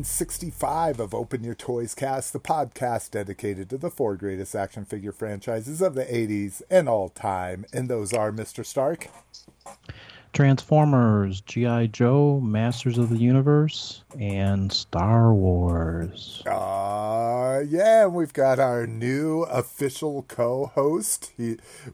165 of Open Your Toys Cast, the podcast dedicated to the four greatest action figure franchises of the 80s and all time. And those are Mr. Stark, Transformers, G.I. Joe, Masters of the Universe, and Star Wars. Uh, yeah, and we've got our new official co-host.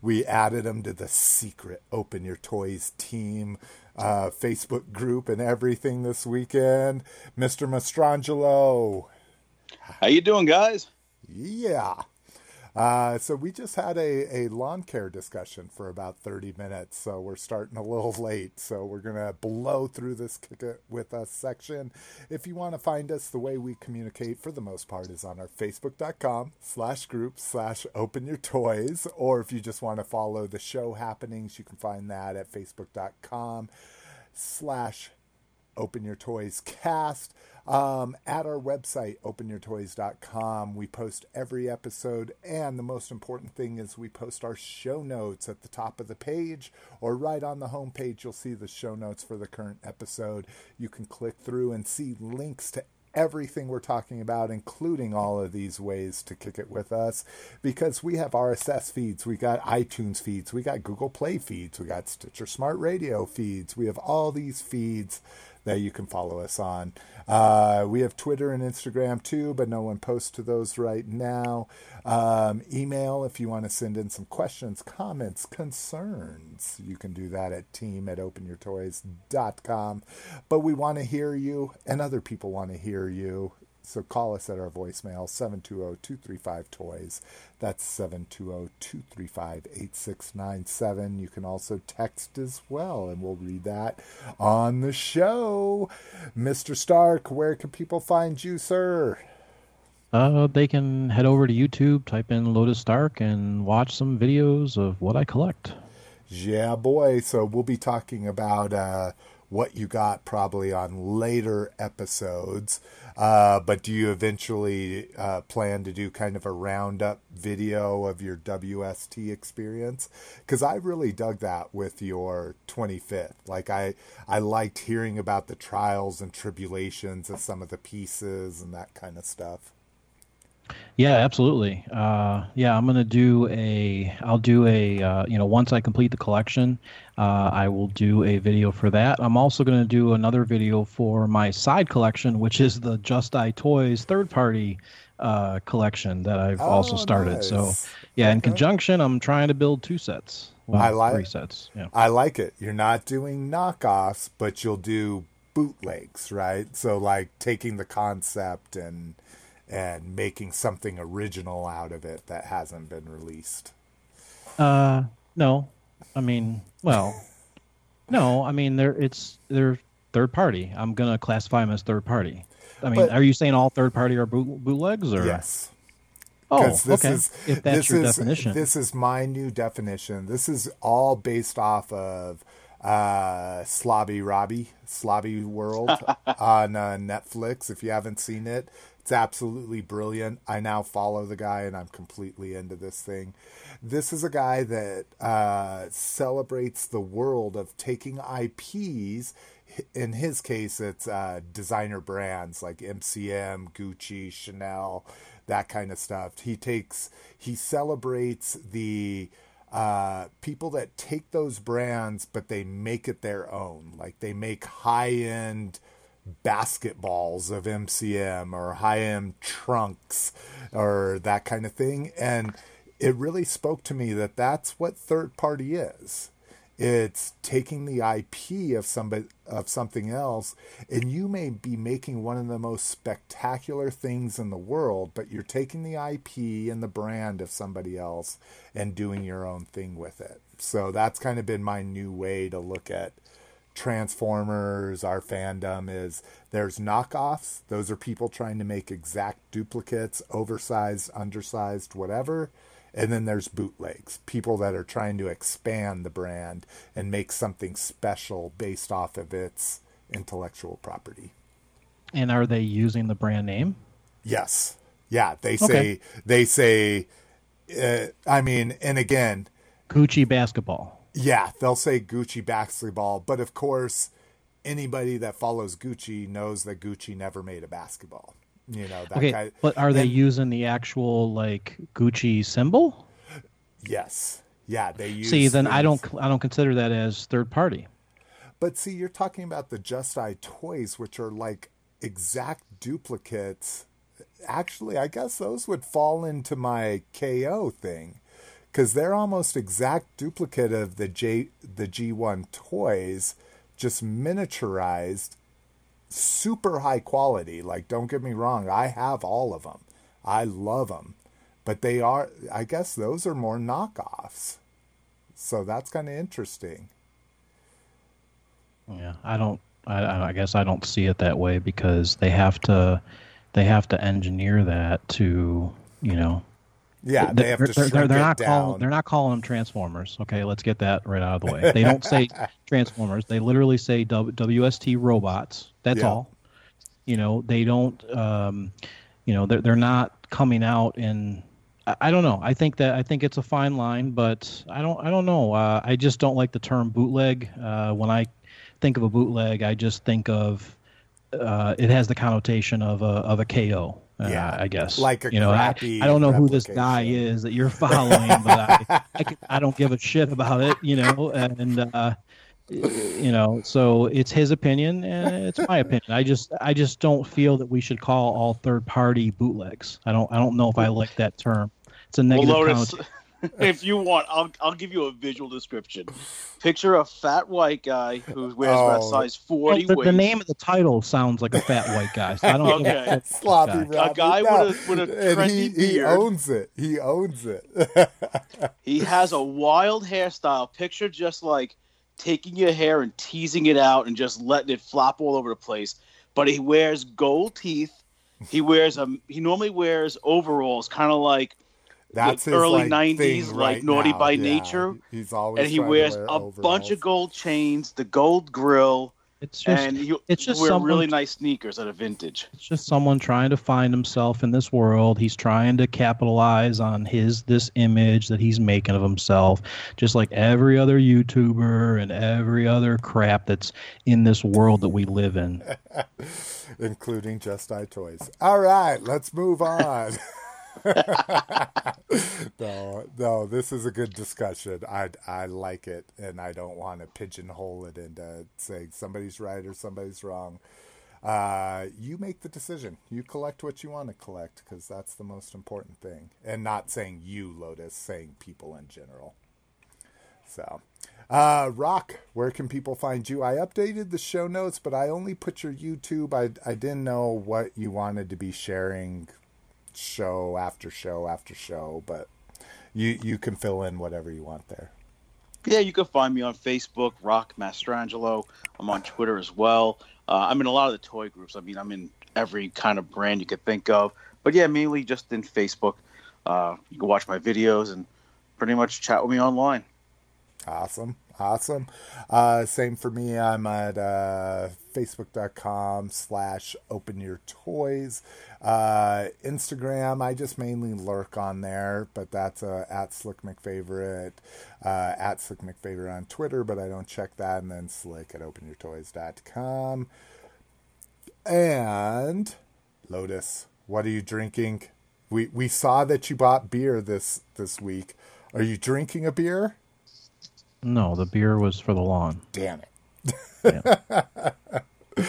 We added him to the secret Open Your Toys team uh, Facebook group and everything this weekend, Mr. Mastrangelo. How you doing, guys? Yeah. Uh, so we just had a, a lawn care discussion for about 30 minutes, so we're starting a little late. So we're going to blow through this Kick It With Us section. If you want to find us, the way we communicate for the most part is on our facebook.com slash group slash open your toys. Or if you just want to follow the show happenings, you can find that at facebook.com slash Open Your Toys Cast. Um, at our website, openyourtoys.com, we post every episode, and the most important thing is we post our show notes at the top of the page or right on the homepage. You'll see the show notes for the current episode. You can click through and see links to everything we're talking about, including all of these ways to kick it with us, because we have RSS feeds, we got iTunes feeds, we got Google Play feeds, we got Stitcher Smart Radio feeds, we have all these feeds that you can follow us on. Uh, we have Twitter and Instagram too, but no one posts to those right now. Um, email if you want to send in some questions, comments, concerns. You can do that at team at openyourtoys.com. But we want to hear you, and other people want to hear you. So call us at our voicemail 720-235-TOYS. That's 720-235-8697. You can also text as well and we'll read that on the show. Mr. Stark, where can people find you, sir? Uh, they can head over to YouTube, type in Lotus Stark, and watch some videos of what I collect. Yeah, boy. So we'll be talking about uh, what you got probably on later episodes. Uh, but do you eventually uh, plan to do kind of a roundup video of your WST experience? Because I really dug that with your 25th. Like I, I liked hearing about the trials and tribulations of some of the pieces and that kind of stuff. Yeah, absolutely. Uh, yeah, I'm gonna do a. I'll do a. Uh, you know, once I complete the collection, uh, I will do a video for that. I'm also gonna do another video for my side collection, which is the Just I Toys third party uh, collection that I've also Oh, started. So, nice. yeah, in conjunction, I'm trying to build two sets. Well, I like- three sets. Yeah. I like it. You're not doing knockoffs, but you'll do bootlegs, right? So like taking the concept and and making something original out of it that hasn't been released. Uh, no, I mean, well, no, I mean they're it's they're third party. I'm gonna classify them as third party. I mean, But- are you saying all third party are boot, bootlegs or? Yes. Oh, okay. is if that's your is, definition. This is my new definition. This is all based off of uh Slobby Robbie, Slobby World on uh, Netflix. If you haven't seen it, it's absolutely brilliant. I now follow the guy and I'm completely into this thing. This is a guy that uh, celebrates the world of taking IPs. In his case, it's uh, designer brands like MCM, Gucci, Chanel, that kind of stuff. He takes, he celebrates the uh, people that take those brands, but they make it their own. Like they make high end basketballs of MCM or high end trunks or that kind of thing. And it really spoke to me that that's what third party is. It's taking the IP of somebody of something else, and you may be making one of the most spectacular things in the world, but you're taking the IP and the brand of somebody else and doing your own thing with it. So that's kind of been my new way to look at Transformers, our fandom is there's knockoffs. Those are people trying to make exact duplicates, oversized, undersized, whatever. And then there's bootlegs, people that are trying to expand the brand and make something special based off of its intellectual property. And are they using the brand name? Yes. Yeah, they say Okay. they say uh, I mean, and again, Gucci basketball. Yeah, they'll say Gucci basketball, but of course, anybody that follows Gucci knows that Gucci never made a basketball. You know that Okay, kind. but are they and- using the actual like Gucci symbol? Yes, yeah, they use. See, then I don't I don't consider that as third party. But see, you're talking about the Just Eye toys, which are like exact duplicates. Actually, I guess those would fall into my KO thing because they're almost exact duplicate of the J the G1 toys, just miniaturized, super high quality. Like, don't get me wrong, I have all of them. I love them, but they are. I guess those are more knockoffs. So that's kind of interesting. Yeah, I don't. I, I guess I don't see it that way because they have to, they have to engineer that to, you know. Yeah, they have to they're, they're, they're not calling they're not calling them transformers. Okay, let's get that right out of the way. They don't say transformers. They literally say w, WST robots. That's Yeah. all. You know, they don't. Um, you know, they're they're not coming out in. I, I don't know. I think that I think it's a fine line, but I don't. I don't know. Uh, I just don't like the term bootleg. Uh, when I think of a bootleg, I just think of uh, it has the connotation of a of a KO. Uh, Yeah, I guess like a you know. I, crappy I don't know who this guy is that you're following, but I, I, I don't give a shit about it. You know, and uh, you know, so it's his opinion and it's my opinion. I just I just don't feel that we should call all third party bootlegs. I don't I don't know if I like that term. It's a Well, negative Lotus, connotation. If you want, I'll I'll give you a visual description. Picture a fat white guy who wears about Oh. size Well, forty. the, the name of the title sounds like a fat white guy. So I don't give a Okay. shit. Sloppy guy. Robbie. guy with a- with a and he, trendy he beard. owns it. He owns it. He has a wild hairstyle. Picture just like taking your hair and teasing it out and just letting it flop all over the place. But he wears gold teeth. He wears a. He normally wears overalls, kind of like That's his early like, 90s, thing like Naughty now. by Yeah, Nature. He's always and he trying to wears wear a bunch of gold chains, the gold grill, It's just and he it's just wear someone- really nice sneakers that are vintage. It's just someone trying to find himself in this world. He's trying to capitalize on his this image that he's making of himself, just like every other YouTuber and every other crap that's in this world that we live in. including Just Eye Toys. All right, let's move on. no, no, this is a good discussion. I I like it, and I don't want to pigeonhole it into saying somebody's right or somebody's wrong. Uh, you make the decision. You collect what you want to collect because that's the most important thing, and not saying you, Lotus, saying people in general. So, uh, Rock, where can people find you? I updated the show notes, but I only put your YouTube. I, I didn't know what you wanted to be sharing show after show after show, but you, you can fill in whatever you want there. Yeah, you can find me on Facebook, Rock Mastrangelo. I'm on Twitter as well. Uh, I'm in a lot of the toy groups. I mean, I'm in every kind of brand you could think of. But yeah, mainly just in Facebook. Uh, you can watch my videos and pretty much chat with me online. Awesome. Awesome. Uh, same for me. I'm at uh, facebook.com slash open your toys. Uh, Instagram, I just mainly lurk on there, but that's uh, at Slick McFavorite, uh, at Slick McFavorite on Twitter, but I don't check that. And then Slick at openyourtoys.com. And Lotus, what are you drinking? We we saw that you bought beer this this week. Are you drinking a beer? No, the beer was for the lawn. Damn it.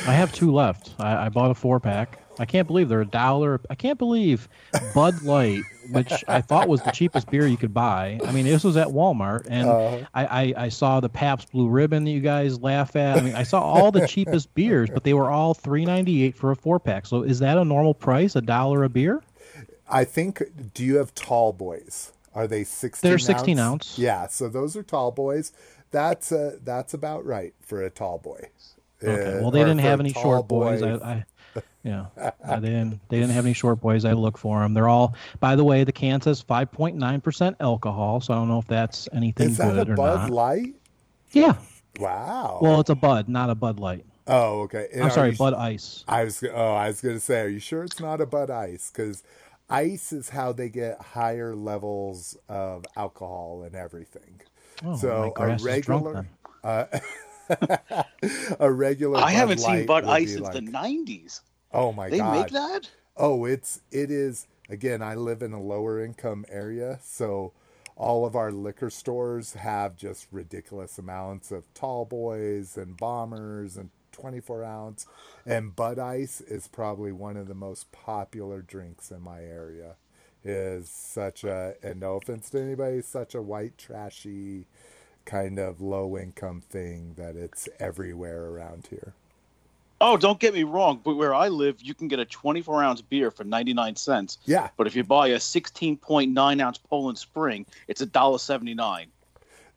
I have two left. I, I bought a four pack. I can't believe they're a dollar. I can't believe Bud Light which I thought was the cheapest beer you could buy. I mean, this was at Walmart, and Uh-huh. I, I, I saw the Pabst Blue Ribbon that you guys laugh at. I mean, I saw all the cheapest beers, but they were all three ninety eight for a four pack. So is that a normal price? A dollar a beer? I think. Do you have tall boys? Are they sixteen? They're 16 ounce. Yeah, so those are tall boys. That's uh, that's about right for a tall boy. Okay. Uh, Well, they didn't have any short boys. boy. I, I yeah, Uh, they didn't. They didn't have any short boys. I look for them. They're all. By the way, the can says five point nine percent alcohol. So I don't know if that's anything Is that good a or Bud not. Light? Yeah. Wow. Well, it's a Bud, not a Bud Light. oh, okay. And I'm sorry, you- Bud Ice. I was oh, I was going to say, are you sure it's not a Bud Ice? Because ice is how they get higher levels of alcohol and everything. Oh, so my a grass is drunk regular, then. a regular. I Bud haven't seen Bud Ice since like- the '90s. Oh my They god! They make that? Oh, it's it is again. I live in a lower income area, so all of our liquor stores have just ridiculous amounts of tall boys and bombers and 24 ounce. And Bud Ice is probably one of the most popular drinks in my area. Is such a and no offense to anybody, such a white trashy kind of low income thing that it's everywhere around here. Oh, don't get me wrong, but where I live, you can get a 24 ounce beer for 99 cents. Yeah, But if you buy a 16.9 ounce Poland Spring, it's a dollar 79.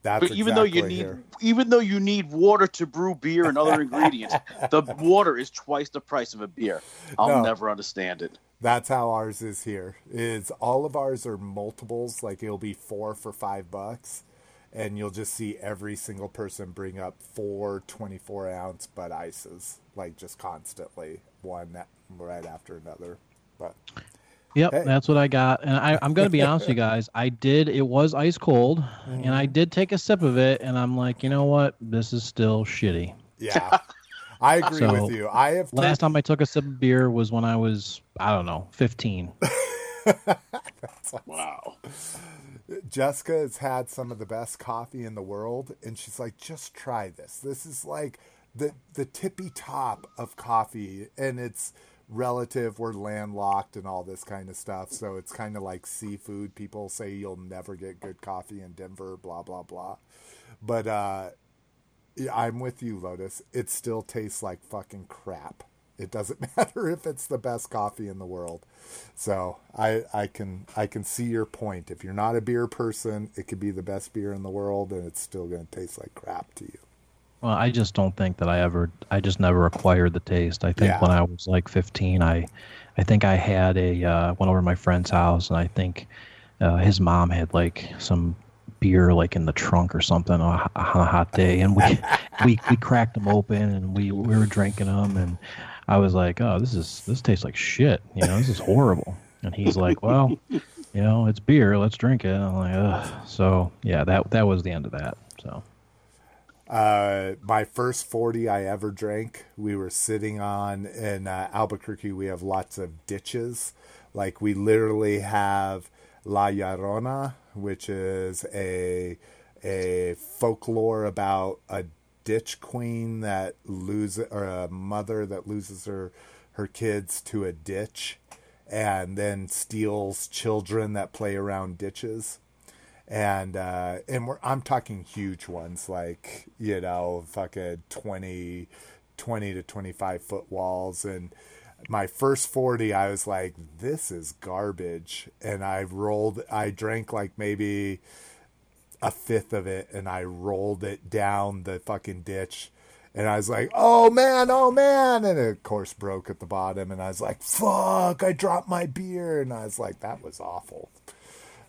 that's But even though you need, here. even though you need water to brew beer and other ingredients, the water is twice the price of a beer. I'll No. never understand it. That's how ours is here. Is all of ours are multiples, like it'll be four for five bucks, and you'll just see every single person bring up four 24 ounce Bud Ices, like just constantly, one right after another. But Yep, Hey. that's what I got. And I, I'm going to be honest with you guys. I did. It was ice cold, and I mm. did take a sip of it, and I'm like, you know what? This is still shitty. yeah, I agree So, with you. I have Last time I took a sip of beer was when I was, I don't know, 15. Wow. Jessica has had some of the best coffee in the world, and she's like, "Just try this. This is like the the tippy top of coffee, and it's relative. We're landlocked and all this kind of stuff, so it's kind of like seafood. People say you'll never get good coffee in Denver, blah blah blah. But uh, I'm with you, Lotus. It still tastes like fucking crap. It doesn't matter if it's the best coffee in the world. So I I can I can see your point. If you're not a beer person, it could be the best beer in the world, and it's still going to taste like crap to you. Well, I just don't think that I ever, I just never acquired the taste. I think Yeah. when I was like 15, I, I think I had a, uh, went over to my friend's house, and I think uh, his mom had like some beer like in the trunk or something on a, hot day, and we, we, we cracked them open, and we, we were drinking them, and I was like, oh, this is, this tastes like shit. You know, this is horrible. And he's like, well, you know, it's beer. Let's drink it. And I'm like, ugh. So yeah, that, that was the end of that. So. Uh, my first 40 I ever drank, we were sitting on in uh, Albuquerque. We have lots of ditches. Like we literally have La Llorona, which is a a folklore about a ditch queen that loses or a mother that loses her her kids to a ditch and then steals children that play around ditches. And uh, and I'm talking huge ones like you know fucking 20, 20 to twenty five foot walls. And my first forty I was like this is garbage. And I rolled I drank like maybe a fifth of it and I rolled it down the fucking ditch. And I was like, oh man, oh man. And it, of course, broke at the bottom. And I was like, fuck, I dropped my beer. And I was like, that was awful.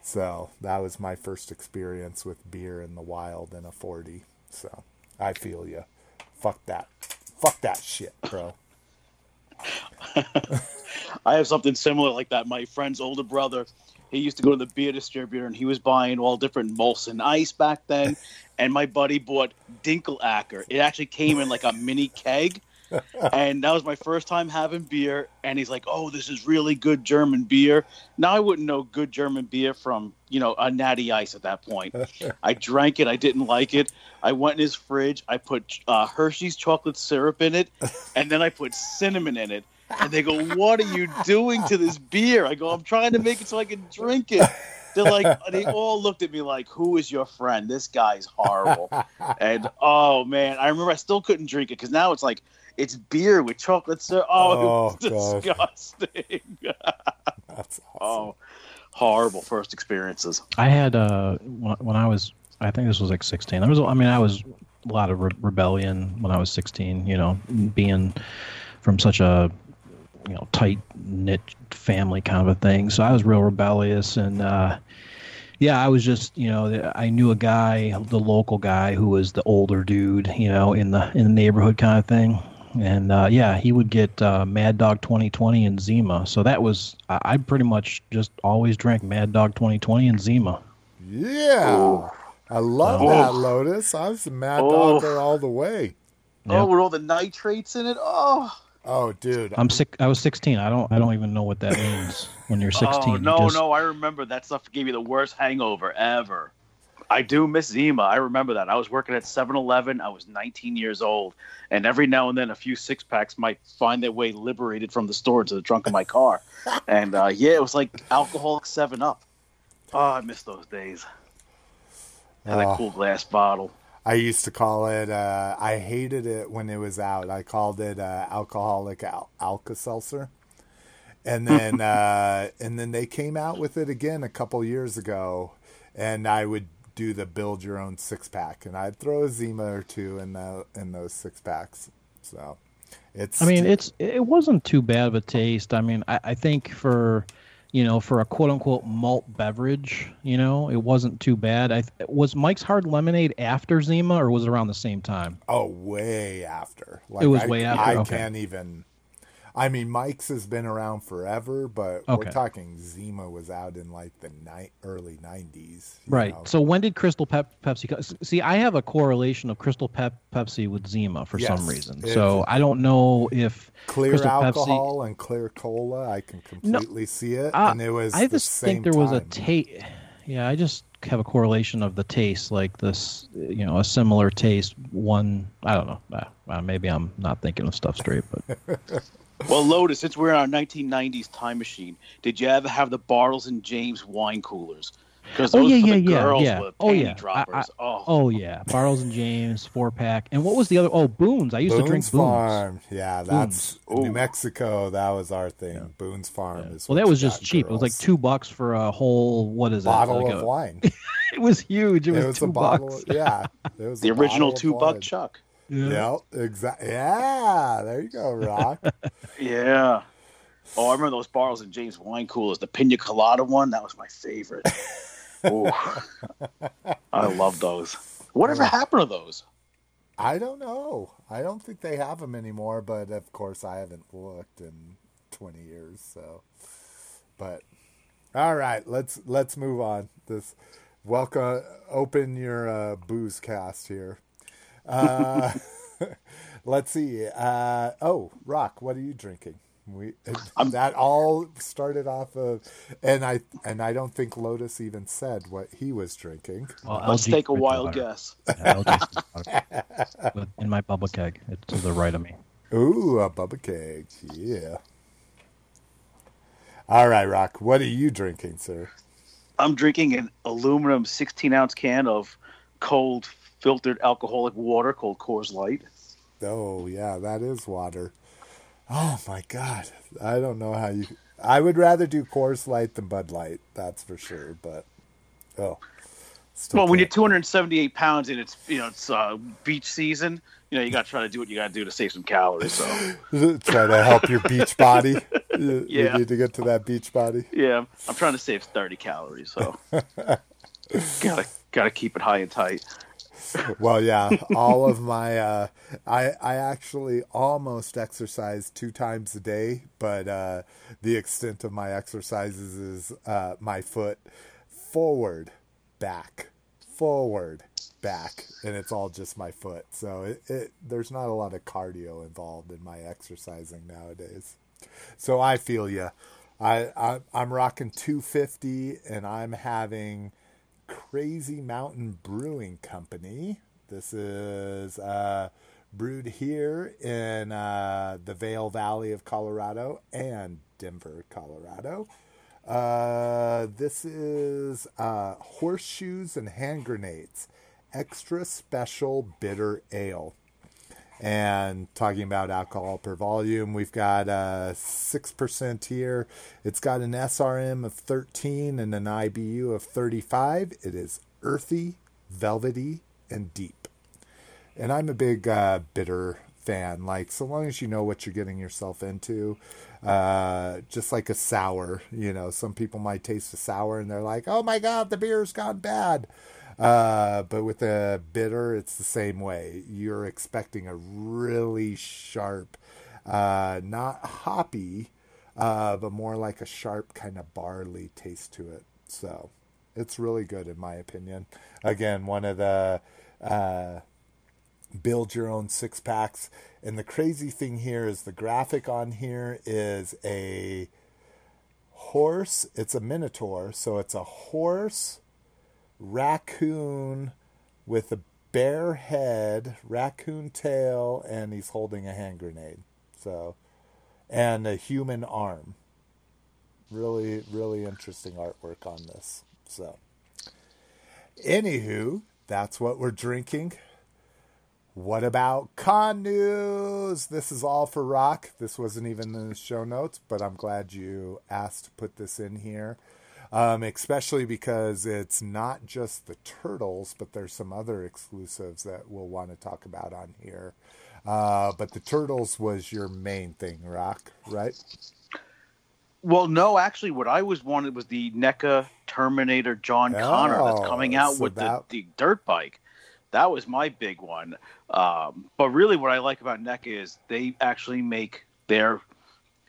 So that was my first experience with beer in the wild in a 40. So I feel you. Fuck that. Fuck that shit, bro. I have something similar like that. My friend's older brother, he used to go to the beer distributor and he was buying all different Molson Ice back then. and my buddy bought Dinkelacker. It actually came in like a mini keg. and that was my first time having beer. And he's like, "Oh, this is really good German beer." Now I wouldn't know good German beer from you know a Natty Ice at that point. I drank it. I didn't like it. I went in his fridge. I put uh, Hershey's chocolate syrup in it, and then I put cinnamon in it. And they go, "What are you doing to this beer?" I go, "I'm trying to make it so I can drink it." They're like, they all looked at me like, "Who is your friend? This guy's horrible." And oh man, I remember I still couldn't drink it because now it's like it's beer with chocolate syrup. Oh, it was Oh, God. disgusting. That's awesome. oh, horrible first experiences. I had uh when, when I was I think this was like 16. There was I mean I was a lot of re- rebellion when I was 16. You know, being from such a you know tight knit family kind of a thing. So I was real rebellious and. uh yeah, I was just, you know, I knew a guy, the local guy who was the older dude, you know, in the in the neighborhood kind of thing. And uh, yeah, he would get uh, Mad Dog 2020 and Zima. So that was I, I pretty much just always drank Mad Dog 2020 and Zima. Yeah. I love Oh. that, Lotus. I was a mad Oh. dogger all the way. Yeah. Oh, with all the nitrates in it. Oh, Oh, dude. I'm sick. I was 16. I don't. I don't even know what that means when you're 16. Oh You no, just- no, I remember that stuff gave me the worst hangover ever. I do miss Zima. I remember that. I was working at 7-Eleven. I was 19 years old, and every now and then a few six packs might find their way liberated from the store into the trunk of my car. and uh, yeah, it was like alcoholic Seven Up. Oh, I miss those days. Had Oh. a cool glass bottle. I used to call it, uh, I hated it when it was out. I called it uh, alcoholic al- Alka Seltzer. And then, uh, and then they came out with it again a couple years ago, and I would do the build your own six pack, and I'd throw a Zima or two in the in those six packs. So, it's. I mean, it's it wasn't too bad of a taste. I mean, I, I think for you know for a quote unquote malt beverage, you know, it wasn't too bad. I was Mike's Hard Lemonade after Zima, or was it around the same time? Oh, way after. Like, It was I, way after, I okay. can't even. I mean, Mike's has been around forever, but we're talking Zima was out in like the ni- early '90s. Right. know. So when did Crystal Pep- Pepsi? See, I have a correlation of Crystal Pep- Pepsi with Zima for some reason. So I don't know if clear Crystal alcohol and clear cola, I can completely see it. Uh, and it was. I the just think same there was a time. taste. Yeah, I just have a correlation of the taste, like this, you know, a similar taste. One, I don't know. Uh, uh, maybe I'm not thinking of stuff straight, but Well, Lotus, since we're in our 1990s time machine, did you ever have the Bartles and James wine coolers? Because oh those yeah, for yeah, the yeah, girls yeah. were Oh yeah, droppers. I- oh, oh yeah, Bartles and James four pack, and what was the other? Oh, Boone's. I used to drink Boone's Boone's. Farm. Yeah, that's Boone's. New Mexico. That was our thing. Boone's Farm is. Well, that was just got, cheap. It was like two bucks for a whole. What is bottle it? Like of a- wine. It was huge. It was, it was two a bottle. bucks. Yeah, it was the a original two buck chuck. Yeah, exactly. Yeah, there you go, Rock. Yeah. Oh, I remember those Bartles and James wine coolers. The pina colada one, that was my favorite. Ooh. I love those. Whatever happened to those? I don't know. I don't think they have them anymore, but of course I haven't looked in 20 years, so but all right, let's let's move on. This welcome open your uh, booze cast here. Uh, let's see. Uh, oh, Rock, what are you drinking? We that all started off of, and I and I don't think Lotus even said what he was drinking. Well, Let's LG take a wild water. guess. Yeah, LG Smith water. With- in my bubble keg. It's to the right of me. Ooh, a Bubba keg. Yeah. All right, Rock. What are you drinking, sir? I'm drinking an aluminum 16 ounce can of cold filtered alcoholic water called Coors Light. Oh, yeah, that is water. Oh my God, I don't know how you. I would rather do Coors Light than Bud Light. That's for sure. But oh, Well, when you're 278 pounds and it's you know it's uh, beach season, you know you got to try to do what you got to do to save some calories. So try to help your beach body. You, you need to get to that beach body. yeah, I'm trying to save 30 calories. So gotta gotta keep it high and tight. Well, yeah, all of my uh, I I actually almost exercise two times a day, but uh, the extent of my exercises is uh, my foot forward, back, forward, back, and it's all just my foot. So it, it there's not a lot of cardio involved in my exercising nowadays. So I feel you. I, I I'm rocking 250, and I'm having. Crazy Mountain Brewing Company. This is uh, brewed here in uh, the Vail Valley of Colorado and Denver, Colorado. Uh, this is uh, Horseshoes and Hand Grenades, extra special bitter ale. And talking about alcohol per volume, we've got uh, 6% here. It's got an SRM of 13 and an IBU of 35. It is earthy, velvety, and deep. And I'm a big uh, bitter fan. Like, so long as you know what you're getting yourself into, uh, just like a sour, you know, some people might taste a sour and they're like, oh my God, the beer's gone bad. Uh, but with a bitter, it's the same way. You're expecting a really sharp, uh, not hoppy, uh, but more like a sharp kind of barley taste to it. So it's really good in my opinion. Again, one of the uh, build your own six packs. And the crazy thing here is the graphic on here is a horse. It's a minotaur, so it's a horse raccoon with a bear head, raccoon tail, and he's holding a hand grenade. So, and a human arm. Really, really interesting artwork on this. So, anywho, that's what we're drinking. What about con news? This is all for rock. This wasn't even in the show notes, but I'm glad you asked to put this in here um, especially because it's not just the turtles, but there's some other exclusives that we'll want to talk about on here. Uh, but the turtles was your main thing, Rock, right? Well, no, actually, what I was wanted was the NECA Terminator John Connor that's Oh, coming out so with that- the, the dirt bike. That was my big one. Um, but really, what I like about NECA is they actually make their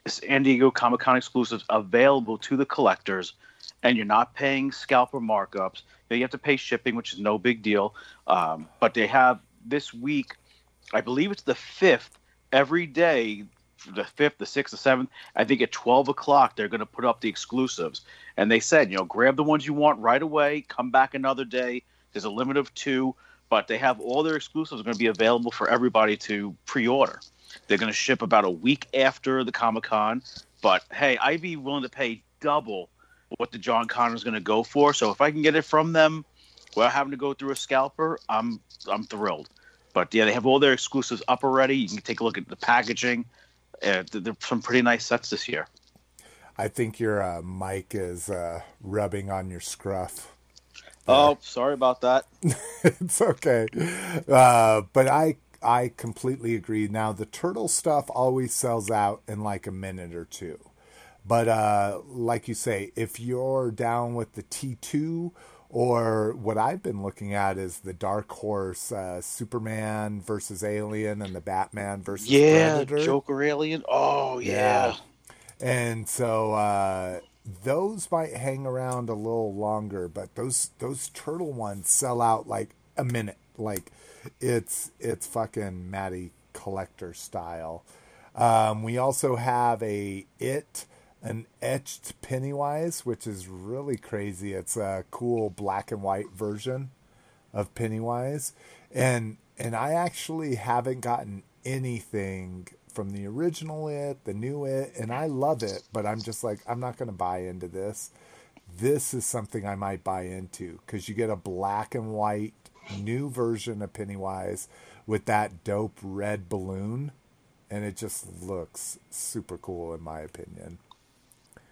San Diego Comic Con exclusives available to the collectors, and you're not paying scalper markups. You have to pay shipping, which is no big deal. Um, but they have this week, I believe it's the fifth, every day, the fifth, the sixth, the seventh. I think at twelve o'clock they're going to put up the exclusives, and they said, you know, grab the ones you want right away. Come back another day. There's a limit of two, but they have all their exclusives going to be available for everybody to pre-order. They're going to ship about a week after the Comic Con, but hey, I'd be willing to pay double what the John Connor's going to go for. So if I can get it from them without having to go through a scalper, I'm I'm thrilled. But yeah, they have all their exclusives up already. You can take a look at the packaging. Uh, they're some pretty nice sets this year. I think your uh, mic is uh, rubbing on your scruff. Oh, sorry about that. it's okay. Uh, but I I completely agree. Now the turtle stuff always sells out in like a minute or two. But uh, like you say, if you're down with the T2 or what I've been looking at is the Dark Horse uh, Superman versus Alien and the Batman versus Yeah, Predator. Joker Alien. Oh yeah. And so uh, those might hang around a little longer, but those those turtle ones sell out like a minute. Like it's it's fucking Matty collector style. Um, we also have a it an etched Pennywise, which is really crazy. It's a cool black and white version of Pennywise, and and I actually haven't gotten anything from the original it, the new it, and I love it, but I'm just like I'm not going to buy into this. This is something I might buy into because you get a black and white new version of Pennywise with that dope red balloon, and it just looks super cool in my opinion.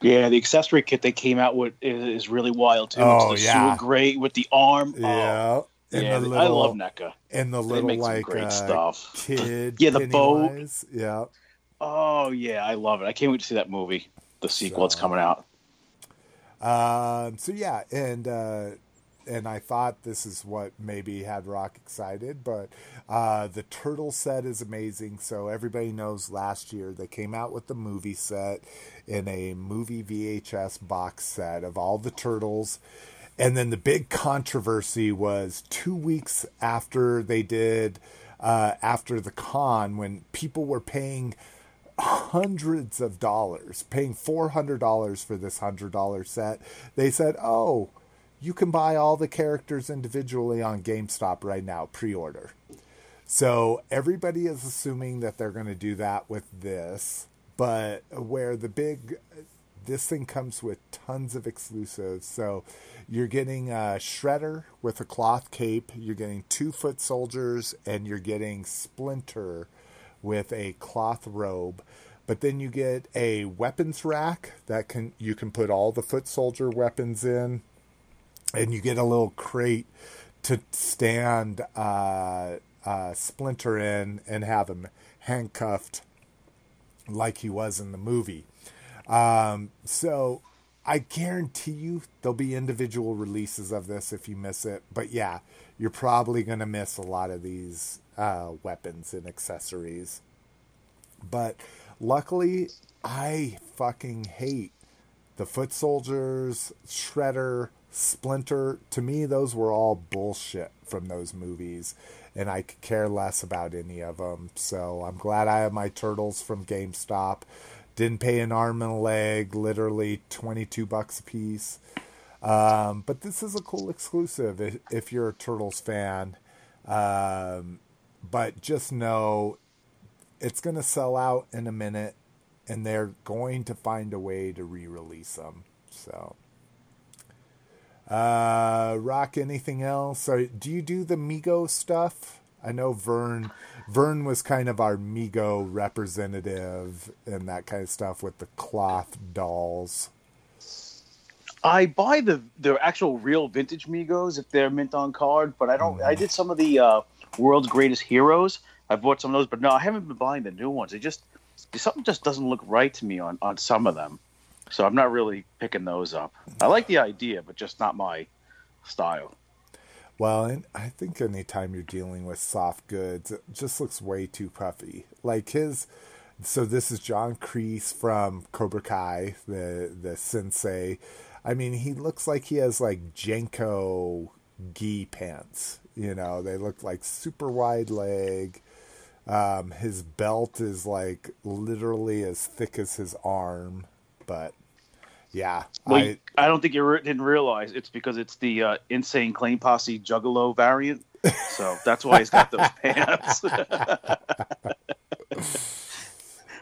Yeah, the accessory kit they came out with is, is really wild too. Oh, it's the yeah. gray with the arm. Oh, Yeah, and yeah, the I love NECA. and the They little like great uh, stuff. kid Yeah, the boat. Yeah. Oh yeah, I love it. I can't wait to see that movie. The sequel that's coming out. Um, so yeah, and uh, and I thought this is what maybe had Rock excited, but uh, the turtle set is amazing. So everybody knows last year they came out with the movie set in a movie VHS box set of all the turtles. And then the big controversy was two weeks after they did, uh, after the con, when people were paying hundreds of dollars, paying $400 for this $100 set. They said, oh, you can buy all the characters individually on GameStop right now, pre order. So everybody is assuming that they're going to do that with this, but where the big this thing comes with tons of exclusives. So you're getting a shredder with a cloth cape, you're getting two foot soldiers, and you're getting Splinter with a cloth robe. But then you get a weapons rack that can you can put all the foot soldier weapons in, and you get a little crate to stand uh, uh, Splinter in and have him handcuffed like he was in the movie. Um, so I guarantee you there'll be individual releases of this if you miss it. But yeah, you're probably going to miss a lot of these uh, weapons and accessories. But luckily, I fucking hate the foot soldiers, Shredder, Splinter. To me, those were all bullshit from those movies. And I could care less about any of them. So I'm glad I have my turtles from GameStop. Didn't pay an arm and a leg, literally 22 bucks a piece. Um, but this is a cool exclusive if, if you're a Turtles fan. Um, but just know it's going to sell out in a minute and they're going to find a way to re release them. So. Uh, Rock, anything else? So, do you do the Mego stuff? I know Vern Vern was kind of our Mego representative and that kind of stuff with the cloth dolls. I buy the the actual real vintage Megos if they're mint on card, but I don't. I did some of the uh, world's greatest heroes. I bought some of those, but no, I haven't been buying the new ones. It just something just doesn't look right to me on on some of them, so I'm not really picking those up. I like the idea, but just not my style. Well, and I think anytime you're dealing with soft goods, it just looks way too puffy. Like his, so this is John Kreese from Cobra Kai, the the sensei. I mean, he looks like he has like JNCO gi pants. You know, they look like super wide leg. Um, his belt is like literally as thick as his arm, but yeah, well, I, I don't think you re- didn't realize it's because it's the uh, insane Clown Posse Juggalo variant. So that's why he's got those pants. but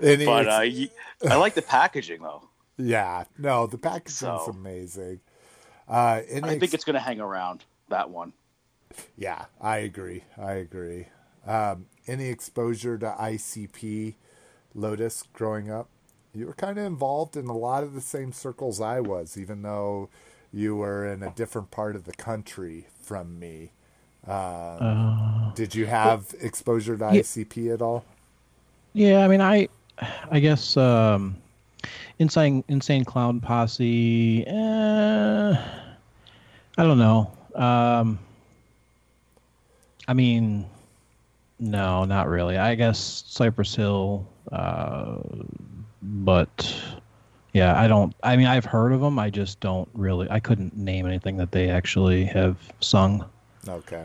uh, I like the packaging though. Yeah, no, the packaging's so, amazing. Uh, I think it's going to hang around that one. Yeah, I agree. I agree. Um, any exposure to ICP Lotus growing up? You were kind of involved in a lot of the same circles I was, even though you were in a different part of the country from me. Um, uh, did you have exposure to yeah, ICP at all? Yeah, I mean, I, I guess um, insane insane clown posse. Eh, I don't know. Um, I mean, no, not really. I guess Cypress Hill, uh, but yeah, I don't. I mean, I've heard of them. I just don't really. I couldn't name anything that they actually have sung. Okay.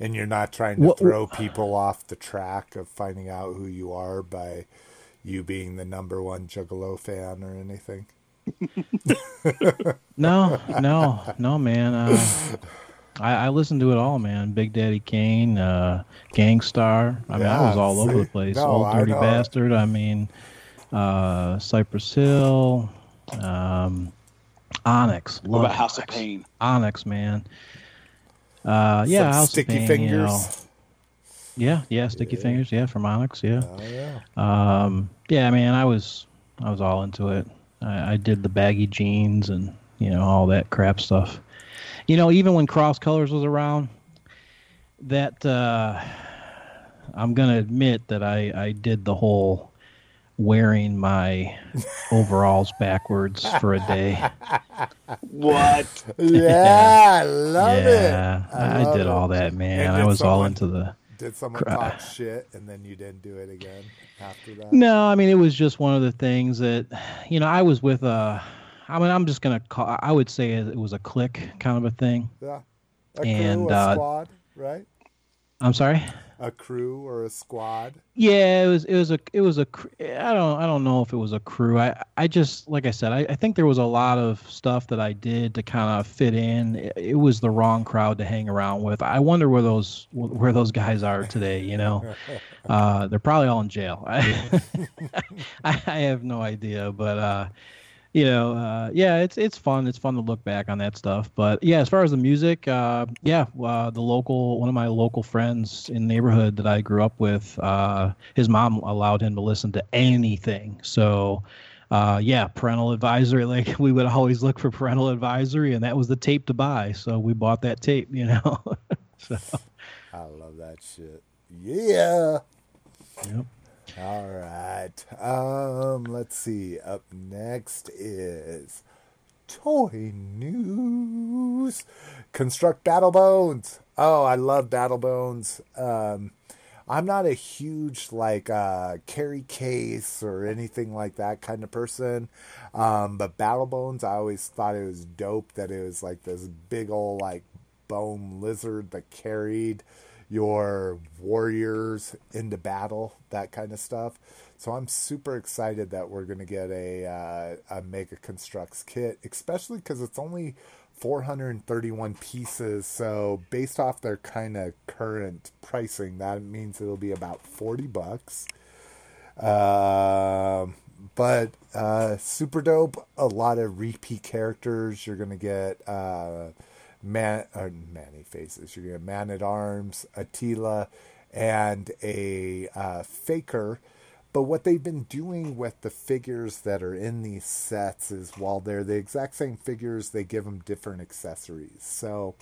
And you're not trying to what, throw people off the track of finding out who you are by you being the number one Juggalo fan or anything. no, no, no, man. Uh, I, I listened to it all, man. Big Daddy Kane, uh, Gang Starr. I mean, yeah, I was all see, over the place. No, Old Dirty Bastard. I mean, uh, Cypress Hill, um, Onyx. What about House of Pain? Onyx, man. Uh, yeah, Some House Sticky of Pain, Fingers. You know. Yeah, yeah, Sticky yeah. Fingers, yeah, from Onyx, yeah. Oh, yeah. Um, yeah, man, I was, I was all into it. I, I did the baggy jeans and you know all that crap stuff. You know, even when Cross Colors was around, that uh, I'm gonna admit that I I did the whole wearing my overalls backwards for a day. What? Yeah, I love yeah, it. I, I did it. all that, man. I was someone, all into the. Did someone talk shit and then you didn't do it again after that? No, I mean it was just one of the things that, you know, I was with a. I mean, I'm just gonna call. I would say it was a clique kind of a thing. Yeah. A and crew, a uh, squad, right? I'm sorry. A crew or a squad? Yeah, it was it was a it was a I don't I don't know if it was a crew. I I just like I said I, I think there was a lot of stuff that I did to kind of fit in. It, it was the wrong crowd to hang around with. I wonder where those where those guys are today. You know, uh, they're probably all in jail. I, I have no idea, but uh, you know, uh, yeah, it's it's fun. It's fun to look back on that stuff. But yeah, as far as the music, uh, yeah, uh, the local one of my local friends in the neighborhood that I grew up with, uh, his mom allowed him to listen to anything. So. Uh, yeah, parental advisory. Like we would always look for parental advisory, and that was the tape to buy. So we bought that tape, you know. so I love that shit. Yeah. Yep. All right. Um, let's see. Up next is toy news. Construct Battle Bones. Oh, I love Battle Bones. Um, I'm not a huge like uh, carry case or anything like that kind of person, um, but Battle Bones, I always thought it was dope that it was like this big old like bone lizard that carried your warriors into battle, that kind of stuff. So I'm super excited that we're going to get a uh, a Mega Construx kit, especially because it's only 431 pieces. So based off their kind of current pricing, that means it'll be about 40 bucks. Uh, but uh, super dope. A lot of repeat characters. You're going to get. Uh, man or Man-E-Faces. You're gonna Man at Arms, Attila, and a uh, Faker. But what they've been doing with the figures that are in these sets is while they're the exact same figures, they give them different accessories. So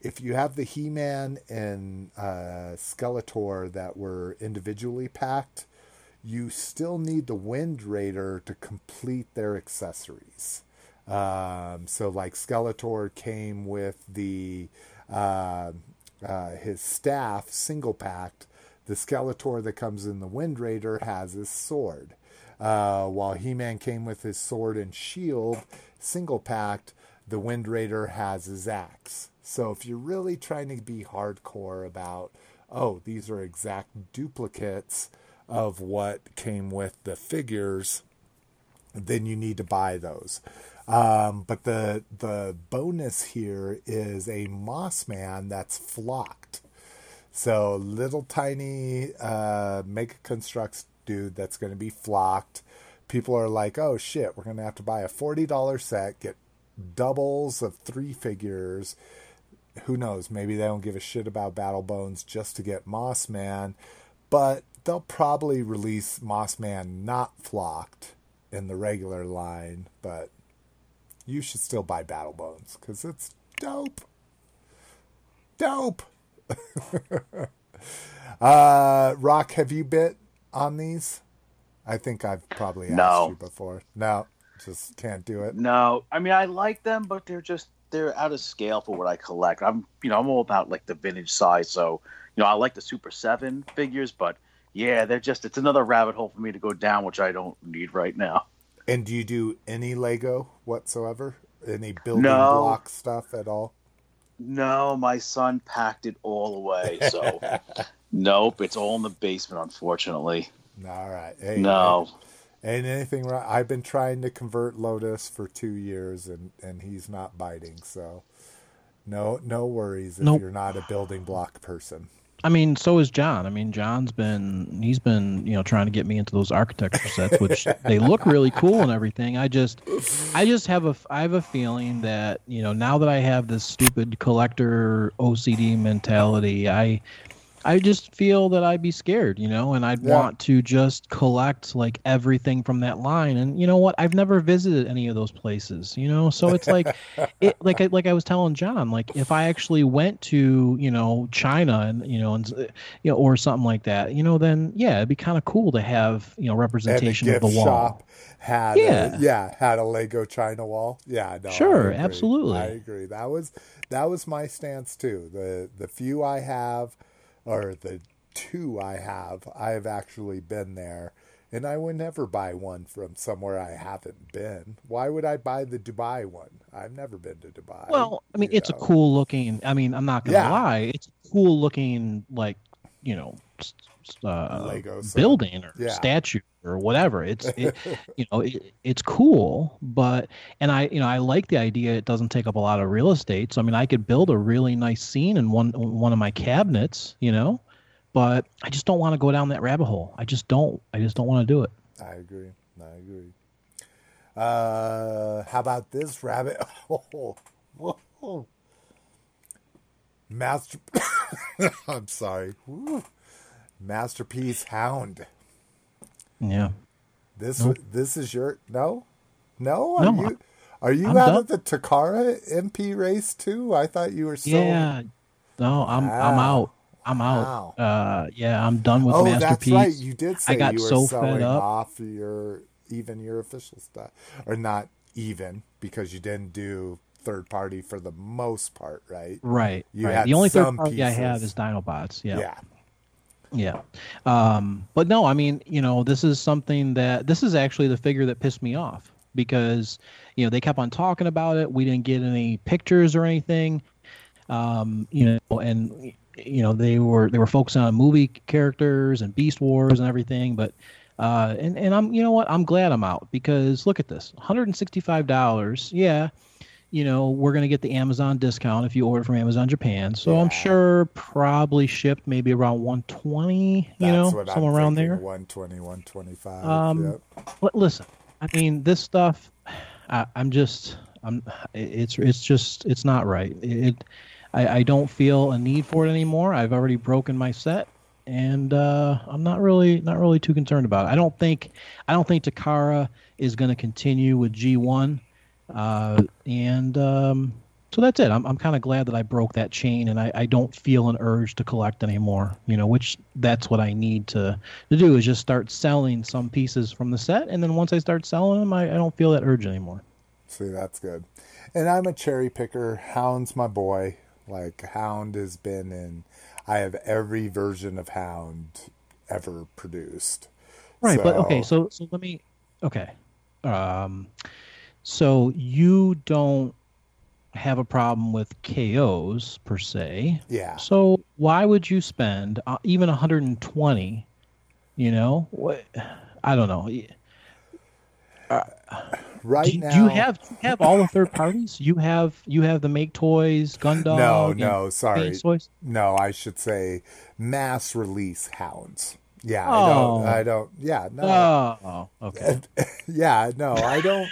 if you have the He Man and uh, Skeletor that were individually packed, you still need the Wind Raider to complete their accessories. Um, so like Skeletor came with the uh, uh, his staff single packed. The Skeletor that comes in the Wind Raider has his sword. Uh, while He Man came with his sword and shield single packed, the Wind Raider has his axe. So if you're really trying to be hardcore about, oh, these are exact duplicates of what came with the figures, then you need to buy those. Um, but the the bonus here is a moss man that's flocked. So little tiny uh, Mega Construx dude that's going to be flocked. People are like, oh shit, we're going to have to buy a forty dollar set, get doubles of three figures. Who knows? Maybe they don't give a shit about Battle Bones just to get Moss Man, but they'll probably release Moss Man not flocked in the regular line. But you should still buy Battle Bones because it's dope. Dope. uh, Rock, have you bit on these? I think I've probably asked No. you before. No, just can't do it. No, I mean I like them, but they're just they're out of scale for what I collect. I'm you know I'm all about like the vintage size, so you know I like the Super Seven figures, but yeah, they're just it's another rabbit hole for me to go down, which I don't need right now. And do you do any Lego whatsoever? Any building No. block stuff at all? No, my son packed it all away, so nope, it's all in the basement, unfortunately. All right. Hey, No, Ain't anything wrong. I've been trying to convert Lotus for two years, and and he's not biting. So, no no worries if Nope. you're not a building block person. I mean, so is John. I mean, John's been he's been you know trying to get me into those architecture sets, which they look really cool and everything. I just I just have a I have a feeling that you know now that I have this stupid collector OCD mentality, I I just feel that I'd be scared, you know, and I'd Yeah. want to just collect like everything from that line. And you know what? I've never visited any of those places, you know, so it's like, it like I, like I was telling John, like if I actually went to you know China and you know and you know or something like that, you know, then yeah, it'd be kind of cool to have you know representation of the wall. shop had Yeah. a, yeah had a Lego China wall. Yeah, no, Sure, agree. absolutely. I agree. That was that was my stance too. The the few I have, or the two I have, I have actually been there. And I would never buy one from somewhere I haven't been. Why would I buy the Dubai one? I've never been to Dubai. Well, I mean, it's a cool looking. I mean, I'm not gonna Yeah. lie, it's a cool looking like you know uh, building or Yeah. statue or whatever. It's it, you know it, it's cool, but and I you know I like the idea. It doesn't take up a lot of real estate. So I mean, I could build a really nice scene in one one of my cabinets. You know, but I just don't want to go down that rabbit hole. I just don't. I just don't want to do it. I agree. I agree. Uh, how about this rabbit? hole? whoa. Master. I'm sorry. Woo. Masterpiece Hound. Yeah. This Nope. this is your no, no. Are No, you are you I'm out done. of the Takara MP race too? I thought you were still. Yeah. No, I'm I'm out. I'm Wow. out. Uh, yeah, I'm done with oh, masterpiece. that's right. You did say I got you were so selling fed up. off your even your official stuff, or not even because you didn't do third party for the most part, right? Right. You right. had The only third party I have is Dinobots. Yeah. yeah. Yeah. Um, but no, I mean, you know, this is something that this is actually the figure that pissed me off because, you know, they kept on talking about it. We didn't get any pictures or anything. Um, you know, and you know, they were they were focusing on movie characters and Beast Wars and everything, but uh and, and I'm you know what, I'm glad I'm out because look at this. $165. Yeah. You know, we're going to get the Amazon discount if you order from Amazon Japan. So I'm sure probably shipped maybe around 120, you know, what somewhere around there. 120, 125. Um, yep. Li- Listen, I mean, this stuff, I, I'm just, I'm, it's, it's just, it's not right. It, I, I don't feel a need for it anymore. I've already broken my set, and uh, I'm not really, not really too concerned about it. I don't think, I don't think Takara is going to continue with G1, uh, and um, so that's it. I'm, I'm kind of glad that I broke that chain, and I, I don't feel an urge to collect anymore. You know, which that's what I need to to do is just start selling some pieces from the set, and then once I start selling them, I, I don't feel that urge anymore. See, that's good. And I'm a cherry picker. Hound's my boy. Like Hound has been in. I have every version of Hound ever produced. Right, but okay, So- so so let me okay. Um so you don't have a problem with KOs per se. Yeah. So why would you spend uh, even 120, you know? What I don't know. Right Do, now, do you have do you have all the third parties? You have you have the Make Toys, Gundog. No, no, sorry. No, I should say mass release hounds. Yeah, I don't. Oh. I don't. Yeah, no. Oh, okay. yeah, no, I don't.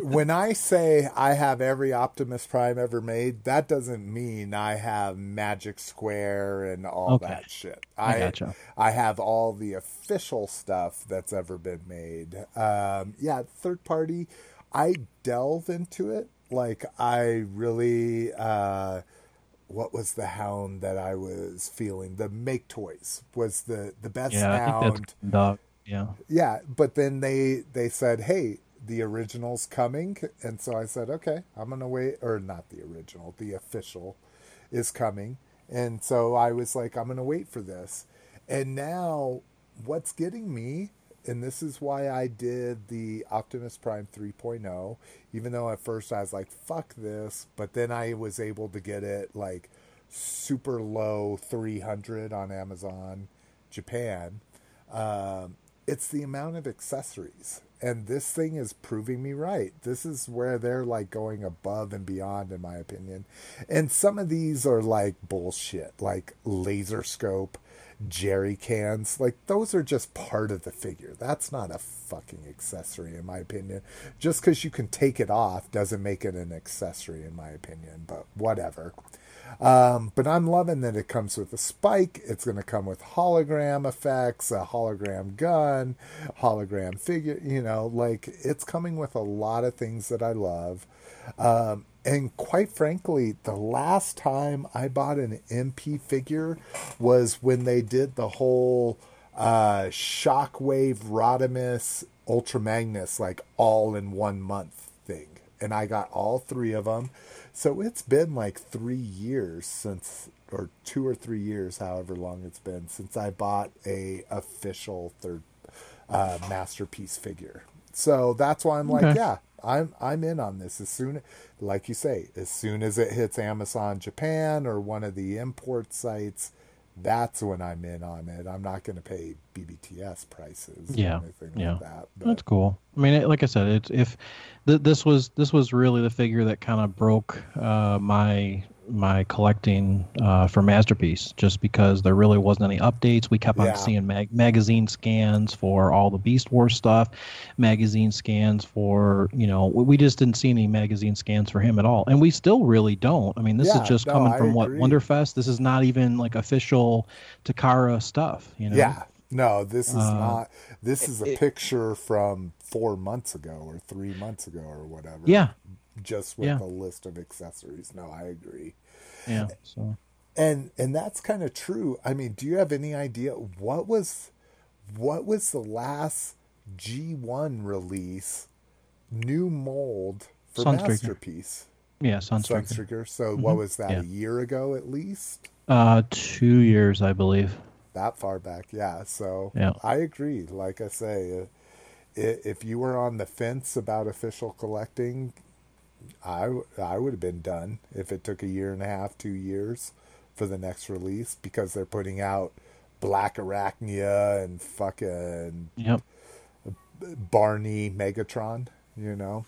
When I say I have every Optimus Prime ever made, that doesn't mean I have Magic Square and all Okay. that shit. I gotcha. I have all the official stuff that's ever been made. Um, yeah, third party. I delve into it. Like I really. Uh, what was the hound that I was feeling? The Make Toys was the the best Yeah, I hound think that's Gundog. Yeah. yeah but then they they said hey the original's coming. And so i said okay i'm gonna wait or not the original the official is coming. And so i was like i'm gonna wait for this. And now what's getting me and this is why i did the optimus prime 3.0 even though at first i was like fuck this. But then i was able to get it like super low 300 on amazon japan. Um, it's the amount of accessories and this thing is proving me right. This is where they're like going above and beyond in my opinion. And some of these are like bullshit like laser scope jerry cans. Like those are just part of the figure. That's not a fucking accessory in my opinion. Just because you can take it off doesn't make it an accessory in my opinion but whatever um, but I'm loving that it comes with a spike. It's going to come with hologram effects, a hologram gun, hologram figure. You know, like it's coming with a lot of things that I love. Um, and quite frankly, the last time I bought an MP figure was when they did the whole uh, Shockwave Rodimus Ultra Magnus, like all in one month thing. And I got all three of them. So it's been like three years since, or two or three years, however long it's been since I bought a official third uh, masterpiece figure. So that's why I'm like, Okay. yeah, I'm I'm in on this as soon, like you say, as soon as it hits Amazon Japan or one of the import sites, that's when I'm in on it. I'm not going to pay BBTS prices Yeah, or anything yeah. like that. But That's cool. I mean, it, like I said, it's if th- this was this was really the figure that kind of broke uh, my my collecting uh, for masterpiece, just because there really wasn't any updates. We kept on Yeah. seeing mag- magazine scans for all the Beast Wars stuff, magazine scans for you know we we just didn't see any magazine scans for him at all, and we still really don't. I mean, this Yeah, is just no, coming I from what agree. Wonderfest. This is not even like official Takara stuff. You know? Yeah. No, this is Uh, not. This is a it- picture from four months ago or three months ago or whatever. Yeah. Just with Yeah. a list of accessories. No, I agree. Yeah. So. And and that's kind of true. I mean, do you have any idea what was what was the last G1 release new mold for Sunstreaker. Masterpiece? Yeah, Sunstreaker. Sunstreaker. So what was that? Yeah. A year ago at least? Uh, two years, I believe. that far back yeah so Yeah. i agree like i say uh, if you were on the fence about official collecting i i would have been done if it took a year and a half two years for the next release because they're putting out Blackarachnia and fucking Yep. barney megatron you know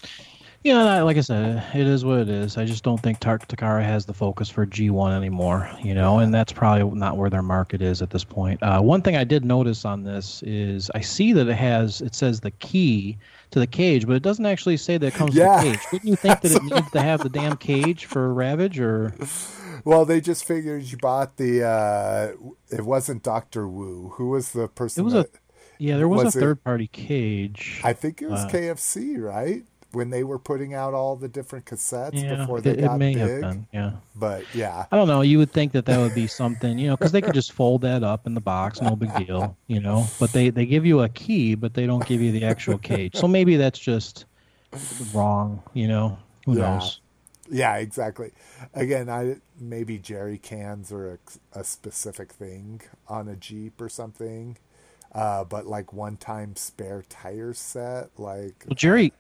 Yeah, like I said, it is what it is. I just don't think Takara has the focus for G1 anymore, you know, and that's probably not where their market is at this point. Uh, one thing I did notice on this is I see that it has, it says the key to the cage, but it doesn't actually say that it comes Yeah. with the cage. Wouldn't you think that it needs to have the damn cage for Ravage or? well they just figured you bought the uh it wasn't dr wu who was the person It was a, yeah, there was, Was a it- third party cage. I think it was Uh, KFC, right? When they were putting out all the different cassettes yeah, before they it, it got may big. have been, yeah. But yeah, I don't know. You would think that that would be something, you know, because they could just fold that up in the box, no big deal, you know. But they they give you a key, but they don't give you the actual cage. So maybe that's just wrong, you know. Who Yeah. knows? yeah, exactly. Again, I maybe jerry cans are a, a specific thing on a Jeep or something. Uh, but like one time spare tire set, like Well, Jerry,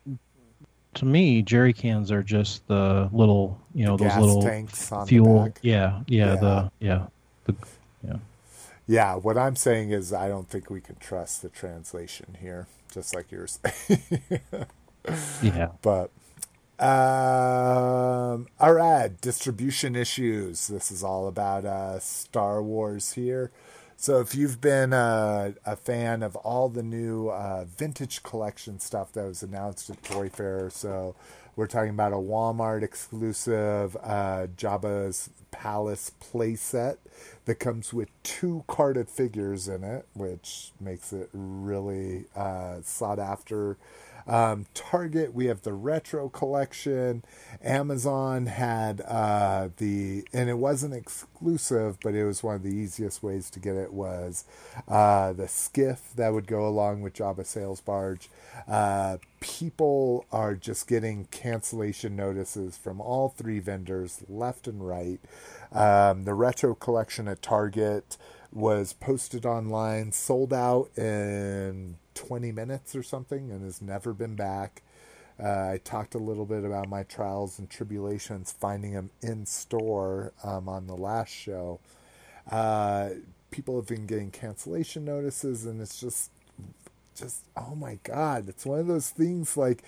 to me, Jerry cans are just the little, you know, those little tanks on the fuel. Yeah, yeah, Yeah. the yeah, the yeah. yeah. What I'm saying is, I don't think we can trust the translation here, just like you're saying. Yeah. But um, all right, distribution issues. This is all about uh, Star Wars here. So if you've been uh, a fan of all the new uh, vintage collection stuff that was announced at Toy Fair, so we're talking about a Walmart exclusive uh, Jabba's Palace playset that comes with two carded figures in it, which makes it really uh, sought after. Um, Target, we have the retro collection. Amazon had uh, the, and it wasn't exclusive, but it was one of the easiest ways to get it was uh, the skiff that would go along with Jabba's Sail Barge. Uh, people are just getting cancellation notices from all three vendors, left and right. Um, the retro collection at Target was posted online, sold out in 20 minutes or something, and has never been back. Uh, I talked a little bit about my trials and tribulations finding them in store um, on the last show. Uh, people have been getting cancellation notices, and it's just, just oh my god! It's one of those things like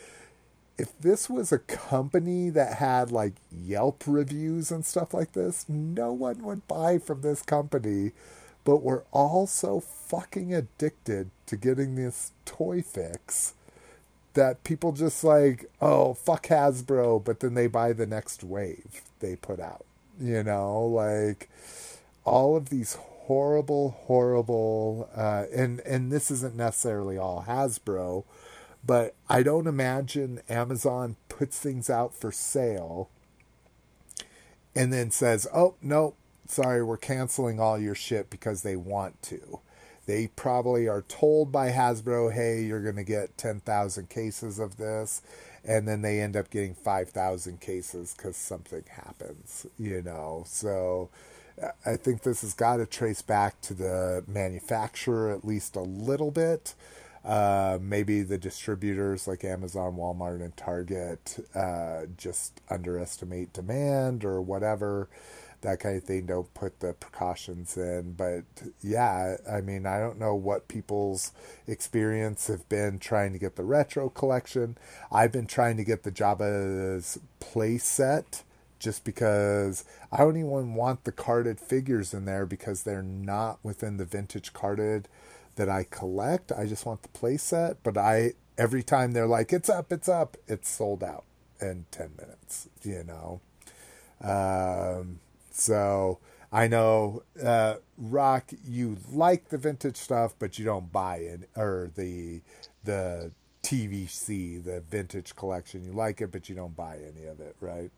if this was a company that had like Yelp reviews and stuff like this, no one would buy from this company. But we're all so fucking addicted to getting this toy fix that people just like, oh, fuck Hasbro, but then they buy the next wave they put out. You know, like all of these horrible, horrible, uh, and and this isn't necessarily all Hasbro, but I don't imagine Amazon puts things out for sale and then says, "Oh no, sorry, we're canceling all your shit because they want to." They probably are told by Hasbro, "Hey, you're going to get 10,000 cases of this." And then they end up getting 5,000 cases cuz something happens, you know. So I think this has got to trace back to the manufacturer at least a little bit. Uh, maybe the distributors like Amazon, Walmart, and Target uh, just underestimate demand or whatever. That kind of thing don't put the precautions in. But yeah, I mean, I don't know what people's experience have been trying to get the retro collection. I've been trying to get the Jabba's play set just because I don't even want the carded figures in there because they're not within the vintage carded that I collect. I just want the play set, but I every time they're like it's up, it's up, it's sold out in 10 minutes, you know. Um, so I know uh, Rock, you like the vintage stuff, but you don't buy it or the the TVC, the vintage collection. You like it, but you don't buy any of it, right?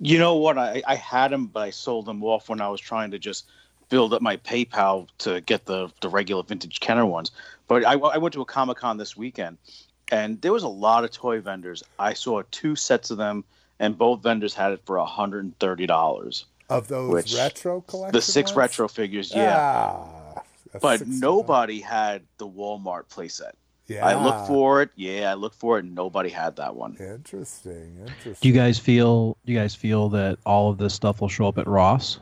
You know what? I, I had them, but I sold them off when I was trying to just build up my PayPal to get the the regular vintage Kenner ones. But I, I went to a Comic Con this weekend, and there was a lot of toy vendors. I saw two sets of them, and both vendors had it for hundred and thirty dollars. Of those Which- retro collection, The six ones? retro figures, yeah. Ah, but 60 nobody had the Walmart playset. Yeah, I looked for it. Yeah, I looked for it. and Nobody had that one. Interesting, interesting. Do you guys feel? Do you guys feel that all of this stuff will show up at Ross?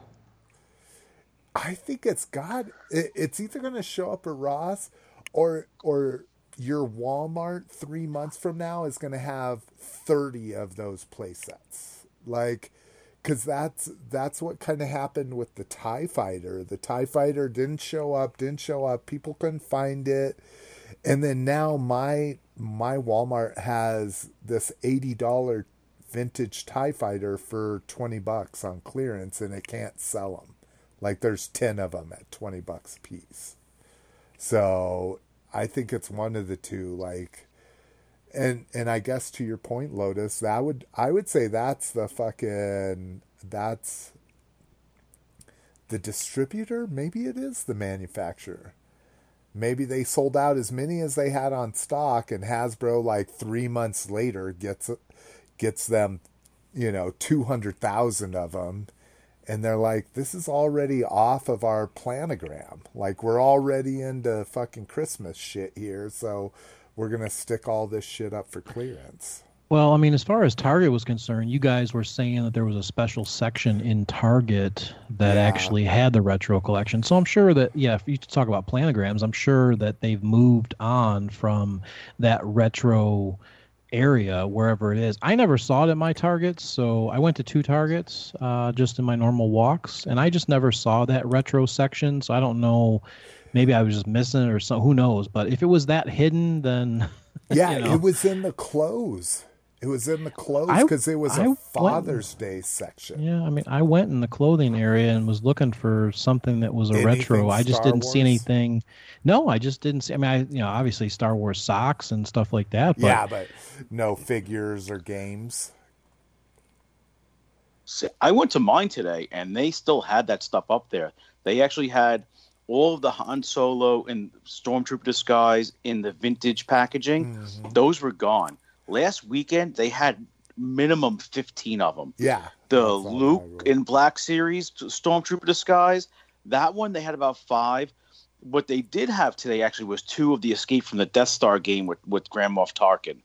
I think it's got it, it's either going to show up at Ross or or your Walmart 3 months from now is going to have 30 of those play sets. Like cuz that's that's what kind of happened with the Tie Fighter. The Tie Fighter didn't show up, didn't show up. People couldn't find it. And then now my my Walmart has this $80 vintage Tie Fighter for 20 bucks on clearance and it can't sell them. Like there's 10 of them at 20 bucks a piece. So I think it's one of the two like and and I guess to your point Lotus, that would I would say that's the fucking that's the distributor, maybe it is the manufacturer. Maybe they sold out as many as they had on stock and Hasbro like 3 months later gets gets them, you know, 200,000 of them and they're like, this is already off of our planogram. Like, we're already into fucking Christmas shit here, so we're going to stick all this shit up for clearance. Well, I mean, as far as Target was concerned, you guys were saying that there was a special section in Target that Yeah. actually had the retro collection. So I'm sure that, yeah, if you talk about planograms, I'm sure that they've moved on from that retro area wherever it is. I never saw it at my Targets, so I went to two Targets uh, just in my normal walks, and I just never saw that retro section. So I don't know. Maybe I was just missing it or so. Who knows? But if it was that hidden, then Yeah, You know. it was in the clothes. It was in the clothes because it was I a went- Father's Day section. Yeah, I mean, I went in the clothing area and was looking for something that was a Anything retro. I just Star didn't see anything. No, I just didn't see. I mean, I, you know, obviously Star Wars socks and stuff like that. But yeah, but no figures or games. See, I went to mine today, and they still had that stuff up there. They actually had all of the Han Solo and Stormtrooper disguise in the vintage packaging. Mm-hmm. Those were gone. Last weekend they had minimum 15 of them. Yeah. The Luke in Black Series Stormtrooper disguise, that one they had about 5. What they did have today actually was two of the Escape from the Death Star game with with Grand Moff Tarkin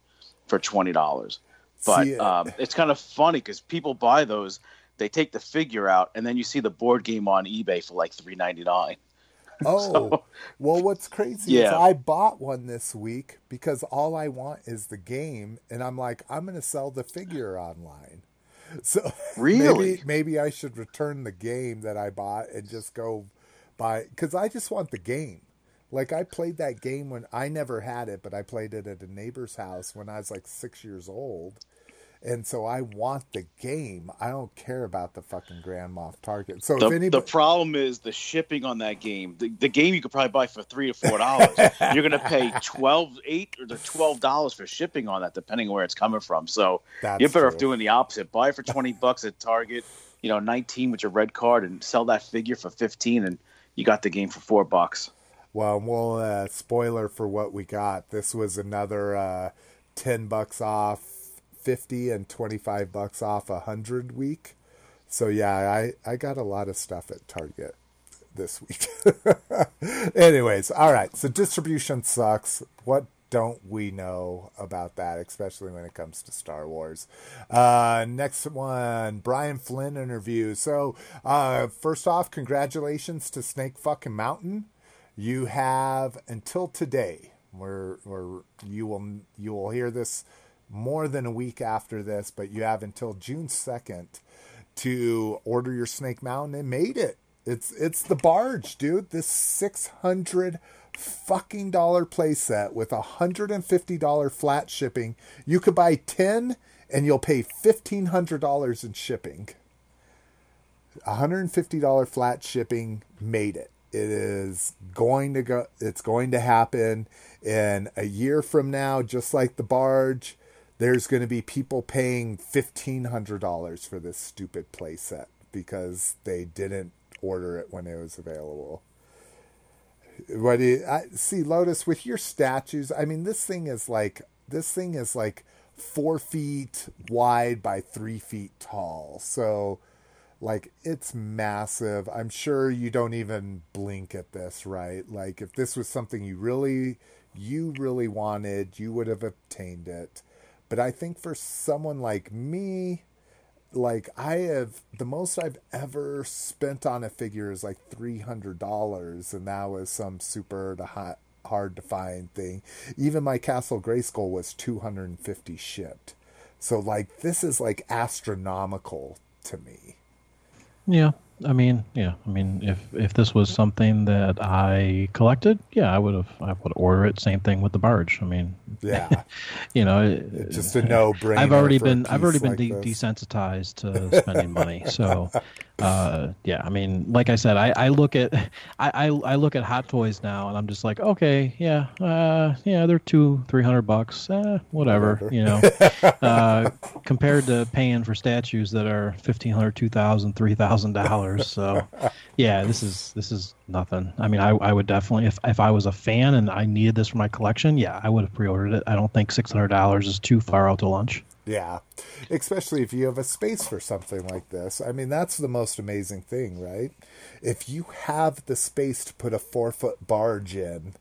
for $20. But um, it's kind of funny cuz people buy those, they take the figure out and then you see the board game on eBay for like 3.99. Oh, so, well, what's crazy yeah. is I bought one this week because all I want is the game, and I'm like, I'm going to sell the figure online. So really, maybe, maybe I should return the game that I bought and just go buy because I just want the game. Like I played that game when I never had it, but I played it at a neighbor's house when I was like six years old, and so I want the game. I don't care about the fucking Grand Moff Target. So The, if anybody, the problem is the shipping on that game. The, the game you could probably buy for three or four dollars. You're going to pay twelve, eight or the twelve dollars for shipping on that, depending on where it's coming from. So That's you're better off doing the opposite. Buy it for twenty bucks at Target. You know, nineteen with your red card, and sell that figure for fifteen, and you got the game for four bucks. Well, well, uh, spoiler for what we got. This was another uh, ten bucks off fifty and twenty five bucks off a hundred week. So yeah, I I got a lot of stuff at Target this week. Anyways, all right. So distribution sucks. What don't we know about that, especially when it comes to Star Wars? Uh, next one, Brian Flynn interview. So, uh, first off, congratulations to Snake Fucking Mountain. You have until today, where where you will you will hear this more than a week after this, but you have until June second to order your Snake Mountain and made it. It's it's the barge, dude. This six hundred fucking dollar playset with a hundred and fifty dollar flat shipping. You could buy ten and you'll pay fifteen hundred dollars in shipping. hundred and fifty dollar flat shipping made it. It is going to go. It's going to happen in a year from now, just like the barge. There's going to be people paying fifteen hundred dollars for this stupid playset because they didn't order it when it was available. What do you, I see, Lotus, with your statues? I mean, this thing is like this thing is like four feet wide by three feet tall. So, like, it's massive. I'm sure you don't even blink at this, right? Like, if this was something you really, you really wanted, you would have obtained it. But I think for someone like me, like I have the most I've ever spent on a figure is like three hundred dollars, and that was some super to hot, hard to find thing. Even my Castle Grayskull was two hundred and fifty shipped. So like this is like astronomical to me. Yeah, I mean, yeah, I mean, if if this was something that I collected, yeah, I would have, I would order it. Same thing with the barge. I mean, Yeah, you know, it's just a no brainer. I've already been, I've already been de- desensitized to spending money. So, uh, yeah, I mean, like I said, I, I look at, I, I, I look at Hot Toys now, and I'm just like, okay, yeah, uh, yeah, they're two, three hundred bucks, eh, whatever, Whatever. you know, uh, compared to paying for statues that are fifteen hundred, two thousand, three thousand dollars. So, yeah, this is this is nothing. I mean, I, I would definitely, if if I was a fan and I needed this for my collection, yeah, I would have pre-ordered it. I don't think six hundred dollars is too far out to lunch. Yeah, especially if you have a space for something like this. I mean, that's the most amazing thing, right? If you have the space to put a four foot barge in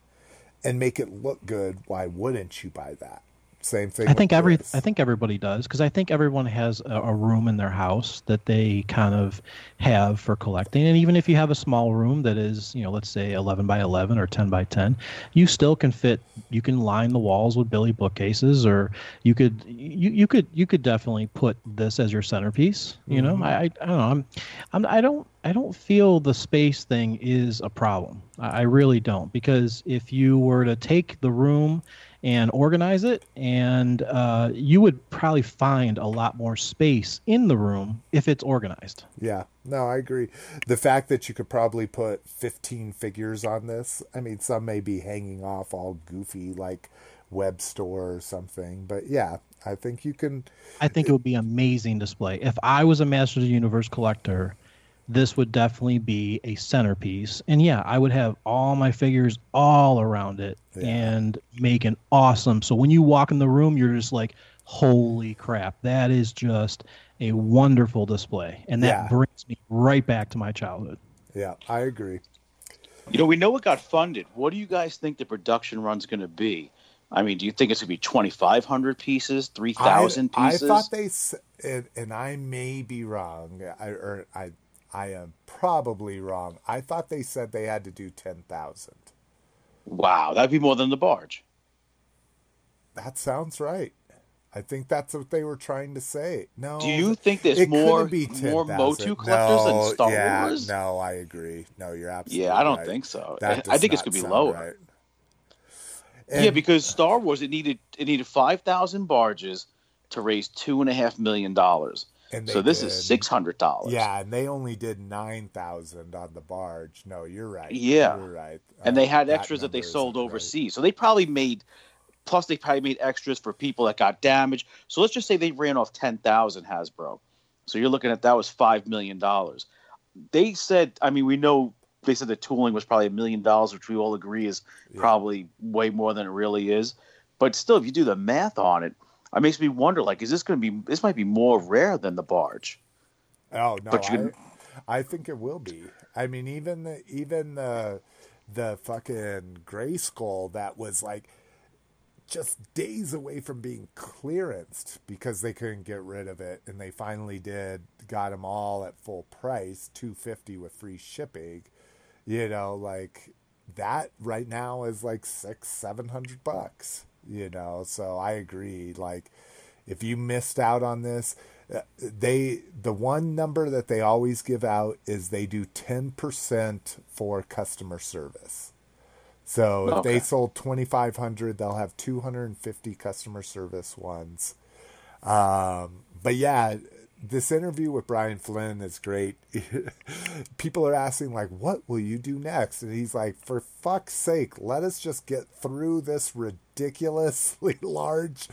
and make it look good, why wouldn't you buy that? Same thing. I think every. I think everybody does because I think everyone has a, a room in their house that they kind of have for collecting, and even if you have a small room that is, you know, let's say eleven by eleven or ten by ten, you still can fit. You can line the walls with Billy bookcases, or you could you you could you could definitely put this as your centerpiece. You know, mm-hmm. I, I I don't know. I'm, I'm I don't I don't feel the space thing is a problem. I, I really don't because if you were to take the room and organize it, and uh, you would probably find a lot more space in the room if it's organized. Yeah, no, I agree. The fact that you could probably put 15 figures on this, I mean, some may be hanging off all goofy like Webstor or something, but yeah, I think you can. I think it would be amazing display. If I was a Masters of the Universe collector, this would definitely be a centerpiece. And yeah, I would have all my figures all around it Yeah. and make an awesome. So when you walk in the room, you're just like, holy crap, that is just a wonderful display. And that Yeah. brings me right back to my childhood. Yeah, I agree. You know, we know it got funded. What do you guys think the production run's going to be? I mean, do you think it's going to be 2,500 pieces, 3,000 pieces? I thought they and, and I may be wrong. I or I I am probably wrong. I thought they said they had to do ten thousand. wow, that'd be more than the barge. That sounds right. I think that's what they were trying to say. No, Do you think there's more be more Motu collectors no, than Star yeah, Wars? No, I agree. No, you're absolutely Yeah, I don't right. think so. I think it's going to be lower. right. yeah, because Star Wars it needed it needed 5,000 barges to raise two and a half million dollars. And So this did. is six hundred dollars. Yeah, and they only did nine thousand on the barge. No, you're right. Yeah. you're right. and Uh, they had extras that they sold isn't right. overseas. So they probably made, plus they probably made extras for people that got damaged. So let's just say they ran off ten thousand Hasbro. So you're looking at that was five million dollars. They said, I mean, we know they said the tooling was probably a million dollars, which we all agree is Yeah. probably way more than it really is. But still, if you do the math on it, it makes me wonder: like, is this going to be? This might be more rare than the barge. Oh no, But you- I, I think it will be. I mean, even the even the the fucking Grayskull that was like just days away from being clearanced because they couldn't get rid of it and they finally did got them all at full price 250 with free shipping you know like that right now is like six seven hundred bucks you know so i agree like if you missed out on this uh, they the one number that they always give out is they do 10% for customer service. So if they sold 2500 they'll have 250 customer service ones. Um, but yeah this interview with brian flynn is great. People are asking like what will you do next? And he's like for fuck's sake let us just get through this ridiculously large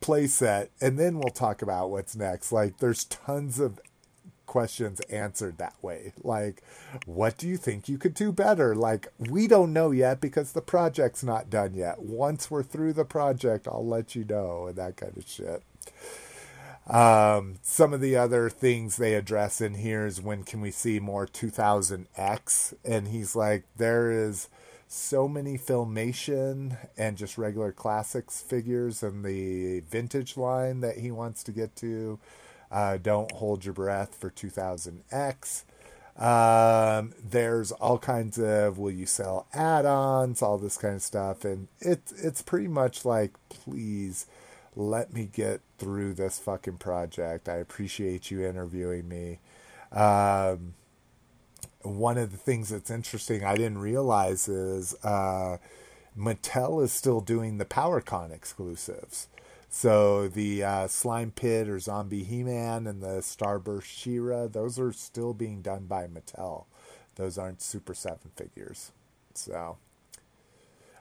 playset and then we'll talk about what's next. Like there's tons of questions answered that way. Like what do you think you could do better? Like we don't know yet because the project's not done yet. Once we're through the project i'll let you know and that kind of shit. Um, some of the other things they address in here is when can we see more 2000X? And he's like, there is so many filmation and just regular classics figures and the vintage line that he wants to get to. Uh, don't hold your breath for 2000X. Um, there's all kinds of will you sell add-ons, all this kind of stuff, and it's it's pretty much like please let me get through this fucking project. I appreciate you interviewing me. Um, one of the things that's interesting I didn't realize is uh, Mattel is still doing the PowerCon exclusives. So the uh, Slime Pit or Zombie He-Man and the Starburst She-Ra, those are still being done by Mattel. Those aren't Super 7 figures. So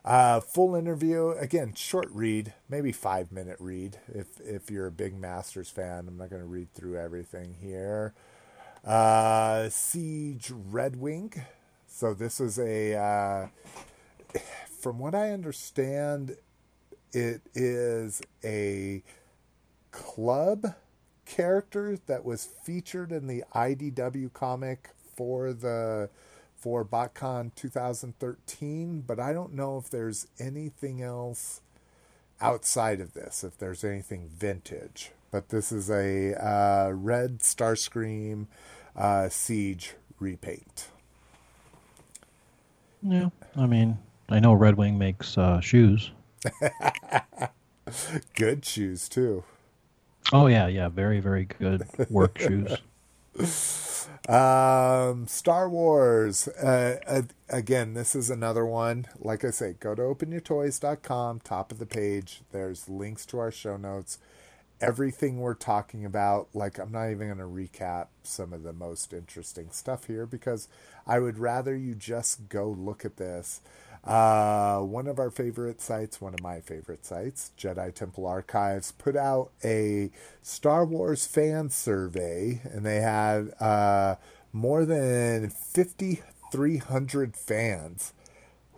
uh, full interview again, short read, maybe five minute read. If if you're a big Masters fan, I'm not going to read through everything here. Uh, Siege Red Wing. So this is a, uh, from what I understand, it is a club character that was featured in the IDW comic for the for BotCon 2013, but I don't know if there's anything else outside of this, if there's anything vintage. But this is a uh, red Starscream uh, Siege repaint. Yeah, I mean, I know Red Wing makes uh, shoes. Good shoes, too. Oh yeah, yeah, very very good work shoes. Um, Star Wars. Uh, uh, again, this is another one. Like I say, go to openyourtoys.com, top of the page. There's links to our show notes. Everything we're talking about, like, I'm not even going to recap some of the most interesting stuff here because I would rather you just go look at this. Uh, one of our favorite sites, one of my favorite sites, Jedi Temple Archives, put out a Star Wars fan survey, and they had uh, more than 5,300 fans.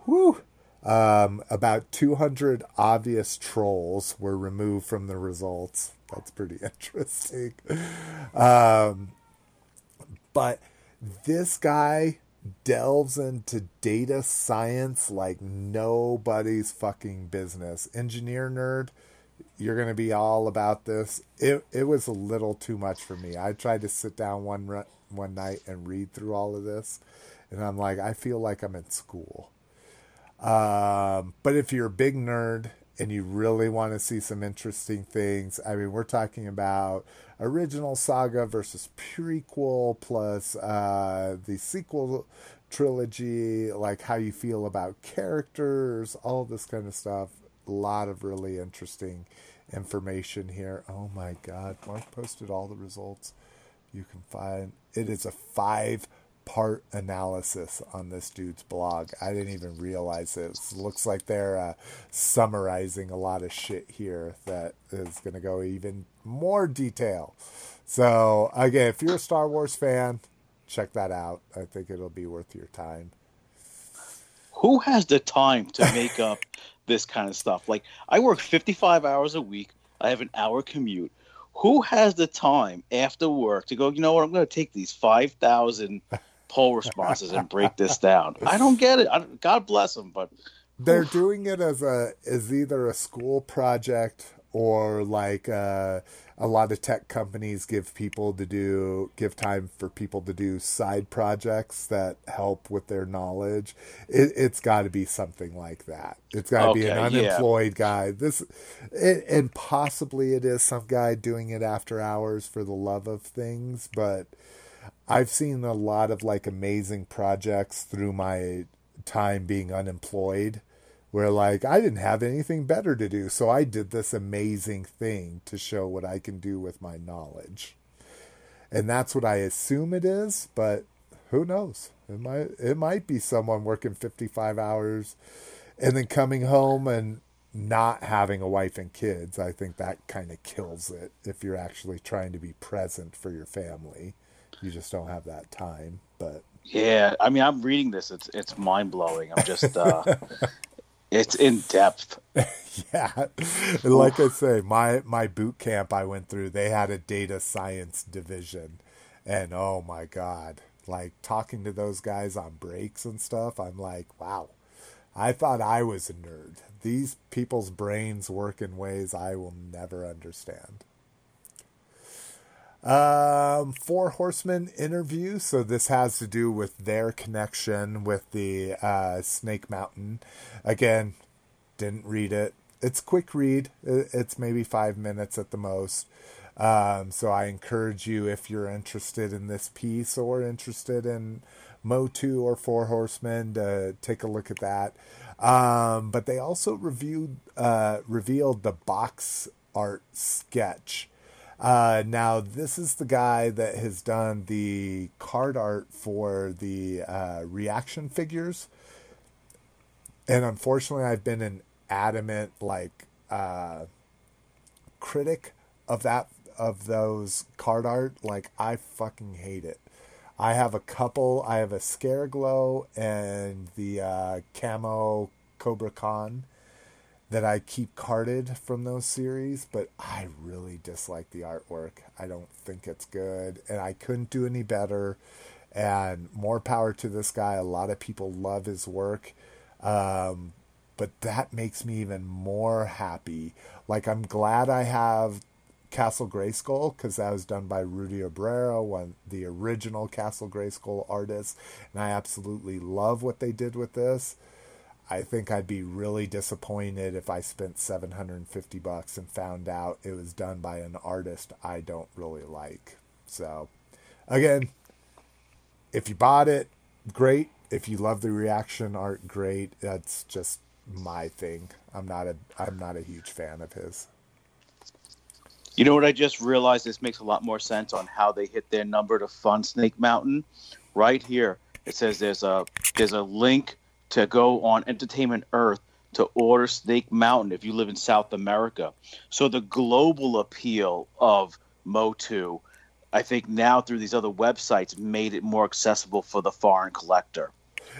Whew! Um, about 200 obvious trolls were removed from the results. That's pretty interesting. Um, but this guy delves into data science like nobody's fucking business. Engineer nerd, you're going to be all about this. It it was a little too much for me. I tried to sit down one one night and read through all of this, and I'm like, I feel like I'm in school. Um, but if you're a big nerd and you really want to see some interesting things, I mean, we're talking about original saga versus prequel plus uh, the sequel trilogy, like how you feel about characters, all this kind of stuff. A lot of really interesting information here. Oh my God, Mark posted all the results you can find. It is a five part analysis on this dude's blog. I didn't even realize it. It looks like they're uh, summarizing a lot of shit here that is going to go even more detail. So, again, if you're a Star Wars fan, check that out. I think it'll be worth your time. Who has the time to make up this kind of stuff? Like, I work 55 hours a week. I have an hour commute. Who has the time after work to go, you know what, I'm going to take these 5,000 poll responses and break this down? I don't get it. I, God bless them, but they're doing it as a as either a school project or like uh, a lot of tech companies give people to do give time for people to do side projects that help with their knowledge it, has got to be something like that it's got to Okay, be an yeah. unemployed guy this it, and possibly it is some guy doing it after hours for the love of things but i've seen a lot of like amazing projects through my time being unemployed where like I didn't have anything better to do, so I did this amazing thing to show what I can do with my knowledge. And that's what I assume it is, but who knows? It might it might be someone working 55 hours and then coming home and not having a wife and kids. I think that kind of kills it if you're actually trying to be present for your family. You just don't have that time, but Yeah, I mean, I'm reading this. It's it's mind blowing. I'm just, uh, it's in depth. yeah like i say my my boot camp i went through they had a data science division and oh my god like talking to those guys on breaks and stuff i'm like wow i thought i was a nerd these people's brains work in ways i will never understand um, Four Horsemen interview. So this has to do with their connection with the uh, Snake Mountain. Again, didn't read it. It's quick read. It's maybe five minutes at the most. Um, so I encourage you if you're interested in this piece or interested in Motu or Four Horsemen to take a look at that. Um, but they also reviewed uh, revealed the box art sketch. Uh, now this is the guy that has done the card art for the uh, reaction figures. And unfortunately i've been an adamant like uh critic of that of those card art. Like i fucking hate it. I have a couple i have a scareglow and the uh camo Kobra Khan that i keep carded from those series but i really dislike the artwork i don't think it's good and i couldn't do any better and more power to this guy a lot of people love his work um, but that makes me even more happy. Like I'm glad I have Castle Grayskull because that was done by Rudy Obrero, one the original Castle Grayskull artist, and I absolutely love what they did with this. I think I'd be really disappointed if I spent 750 bucks and found out it was done by an artist I don't really like. So, again, if you bought it, great. If you love the reaction art, great. That's just my thing. I'm not a I'm not a huge fan of his. You know what I just realized? This makes a lot more sense on how they hit their number to fund Snake Mountain. Right here, it says there's a there's a link to go on Entertainment Earth to order Snake Mountain if you live in South America. So the global appeal of Motu, I think now through these other websites made it more accessible for the foreign collector.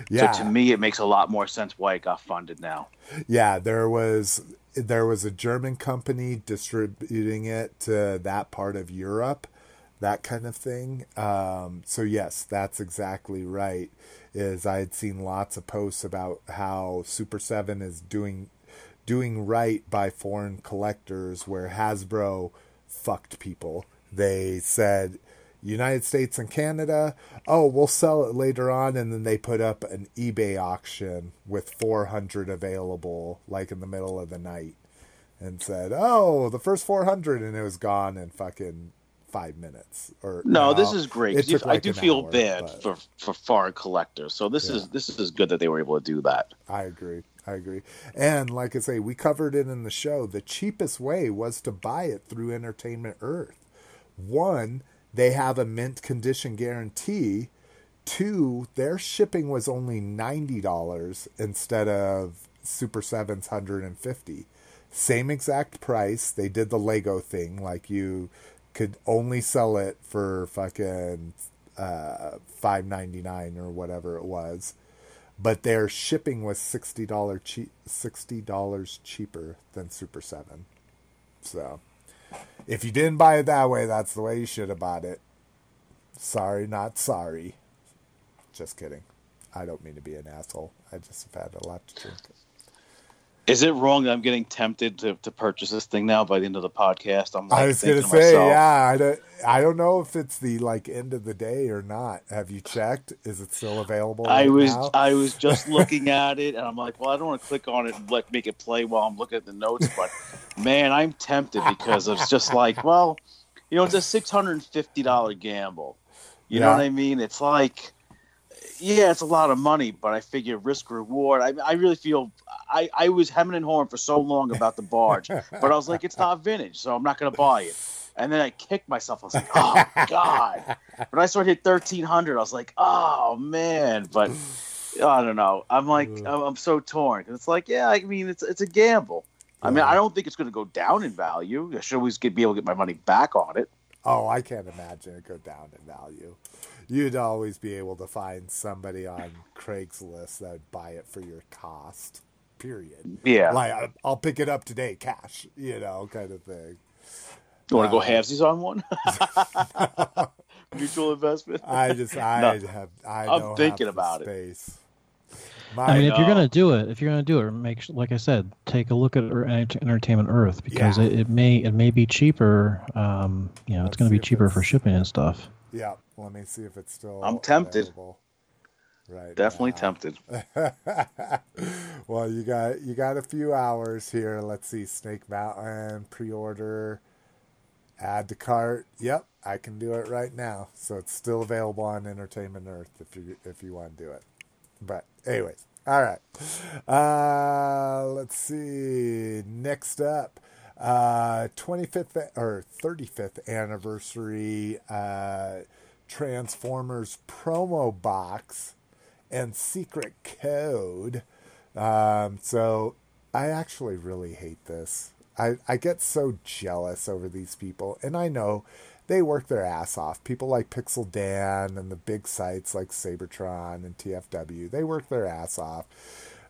Yeah, So to me, it makes a lot more sense why it got funded now. yeah. There was there was a German company distributing it to that part of Europe, that kind of thing. Um, so yes, that's exactly right. Is I had seen lots of posts about how Super Seven is doing doing right by foreign collectors, where Hasbro fucked people. They said United States and Canada, oh, we'll sell it later on, and then they put up an eBay auction with 400 available, like in the middle of the night, and said, oh, the first 400, and it was gone in fucking five minutes. Or No, this is great. it 'cause you- took I do feel hour, bad but- for, for foreign collectors. So this is this is good that they were able to do that. I agree. I agree. And like I say, we covered it in the show. The cheapest way was to buy it through Entertainment Earth. One, they have a mint condition guarantee. Two, their shipping was only ninety dollars instead of Super Seven's hundred and fifty. Same exact price. They did the Lego thing, like you could only sell it for fucking uh, five ninety nine or whatever it was but their shipping was sixty dollar cheap sixty dollars cheaper than Super Seven. So, if you didn't buy it that way, that's the way you should have bought it. Sorry, not sorry. Just kidding. I don't mean to be an asshole. I just have had a lot to drink. Is it wrong that I'm getting tempted to, to purchase this thing now by the end of the podcast? I'm like I was gonna say, myself, yeah, I don't, I don't know if it's the like end of the day or not. Have you checked? Is it still available? I right was now? I was just looking at it and I'm like, well, I don't want to click on it and like make it play while I'm looking at the notes, but man, I'm tempted because it's just like, well, you know, it's a six hundred and fifty dollar gamble. You know what I mean? It's like, yeah, it's a lot of money, but I figure risk reward. I, I really feel I, I was hemming and hawing for so long about the barge, but I was like, it's not vintage, so I'm not going to buy it. And then I kicked myself. I was like, oh god. When I started hit thirteen hundred, I was like, oh man. But I don't know. I'm like, mm. I'm, I'm so torn. It's like, yeah, I mean, it's it's a gamble. I mean, I mm. don't think it's going to go down in value. I should always get, be able to get my money back on it. Oh, I can't imagine it go down in value. You'd always be able to find somebody on Craigslist that would buy it for your cost. Period. Yeah. Like I- I'll pick it up today, cash. You know, kind of thing. you want to go uh, halvesies on one? Mutual investment. I just, I No. have, I I'm don't thinking the about it. space. I My, mean, if you're gonna do it, if you're gonna do it, make like I said, take a look at Entertainment Earth because Yeah. it, it may it may be cheaper. Um, you know, Let's it's gonna see be cheaper for shipping and stuff. Yeah. Let me see if it's still. I'm tempted. available Right. Definitely now. tempted. well, you got you got a few hours here. Let's see, Snake Mountain pre-order, add to cart. Yep, I can do it right now. So it's still available on Entertainment Earth if you if you want to do it. But anyways, all right. Uh, let's see. Next up, uh, 25th or 35th anniversary uh, Transformers promo box and secret code. Um, so I actually really hate this. I, I get so jealous over these people, and I know they work their ass off. People like Pixel Dan and the big sites like Seibertron and TFW, they work their ass off.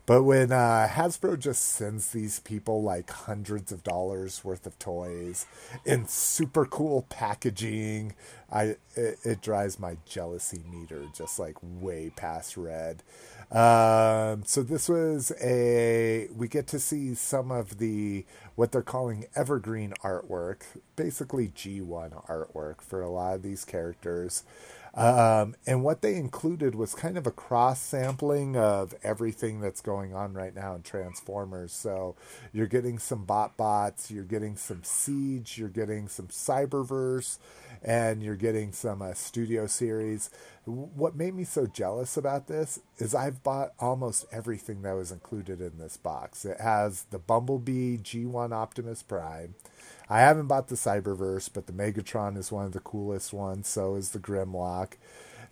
But when uh, Hasbro just sends these people like hundreds of dollars worth of toys in super cool packaging, I it, it drives my jealousy meter just like way past red. Um, so this was a we get to see some of the what they're calling evergreen artwork, basically G1 artwork for a lot of these characters. Um, and what they included was kind of a cross sampling of everything that's going on right now in Transformers. So you're getting some bot bots, you're getting some Siege, you're getting some Cyberverse, and you're getting some uh, Studio Series. What made me so jealous about this is I've bought almost everything that was included in this box. It has the Bumblebee G1 Optimus Prime. I haven't bought the Cyberverse, but the Megatron is one of the coolest ones. So is the Grimlock.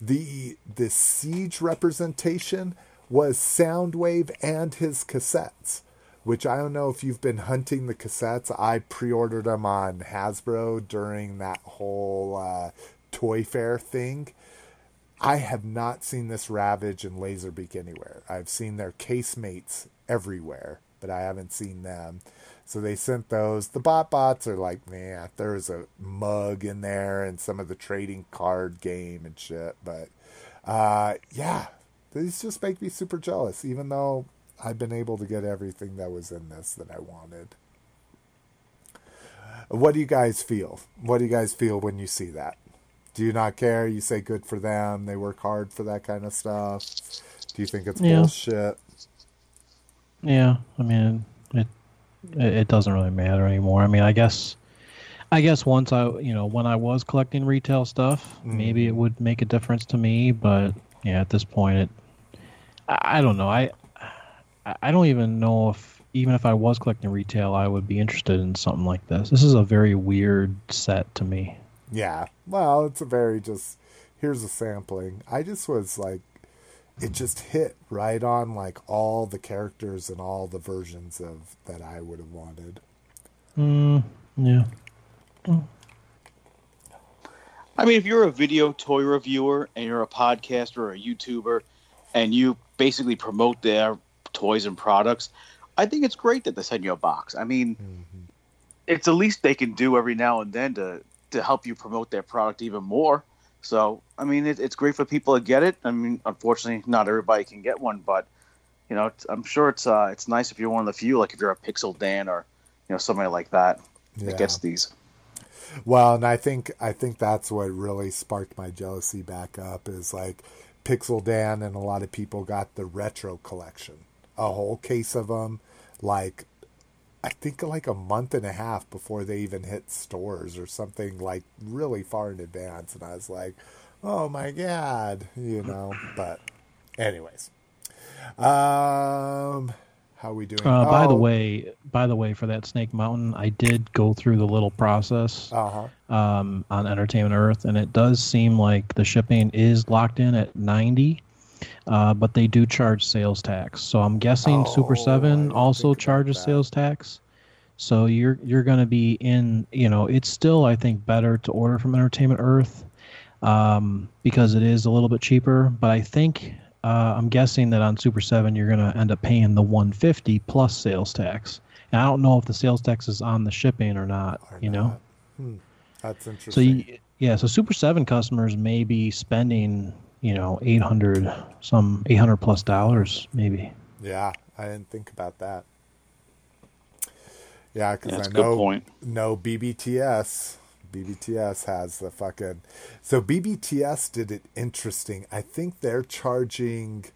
The the Siege representation was Soundwave and his cassettes, which I don't know if you've been hunting the cassettes. I pre-ordered them on Hasbro during that whole uh, Toy Fair thing. I have not seen this Ravage and Laserbeak anywhere. I've seen their casemates everywhere, but I haven't seen them. So they sent those. The bot bots are like, man, there's a mug in there and some of the trading card game and shit. But uh, yeah, these just make me super jealous, even though I've been able to get everything that was in this that I wanted. What do you guys feel? What do you guys feel when you see that? Do you not care? You say good for them. They work hard for that kind of stuff. Do you think it's Yeah. bullshit? Yeah, I mean, it it it doesn't really matter anymore. I mean, I guess I guess once I you know when I was collecting retail stuff, mm-hmm. maybe it would make a difference to me. But yeah, at this point, it I, I don't know. I I don't even know if even if I was collecting retail, I would be interested in something like this. This is a very weird set to me. Yeah. Well, it's a very just here's a sampling. I just was like it just hit right on like all the characters and all the versions of that I would have wanted. Mm, yeah. I mean, if you're a video toy reviewer and you're a podcaster or a YouTuber and you basically promote their toys and products, I think it's great that they send you a box. I mean, it's the least they can do every now and then to, to help you promote their product even more. So, I mean, it, it's great for people to get it. I mean, unfortunately, not everybody can get one, but you know, it's, I'm sure it's uh, it's nice if you're one of the few, like if you're a Pixel Dan or you know somebody like that Yeah. that gets these. Well, and I think I think that's what really sparked my jealousy back up is like Pixel Dan and a lot of people got the retro collection, a whole case of them, like I think like a month and a half before they even hit stores or something like really far in advance, and I was like, oh my god, you know. But, anyways, um, how are we doing? Uh, By the Oh, way, by the way, for that Snake Mountain, I did go through the little process uh huh. um, on Entertainment Earth, and it does seem like the shipping is locked in at ninety, uh, but they do charge sales tax. So I'm guessing Oh, Super Seven also charges sales tax. So you're you're going to be in. You know, it's still I think better to order from Entertainment Earth um, because it is a little bit cheaper. But I think uh, I'm guessing that on Super Seven you're going to end up paying the 150 plus sales tax. And I don't know if the sales tax is on the shipping or not. Or you know. Hmm. That's interesting. So you, yeah, so Super Seven customers may be spending you know eight hundred some eight hundred plus dollars maybe. Yeah, I didn't think about that. Yeah, because Yeah, that's I a good know point. no BBTS. BBTS has the fucking. So BBTS did it interesting. I think they're charging.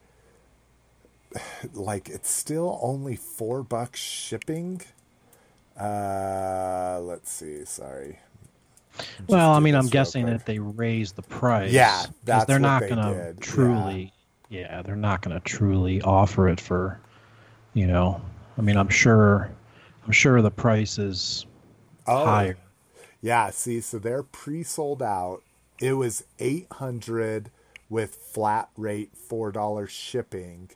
Like it's still only four bucks shipping. Uh, let's see. Sorry. Just Well, I mean, I'm guessing quick. that they raised the price. Yeah, 'cause that's they're what not they gonna did, truly. Yeah. they're not gonna truly offer it for, you know. I mean, I'm sure, I'm sure the price is Oh, higher. Yeah, see, so they're pre-sold out. It was 800 with flat rate $4 shipping.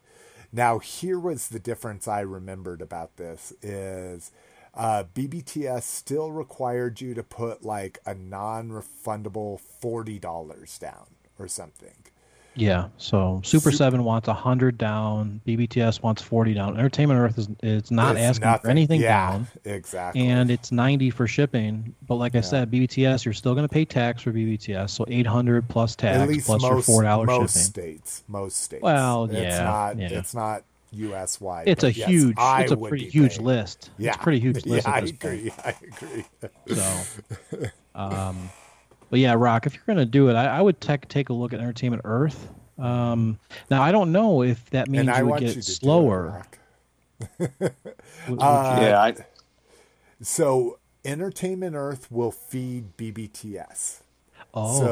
Now, here was the difference I remembered about this is uh, BBTS still required you to put like a non-refundable $40 down or something. Yeah. So Super Sup- Seven wants hundred down. BBTS wants forty down. Entertainment Earth is it's not It's asking for anything yeah, down. Exactly. and it's 90 for shipping but like i said bbts you're still going to pay tax for bbts so 800 plus tax plus most, your $4 most shipping states, most states. Well, it's yeah, not, yeah. it's not U.S. wide. it's a yes, huge I it's a pretty huge paying. list Yeah, it's a pretty huge list yeah, I this point. agree. I agree. so um but yeah rock if you're going to do it I, I would take take a look at entertainment earth um now i don't know if that means and I you would get you to do it, slower Rock. Would- would you- Uh, yeah, I, So Entertainment Earth will feed BBTS. oh so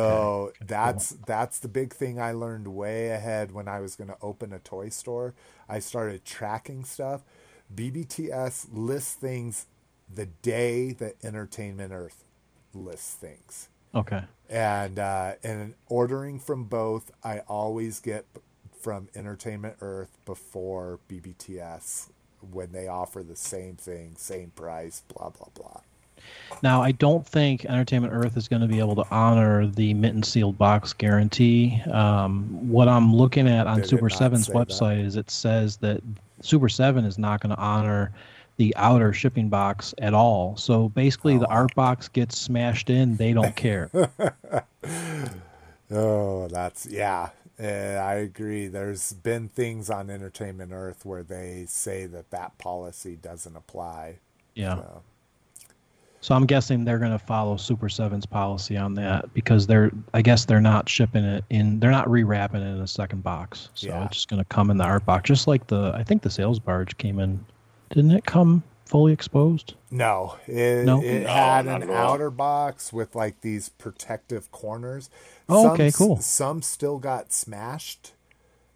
okay. that's that's the big thing I learned way ahead when I was going to open a toy store. I started tracking stuff. BBTS lists things the day that Entertainment Earth lists things. Okay and uh, and ordering from both, I always get from Entertainment Earth before BBTS when they offer the same thing, same price, blah blah blah. Now, I don't think Entertainment Earth is going to be able to honor the mitten sealed box guarantee. Um, what I'm looking at on Did Super not 7's website is it says that Super 7 is not going to honor the outer shipping box at all. So basically, the art box gets smashed in. They don't care. Oh, that's yeah. Uh, I agree. There's been things on Entertainment Earth where they say that that policy doesn't apply. Yeah. So, So I'm guessing they're going to follow Super 7's policy on that because they're, I guess they're not shipping it in, they're not rewrapping it in a second box. So Yeah. it's just going to come in the art box, just like the, I think the sales barge came in. Didn't it come fully exposed? No, it, No? it No, had an outer box with like these protective corners. Oh, some, okay, cool. Some still got smashed,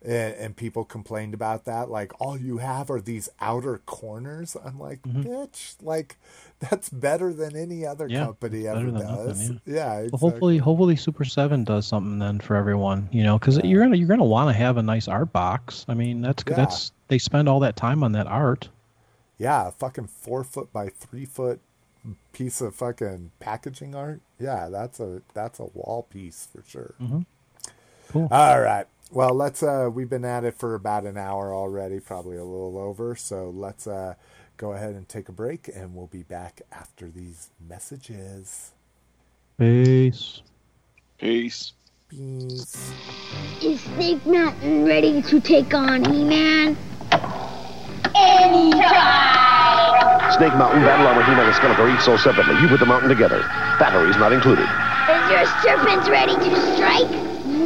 and, and people complained about that. Like, all you have are these outer corners. I'm like, bitch, like that's better than any other Mm-hmm. Yeah, company ever better than nothing, does. yeah. yeah, Well, hopefully, hopefully Super 7 does something then for everyone, you know, because you're gonna you're gonna want to have a nice art box. I mean, that's Yeah. that's they spend all that time on that art. Yeah, a fucking four foot by three foot piece of fucking packaging art. Yeah, that's a that's a wall piece for sure. Cool. All right. Well, let's uh we've been at it for about an hour already, probably a little over. So let's uh go ahead and take a break and we'll be back after these messages. Peace. peace. Peace. Is Snake Mountain ready to take on He-Man? try. Snake Mountain, Battle Armor, He-Man, and Skeletor each sold separately. You put the mountain together. Batteries not included. Is your serpent ready to strike?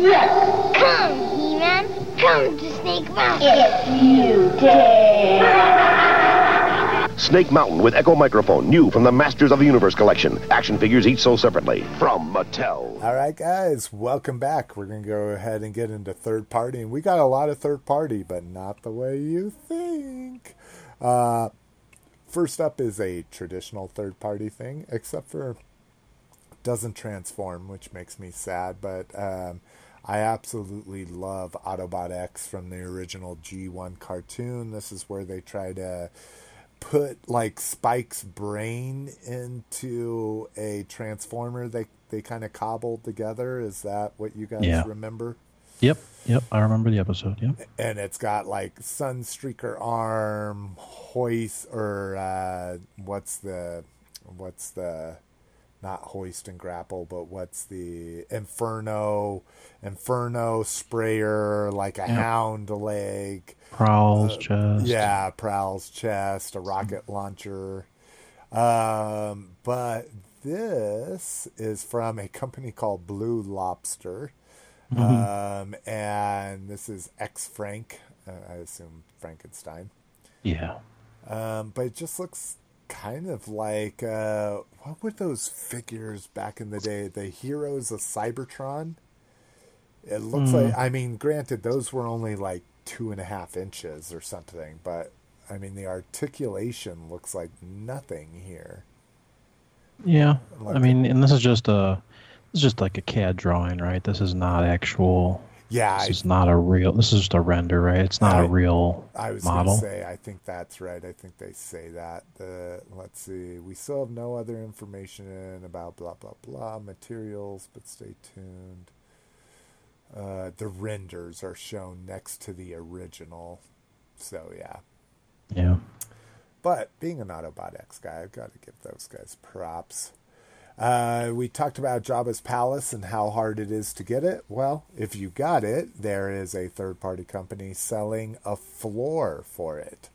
Yes. Come, He-Man. Come to Snake Mountain. If you dare. Snake Mountain with Echo Microphone, new from the Masters of the Universe collection. Action figures each sold separately. From Mattel. All right, guys, welcome back. We're going to go ahead and get into third party. And we got a lot of third party, but not the way you think. Uh, first up is a traditional third party thing, except for doesn't transform, which makes me sad. But um, I absolutely love Autobot X from the original G1 cartoon. This is where they try to put like Spike's brain into a transformer they they kind of cobbled together. Is that what you guys Yeah. remember? Yep, yep. I remember the episode. Yep. And it's got like Sunstreaker arm, hoist, or uh, what's the what's the not hoist and grapple, but what's the Inferno Inferno sprayer, like a Yep. hound leg. Prowl's chest. Uh, Yeah, Prowl's chest, a rocket launcher. Um, but this is from a company called Blue Lobster. Um, and this is X Frank. Uh, I assume Frankenstein. Yeah. Um, but it just looks kind of like uh, what were those figures back in the day? The Heroes of Cybertron. It looks like. I mean, granted, those were only like two and a half inches or something, but I mean, the articulation looks like nothing here. Yeah. Like- I mean, and this is just a, is just like a CAD drawing, right? This is not actual. Yeah, This I, is not a real. This is just a render, right? It's not I- a real I was model. say, I think that's right. I think they say that. The let's see, we still have no other information about blah blah blah materials, but stay tuned. Uh, the renders are shown next to the original, so yeah. Yeah. But being an Autobot X guy, I've got to give those guys props. Uh, we talked about Jabba's Palace and how hard it is to get it. Well, if you got it, there is a third party company selling a floor for it,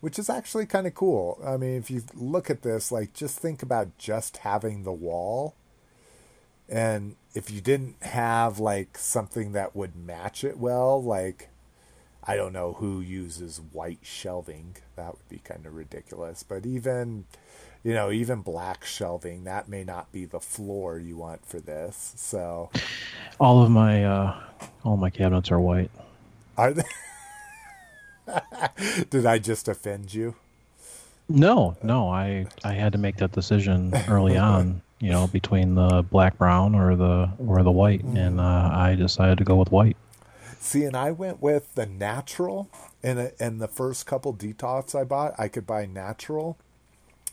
which is actually kind of cool. I mean, if you look at this, like, just think about just having the wall. And if you didn't have, like, something that would match it well, like, I don't know who uses white shelving. That would be kind of ridiculous. But even, you know, even black shelving, that may not be the floor you want for this. So, All of my, uh, all my cabinets are white. are they? Did I just offend you? No, no. I, I had to make that decision early on. You know, between the black brown or the or the white, and uh, I decided to go with white. See, and I went with the natural, and and the first couple detolfs I bought, I could buy natural,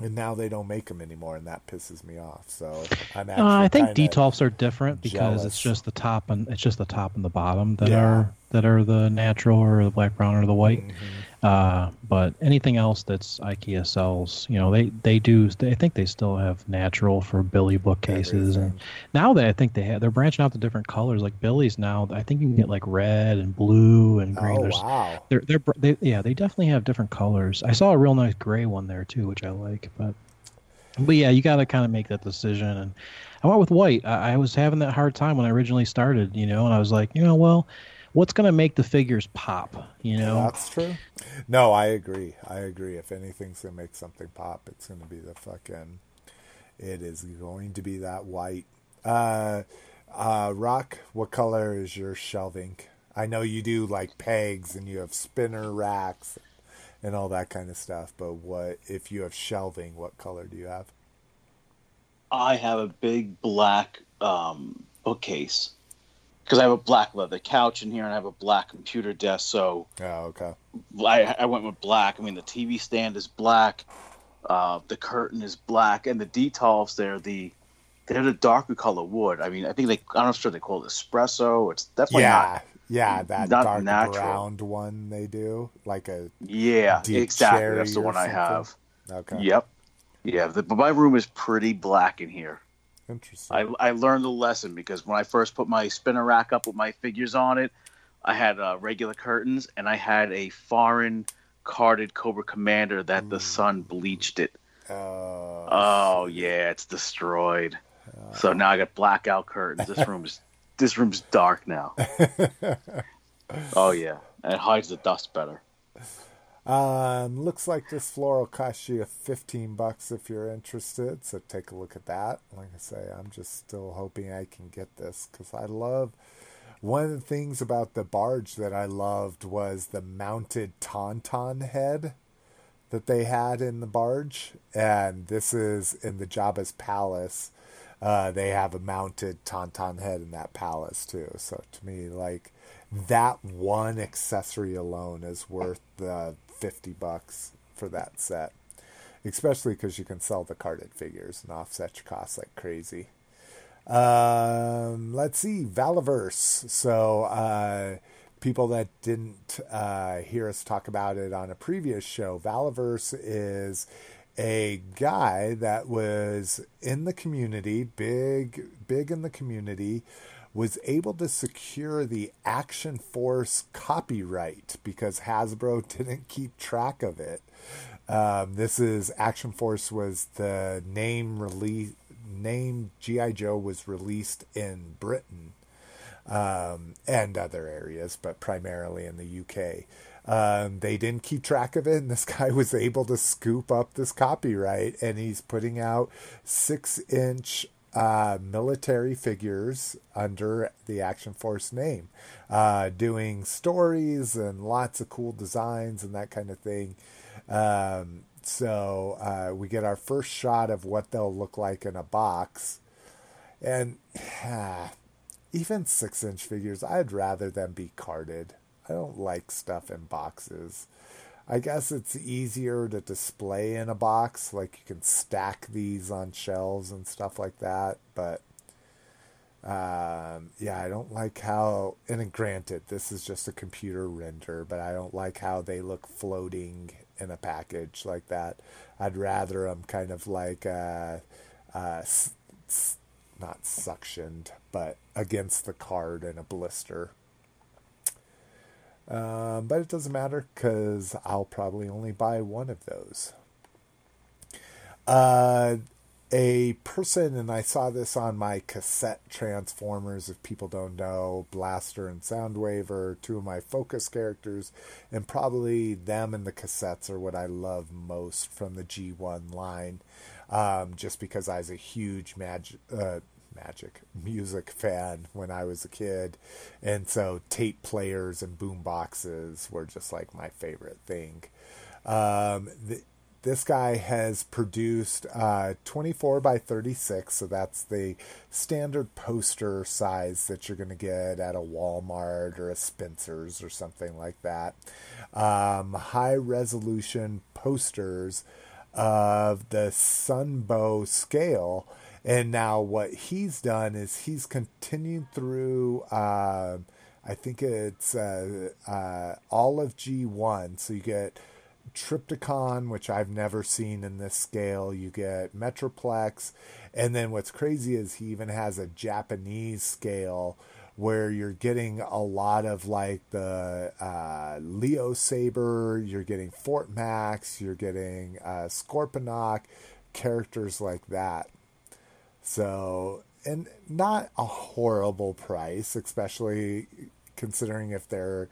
and now they don't make them anymore, and that pisses me off. So I'm actually. Uh, I think detolfs are different because jealous. it's just the top and it's just the top and the bottom that Yeah. are that are the natural or the black brown or the white. Mm-hmm. Uh, but anything else that's IKEA sells, you know, they they do. They, I think they still have natural for Billy bookcases, and now they I think they have they're branching out to different colors. Like Billy's now, I think you can get like red and blue and green. Oh There's wow! they're they're they, yeah they definitely have different colors. I saw a real nice gray one there too, which I like. But but yeah, you got to kind of make that decision. And I went with white. I, I was having that hard time when I originally started, you know, and I was like, you know, well, what's gonna make the figures pop? You know, That's true. No, I agree. I agree. If anything's gonna make something pop, it's gonna be the fucking. It is going to be that white. Uh, uh, Rock, what color is your shelving? I know you do like pegs and you have spinner racks and all that kind of stuff, but what if you have shelving? What color do you have? I have a big black um, bookcase because I have a black leather couch in here and I have a black computer desk. So Oh, okay. I, I went with black. I mean, the TV stand is black, uh, the curtain is black, and the detolfs there the they're the darker color wood. I mean, I think they I'm not sure they call it espresso. It's definitely yeah, not. yeah, that not dark natural. browned one they do, like a Yeah, Deep exactly. That's the one I have. okay. Yep. Yeah, the, but my room is pretty black in here. Interesting. I, I learned the lesson because when I first put my spinner rack up with my figures on it, I had uh, regular curtains and I had a foreign carded Cobra Commander that the sun bleached it. Oh, Oh yeah, it's destroyed. So now I got blackout curtains. This room's this room's dark now. oh yeah, and it hides the dust better. Um, looks like this floor will cost you 15 bucks if you're interested. So take a look at that. Like I say, I'm just still hoping I can get this because I love. One of the things about the barge that I loved was the mounted tauntaun head that they had in the barge, and this is in the Jabba's palace. Uh, they have a mounted tauntaun head in that palace too. So to me, like that one accessory alone is worth the 50 bucks for that set especially because you can sell the carded figures and offset your costs like crazy um, let's see Valaverse. so uh, people that didn't uh, hear us talk about it on a previous show Valaverse is a guy that was in the community big big in the community was able to secure the Action Force copyright because Hasbro didn't keep track of it. Um, this is Action Force was the name release name GI Joe was released in Britain um, and other areas, but primarily in the UK. Um, they didn't keep track of it, and this guy was able to scoop up this copyright, and he's putting out six inch uh, military figures under the Action Force name, uh, doing stories and lots of cool designs and that kind of thing. Um, so uh, we get our first shot of what they'll look like in a box. And even six inch figures, I'd rather them be carded. I don't like stuff in boxes. I guess it's easier to display in a box, like you can stack these on shelves and stuff like that. But um, yeah, I don't like how. And granted, this is just a computer render, but I don't like how they look floating in a package like that. I'd rather them kind of like uh, uh, s- s- not suctioned, but against the card in a blister. Um, but it doesn't matter because I'll probably only buy one of those. Uh, a person, and I saw this on my cassette Transformers, if people don't know, Blaster and Soundwave are two of my focus characters, and probably them and the cassettes are what I love most from the G1 line, um, just because I was a huge magic. Uh, magic music fan when I was a kid, and so tape players and boom boxes were just like my favorite thing. Um, this guy has produced uh, 24 by 36, so that's the standard poster size that you're going to get at a Walmart or a Spencer's or something like that. Um, high resolution posters of the Sunbow scale. And now what he's done is he's continued through. Uh, I think it's uh, uh, all of G1. So you get Trypticon, which I've never seen in this scale. You get Metroplex. And then what's crazy is he even has a Japanese scale where you're getting a lot of like the uh, Leo Saber, you're getting Fort Max, you're getting uh, Scorponok, characters like that. So, and not a horrible price, especially considering if they're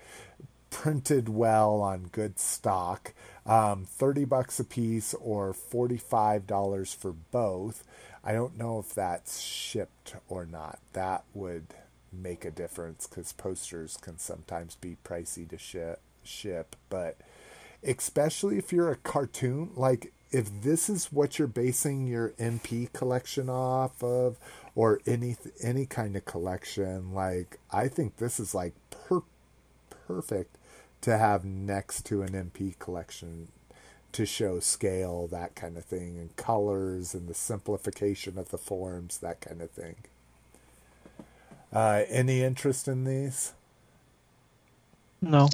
printed well on good stock. Um, 30 bucks a piece or $45 for both. I don't know if that's shipped or not. That would make a difference because posters can sometimes be pricey to ship, ship. But especially if you're a cartoon, like if this is what you're basing your MP collection off of, or any any kind of collection, like I think this is like per- perfect to have next to an MP collection to show scale, that kind of thing, and colors and the simplification of the forms, that kind of thing. Uh, any interest in these? No.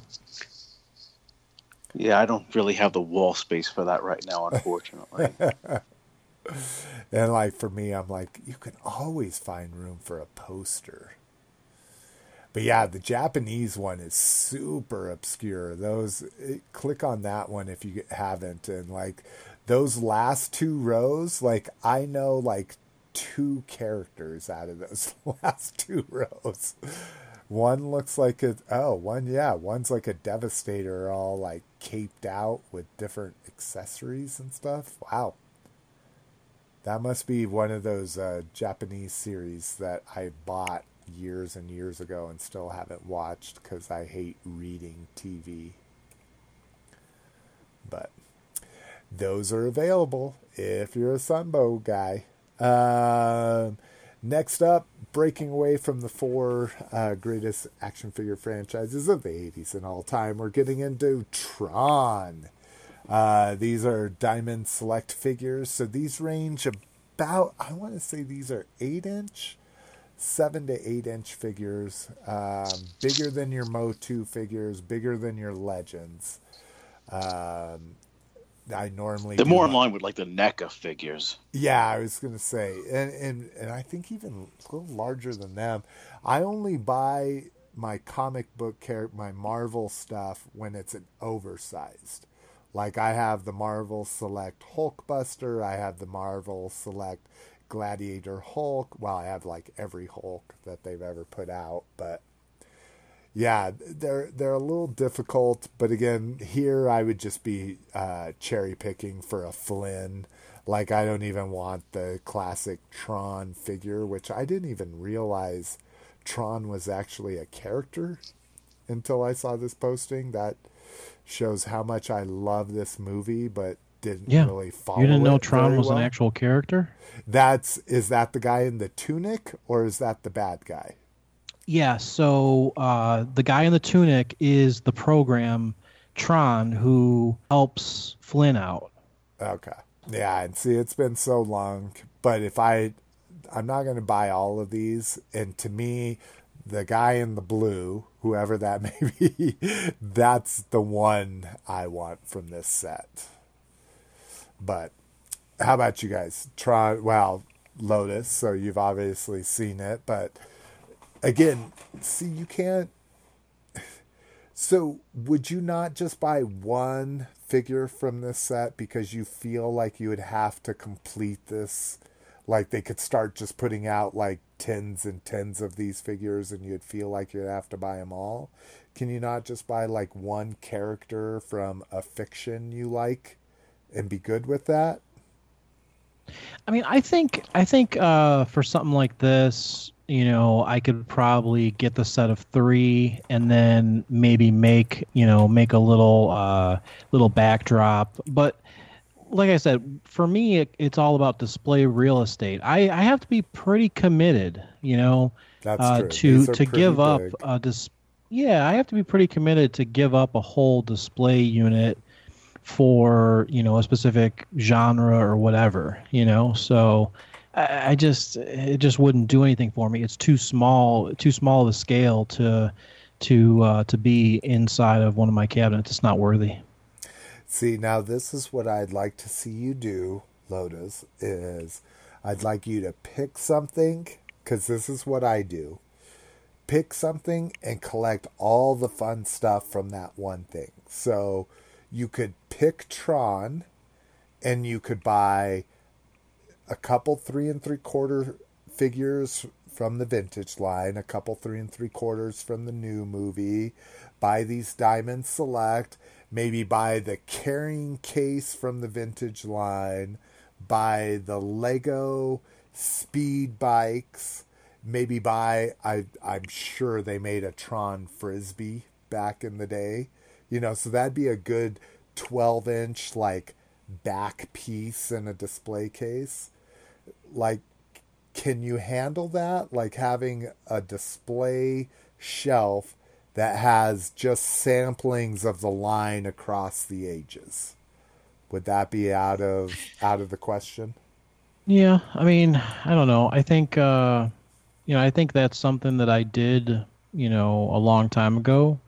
Yeah, I don't really have the wall space for that right now, unfortunately. And like for me, I'm like, you can always find room for a poster. but yeah, the Japanese one is super obscure. Those eh, click on that one if you haven't, and like those last two rows, like I know like two characters out of those last two rows. One looks like a oh one yeah one's like a devastator all like caped out with different accessories and stuff. Wow, that must be one of those uh, Japanese series that I bought years and years ago and still haven't watched because I hate reading TV. But those are available if you're a Sunbow guy. Um, next up, breaking away from the four uh, greatest action figure franchises of the 80s and all time, we're getting into Tron. Uh, these are Diamond Select figures. So these range about, I want to say these are 8 inch, 7 to 8 inch figures. Um, bigger than your Motu figures, bigger than your Legends. Um, I normally They're more in line with like the NECA figures. yeah, I was gonna say, and and and I think even a little larger than them. I only buy my comic book character, my Marvel stuff when it's an oversized. Like I have the Marvel Select Hulkbuster, I have the Marvel Select Gladiator Hulk. Well, I have like every Hulk that they've ever put out, but yeah, they're they're a little difficult, but again, here I would just be uh, cherry picking for a Flynn. Like I don't even want the classic Tron figure, which I didn't even realize Tron was actually a character until I saw this posting. That shows how much I love this movie, but didn't Yeah. really follow. You didn't know Tron was an actual character? That's is that the guy in the tunic or is that the bad guy? Yeah, so uh, the guy in the tunic is the program Tron who helps Flynn out. Okay. Yeah, and see, it's been so long, but if I, I'm not going to buy all of these, and to me, the guy in the blue, whoever that may be, that's the one I want from this set. But how about you guys? Tron, well, Lotus. So you've obviously seen it, but again, see, you can't. So, would you not just buy one figure from this set because you feel like you would have to complete this? Like they could start just putting out like tens and tens of these figures and you'd feel like you'd have to buy them all? Can you not just buy like one character from a fiction you like and be good with that? I mean, I think I think uh, for something like this, you know, I could probably get the set of three, and then maybe make you know make a little uh, little backdrop. But like I said, for me, it, it's all about display real estate. I, I have to be pretty committed, you know, That's uh, to to give up a dis- Yeah, I have to be pretty committed to give up a whole display unit for you know a specific genre or whatever you know so I, just it just wouldn't do anything for me it's too small too small of a scale to to uh, to be inside of one of my cabinets it's not worthy See, now this is what I'd like to see you do, Lotus, is I'd like you to pick something, because this is what I do. Pick something and collect all the fun stuff from that one thing. So you could pick Tron and you could buy a couple three and three quarter figures from the vintage line, a couple three and three quarters from the new movie, buy these Diamond Select, maybe buy the carrying case from the vintage line, buy the Lego speed bikes, maybe buy I I'm sure they made a Tron frisbee back in the day. You know, so that'd be a good 12 inch like back piece in a display case like can you handle that? Like having a display shelf that has just samplings of the line across the ages. Would that be out of out of the question? Yeah i mean i don't know. I think uh you know i think that's something that i did you know a long time ago.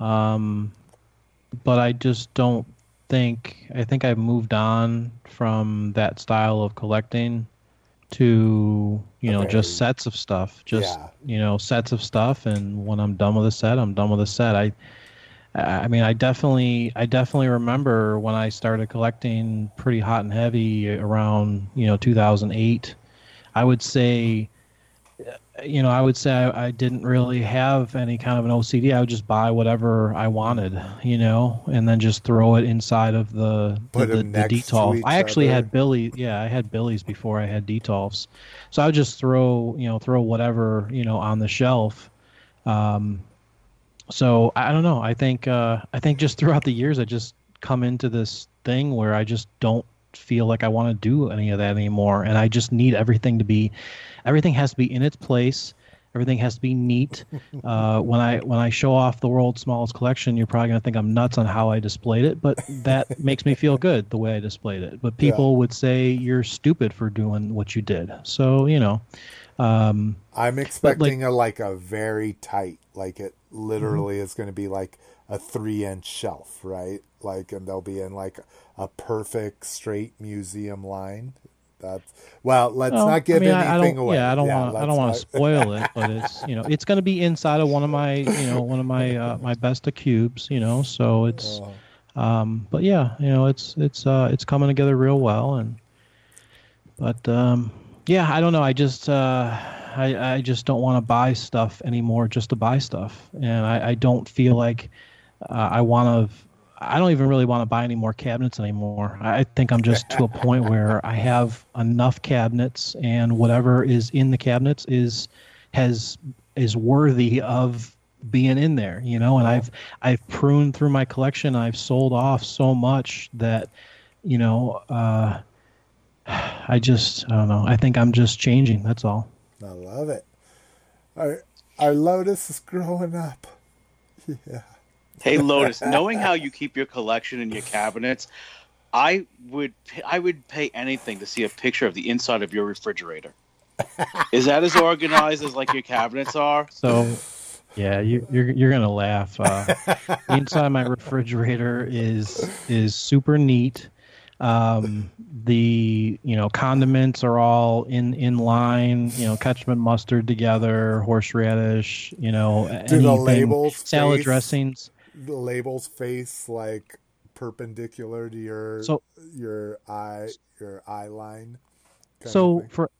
Um but i just don't think i think i've moved on from that style of collecting to you know Okay. just sets of stuff just Yeah. you know sets of stuff and when i'm done with a set i'm done with a set i i mean i definitely i definitely remember when i started collecting pretty hot and heavy around you know 2008 i would say you know, I would say I, I didn't really have any kind of an OCD. I would just buy whatever I wanted, you know, and then just throw it inside of the the, Put the, the to detolf. I actually other. had Billy. Yeah, I had Billy's before I had detolfs, so I would just throw, you know, throw whatever you know on the shelf. Um, so I I don't know. I think uh, I think just throughout the years, I just come into this thing where I just don't feel like I want to do any of that anymore, and I just need everything to be, everything has to be in its place. Everything has to be neat. Uh, when I when I show off the world's smallest collection, you're probably gonna think I'm nuts on how I displayed it, but that makes me feel good the way I displayed it. But people would say you're stupid for doing what you did. So you know, um, I'm expecting a like a very tight, like it literally is going to be like a three inch shelf, right? Like, and they'll be in like a perfect straight museum line. That's well. Let's Well, not give I mean, anything I away. Yeah, I don't want. I don't want to spoil it, but it's you know, it's going to be inside of one of my you know one of my uh, my best of cubes, you know. So it's, Oh. um, but yeah, you know, it's it's uh, it's coming together real well, and but um, yeah, I don't know. I just uh, I I just don't want to buy stuff anymore just to buy stuff, and I I don't feel like uh, I want to. I don't even really want to buy any more cabinets anymore. I think I'm just to a point where I have enough cabinets, and whatever is in the cabinets is has is worthy of being in there, you know. And I've I've pruned through my collection. I've sold off so much that, you know, uh, I just I don't know. I think I'm just changing. That's all. I love it. Our our Lotus is growing up. Yeah. Hey Lotus, knowing how you keep your collection in your cabinets, I would I would pay anything to see a picture of the inside of your refrigerator. Is that as organized as like your cabinets are? So, yeah, you, you're you're gonna laugh. Uh, inside my refrigerator is is super neat. Um, the you know condiments are all in in line. You know, ketchup mustard together, horseradish. You know, Do the anything- labels salad face- dressings. The labels face like perpendicular to your So- your eye your eye line. so for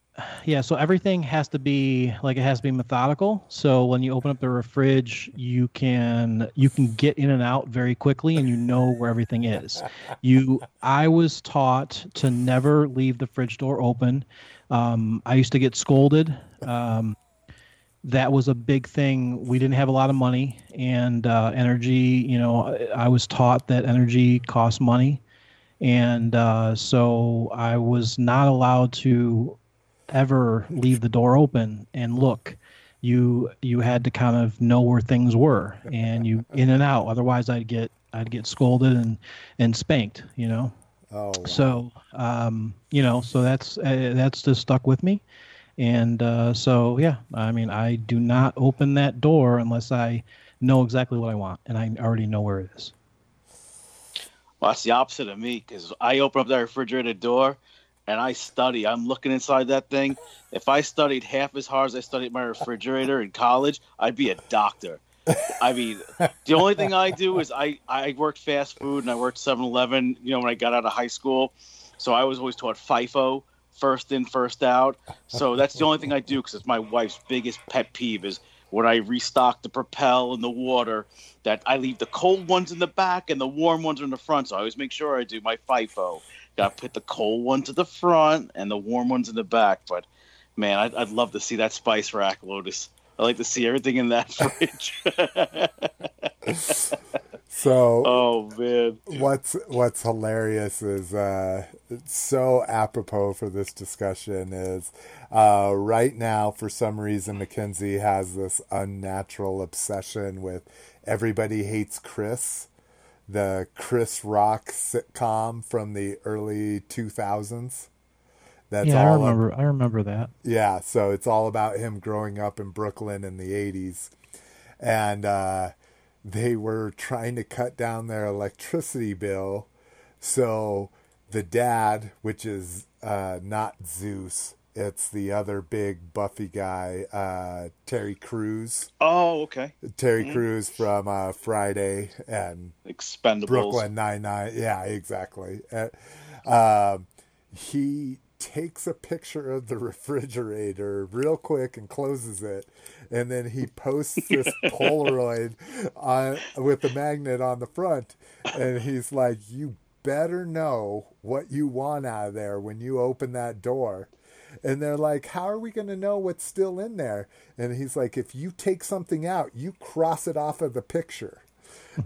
yeah so everything has to be like it has to be methodical. So when you open up the fridge you can you can get in and out very quickly and you know where everything is. You i was taught to never leave the fridge door open. Um, i used to get scolded um, that was a big thing. We didn't have a lot of money, and uh, energy. You know, I was taught that energy costs money, and uh, so I was not allowed to ever leave the door open and look. You you had to kind of know where things were, and you in and out. Otherwise, I'd get I'd get scolded and and spanked. You know. oh, wow. So, um, you know, so that's uh, that's just stuck with me, and uh, so yeah, I mean, I do not open that door unless I know exactly what I want, and I already know where it is. Well, that's the opposite of me because I open up that refrigerator door and I study. I'm looking inside that thing. If I studied half as hard as I studied my refrigerator in college, I'd be a doctor. I mean, the only thing I do is I, I worked fast food and I worked 7 Eleven, you know, when I got out of high school. So I was always taught FIFO, first in, first out. So that's the only thing I do because it's my wife's biggest pet peeve is when I restock the propel and the water that I leave the cold ones in the back and the warm ones in the front. So I always make sure I do my FIFO. Got to put the cold one to the front and the warm ones in the back. But man, I'd, I'd love to see that spice rack, Lotus. I like to see everything in that fridge. so oh man, what's what's hilarious is uh so apropos for this discussion is uh right now for some reason Mackenzie has this unnatural obsession with everybody hates Chris the Chris Rock sitcom from the early 2000s that's yeah, I all ab- remember. I remember that. yeah, so it's all about him growing up in Brooklyn in the 80s. And uh, they were trying to cut down their electricity bill. So the dad, which is uh, not Zeus, It's the other big Buffy guy, uh, Terry Crews. Oh, okay. Terry Crews from uh, Friday and Expendables. Brooklyn Nine Nine. Yeah, exactly. Uh, um, he takes a picture of the refrigerator real quick and closes it, and then he posts this Polaroid on with the magnet on the front, and he's like, "You better know what you want out of there when you open that door." And they're like, How are we going to know what's still in there? And he's like, If you take something out, you cross it off of the picture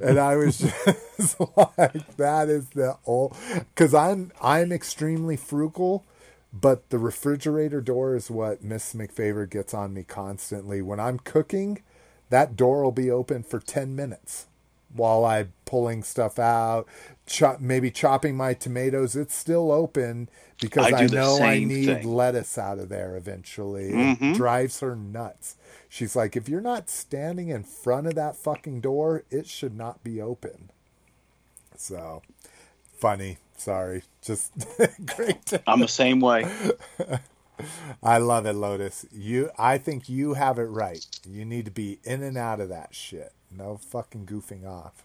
and I was just like, that is the old, because I'm I'm extremely frugal, but the refrigerator door is what Miss McFavor gets on me constantly. When I'm cooking, that door will be open for ten minutes while I'm pulling stuff out, chop, maybe chopping my tomatoes. It's still open because I I, know I need thing. lettuce out of there eventually. Mhm. It drives her nuts. She's like, if you're not standing in front of that fucking door, it should not be open. So funny. Sorry. Just great. I'm the same way. I love it, Lotus. You I think you have it right. You need to be in and out of that shit. No fucking goofing off.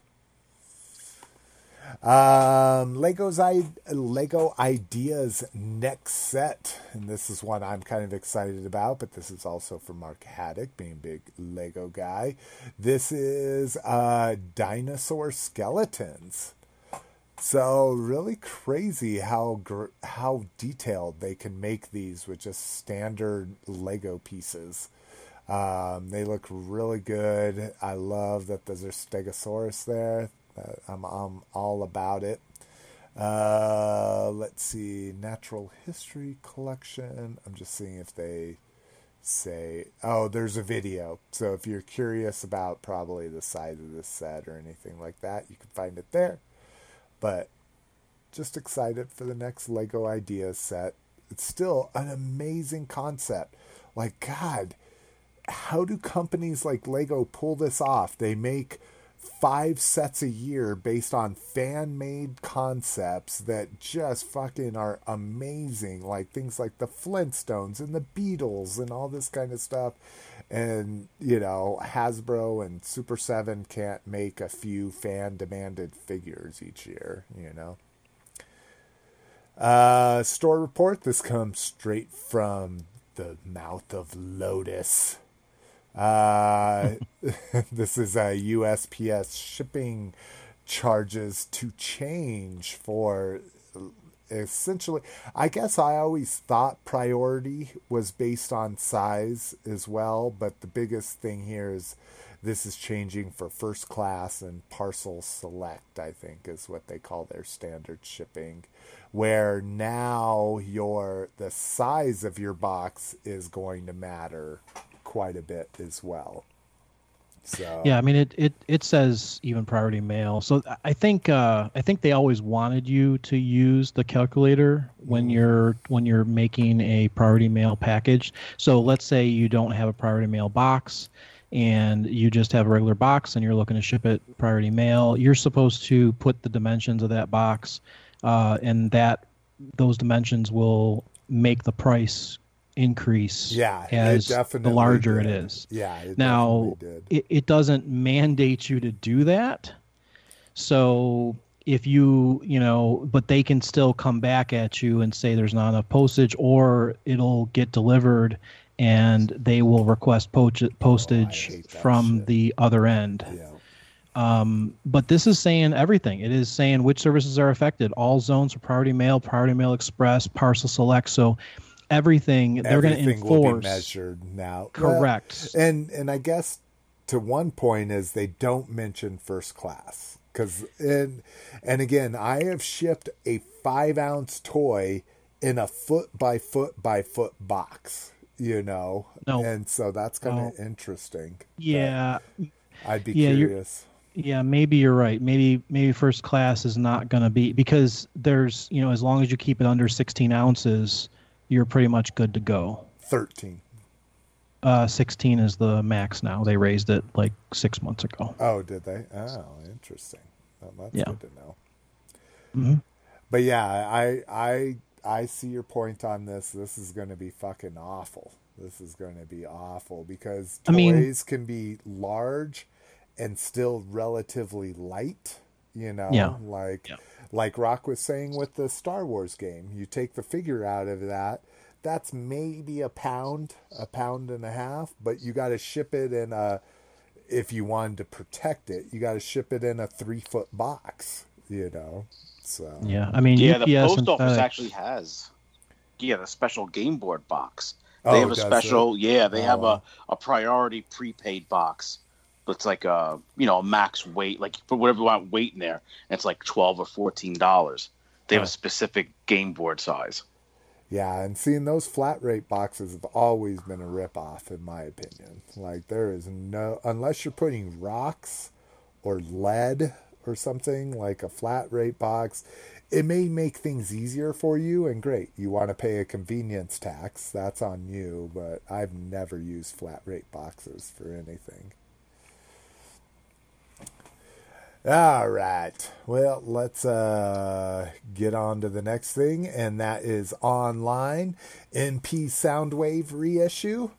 Um, Lego's I Lego Ideas next set, and this is one I'm kind of excited about. But this is also for Mark Haddock, being a big Lego guy. This is uh, dinosaur skeletons. So really crazy how gr- how detailed they can make these with just standard Lego pieces. Um, they look really good. I love that there's a Stegosaurus there. Uh, I'm I'm all about it. Uh, let's see, natural history collection. I'm just seeing if they say. Oh, there's a video. So if you're curious about probably the size of this set or anything like that, you can find it there but just excited for the next Lego Ideas set. It's still an amazing concept. Like, God, how do companies like Lego pull this off? They make five sets a year based on fan made concepts that just fucking are amazing. Like things like the Flintstones and the Beatles and all this kind of stuff. And, you know, Hasbro and Super 7 can't make a few fan demanded figures each year, you know. Uh, store report. This comes straight from the mouth of Lotus. Uh, this is a USPS shipping charges to change for essentially. I guess I always thought priority was based on size as well, but the biggest thing here is this is changing for first class and parcel select, I think is what they call their standard shipping, where now your the size of your box is going to matter quite a bit as well. So Yeah, I mean it, it it says even priority mail. So I think uh, I think they always wanted you to use the calculator when you're when you're making a priority mail package. So let's say you don't have a priority mail box and you just have a regular box and you're looking to ship it priority mail. You're supposed to put the dimensions of that box, uh, and that those dimensions will make the price increase Yeah, it as the larger it did. is. Yeah, it now it, it doesn't mandate you to do that. So if you, you know, but they can still come back at you and say there's not enough postage, or it'll get delivered and they will request po- postage Oh, from shit. the other end. Yeah. Um, but this is saying everything. It is saying which services are affected. All zones for Priority Mail, Priority Mail Express, Parcel Select. So everything they're going to Everything will be enforce. measured now. Correct. Well, and and I guess to one point is they don't mention first class because and and again I have shipped a five ounce toy in a foot by foot by foot box. You know, No. and so that's kind No. of interesting. Yeah, I'd be Yeah, curious. Yeah, maybe you're right. Maybe maybe first class is not going to be because there's you know as long as you keep it under 16 ounces, you're pretty much good to go. Thirteen. Uh, 16 is the max now. They raised it like six months ago. Oh, did they? Oh, interesting. Well, that's Yeah. good to know. Mhm. But yeah, I I I see your point on this. This is going to be fucking awful. This is going to be awful because I mean- toys can be large and still relatively light. You know, Yeah. like Yeah. like Rock was saying with the Star Wars game. You take the figure out of that. That's maybe a pound, a pound and a half, but you got to ship it in a. If you wanted to protect it, you got to ship it in a three foot box. You know, so Yeah, I mean, Yeah, the post and uh, office FedEx- actually has. Yeah, the special game board box. They Oh, have a does special. Yeah, they have Oh. a, a priority prepaid box. It's like a you know a max weight, like you put whatever you want weight in there. And it's like twelve or fourteen dollars. They have a specific game board size. Yeah, and seeing those flat rate boxes have always been a rip off in my opinion. Like there is no unless you're putting rocks or lead or something like a flat rate box, it may make things easier for you and great. You want to pay a convenience tax, that's on you, but I've never used flat rate boxes for anything. All right. Well, let's uh, get on to the next thing, and that is online MP Soundwave reissue.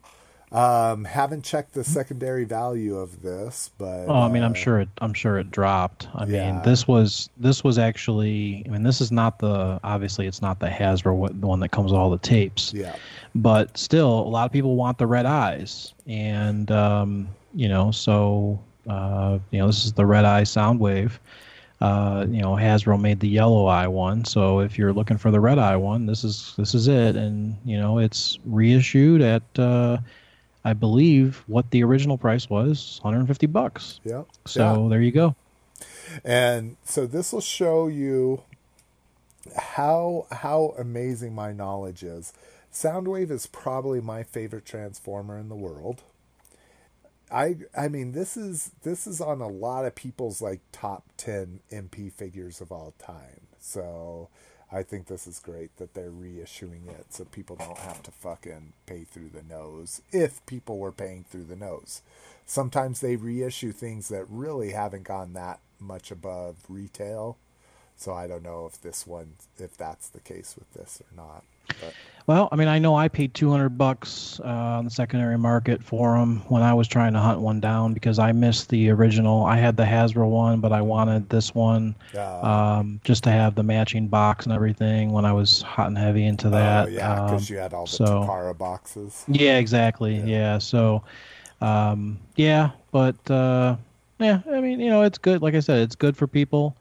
Um, haven't checked the secondary value of this, but Oh, I mean, I'm uh, sure it. I'm sure it dropped. I Yeah. mean, this was this was actually. I mean, this is not the. Obviously, it's not the Hasbro one- the one that comes with all the tapes. Yeah, But still, a lot of people want the red eyes, and um, you know, so uh, you know, this is the red eye Soundwave. Uh, you know, Hasbro made the yellow eye one, so if you're looking for the red eye one, this is this is it, and you know, it's reissued at. Uh, I believe what the original price was, 150 bucks. yeah. So yeah. there you go. And so this will show you how how amazing my knowledge is. Soundwave is probably my favorite transformer in the world. I I mean this is this is on a lot of people's like top 10 MP figures of all time. So I think this is great that they're reissuing it so people don't have to fucking pay through the nose if people were paying through the nose. Sometimes they reissue things that really haven't gone that much above retail. So I don't know if this one if that's the case with this or not. But Well, I mean, I know I paid 200 bucks uh, on the secondary market for them when I was trying to hunt one down because I missed the original. I had the Hasbro one, but I wanted this one uh, um, just to have the matching box and everything when I was hot and heavy into that. oh yeah, Um, because you had all the so- Takara boxes. Yeah, exactly. Yeah. Yeah. So, um, yeah, but uh, yeah, I mean, you know, it's good. Like I said, it's good for people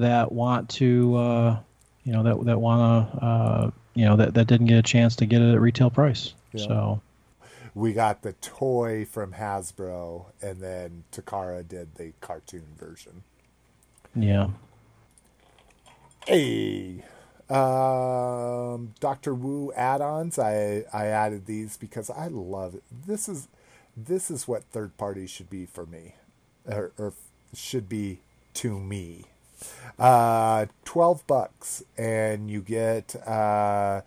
that want to, uh, you know, that that want to, uh, you know, that that didn't get a chance to get it at retail price. Yeah. So, we got the toy from Hasbro, and then Takara did the cartoon version. yeah. Hey, um, Doctor Wu add-ons. I I added these because I love it. This is this is what third parties should be for me, or, or should be to me. Uh, twelve bucks, and you get uh,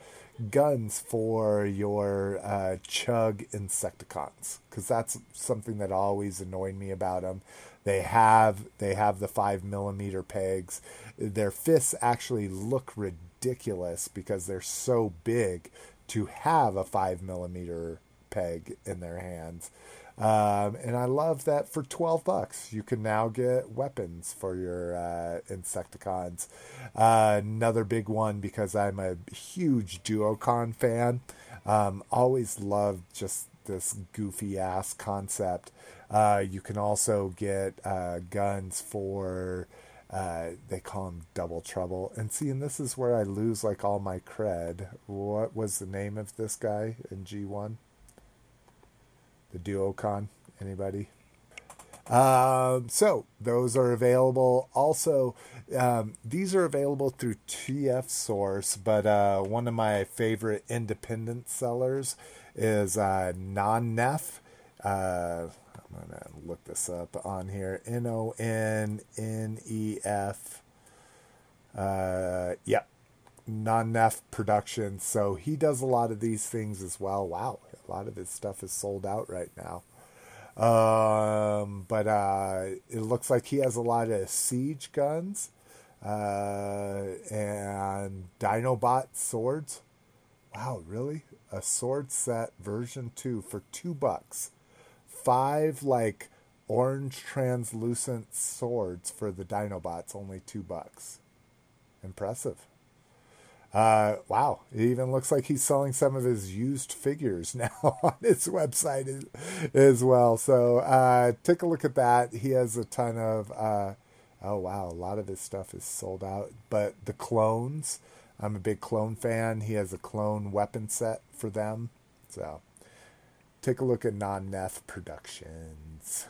guns for your uh, Chug Insecticons, because that's something that always annoyed me about them. They have they have the five millimeter pegs. Their fists actually look ridiculous because they're so big to have a five millimeter peg in their hands. Um, and I love that for 12 bucks, you can now get weapons for your uh, Insecticons. Uh, another big one because I'm a huge Duocon fan. Um, always loved just this goofy ass concept. Uh, you can also get uh, guns for. Uh, they call them double trouble. And see, and this is where I lose like all my cred. What was the name of this guy in G1? The Duocon. Anybody? Um, so those are available. Also, um, these are available through TF Source, but uh, one of my favorite independent sellers is uh, Non-Nef. Uh, I'm gonna look this up on here. N O N N E F. Uh, yep. Non-Nef Productions. So he does a lot of these things as well. Wow, lot of his stuff is sold out right now. Um, but uh, it looks like he has a lot of siege guns. Uh, and Dinobot swords. Wow, really? A sword set version 2 for 2 bucks. Five like orange translucent swords for the Dinobots, only 2 bucks. Impressive. Uh, wow, it even looks like he's selling some of his used figures now on his website as, well. So uh, take a look at that. He has a ton of. Uh, oh wow, a lot of his stuff is sold out. But the clones, I'm a big clone fan. He has a clone weapon set for them. So take a look at Non Nef Productions.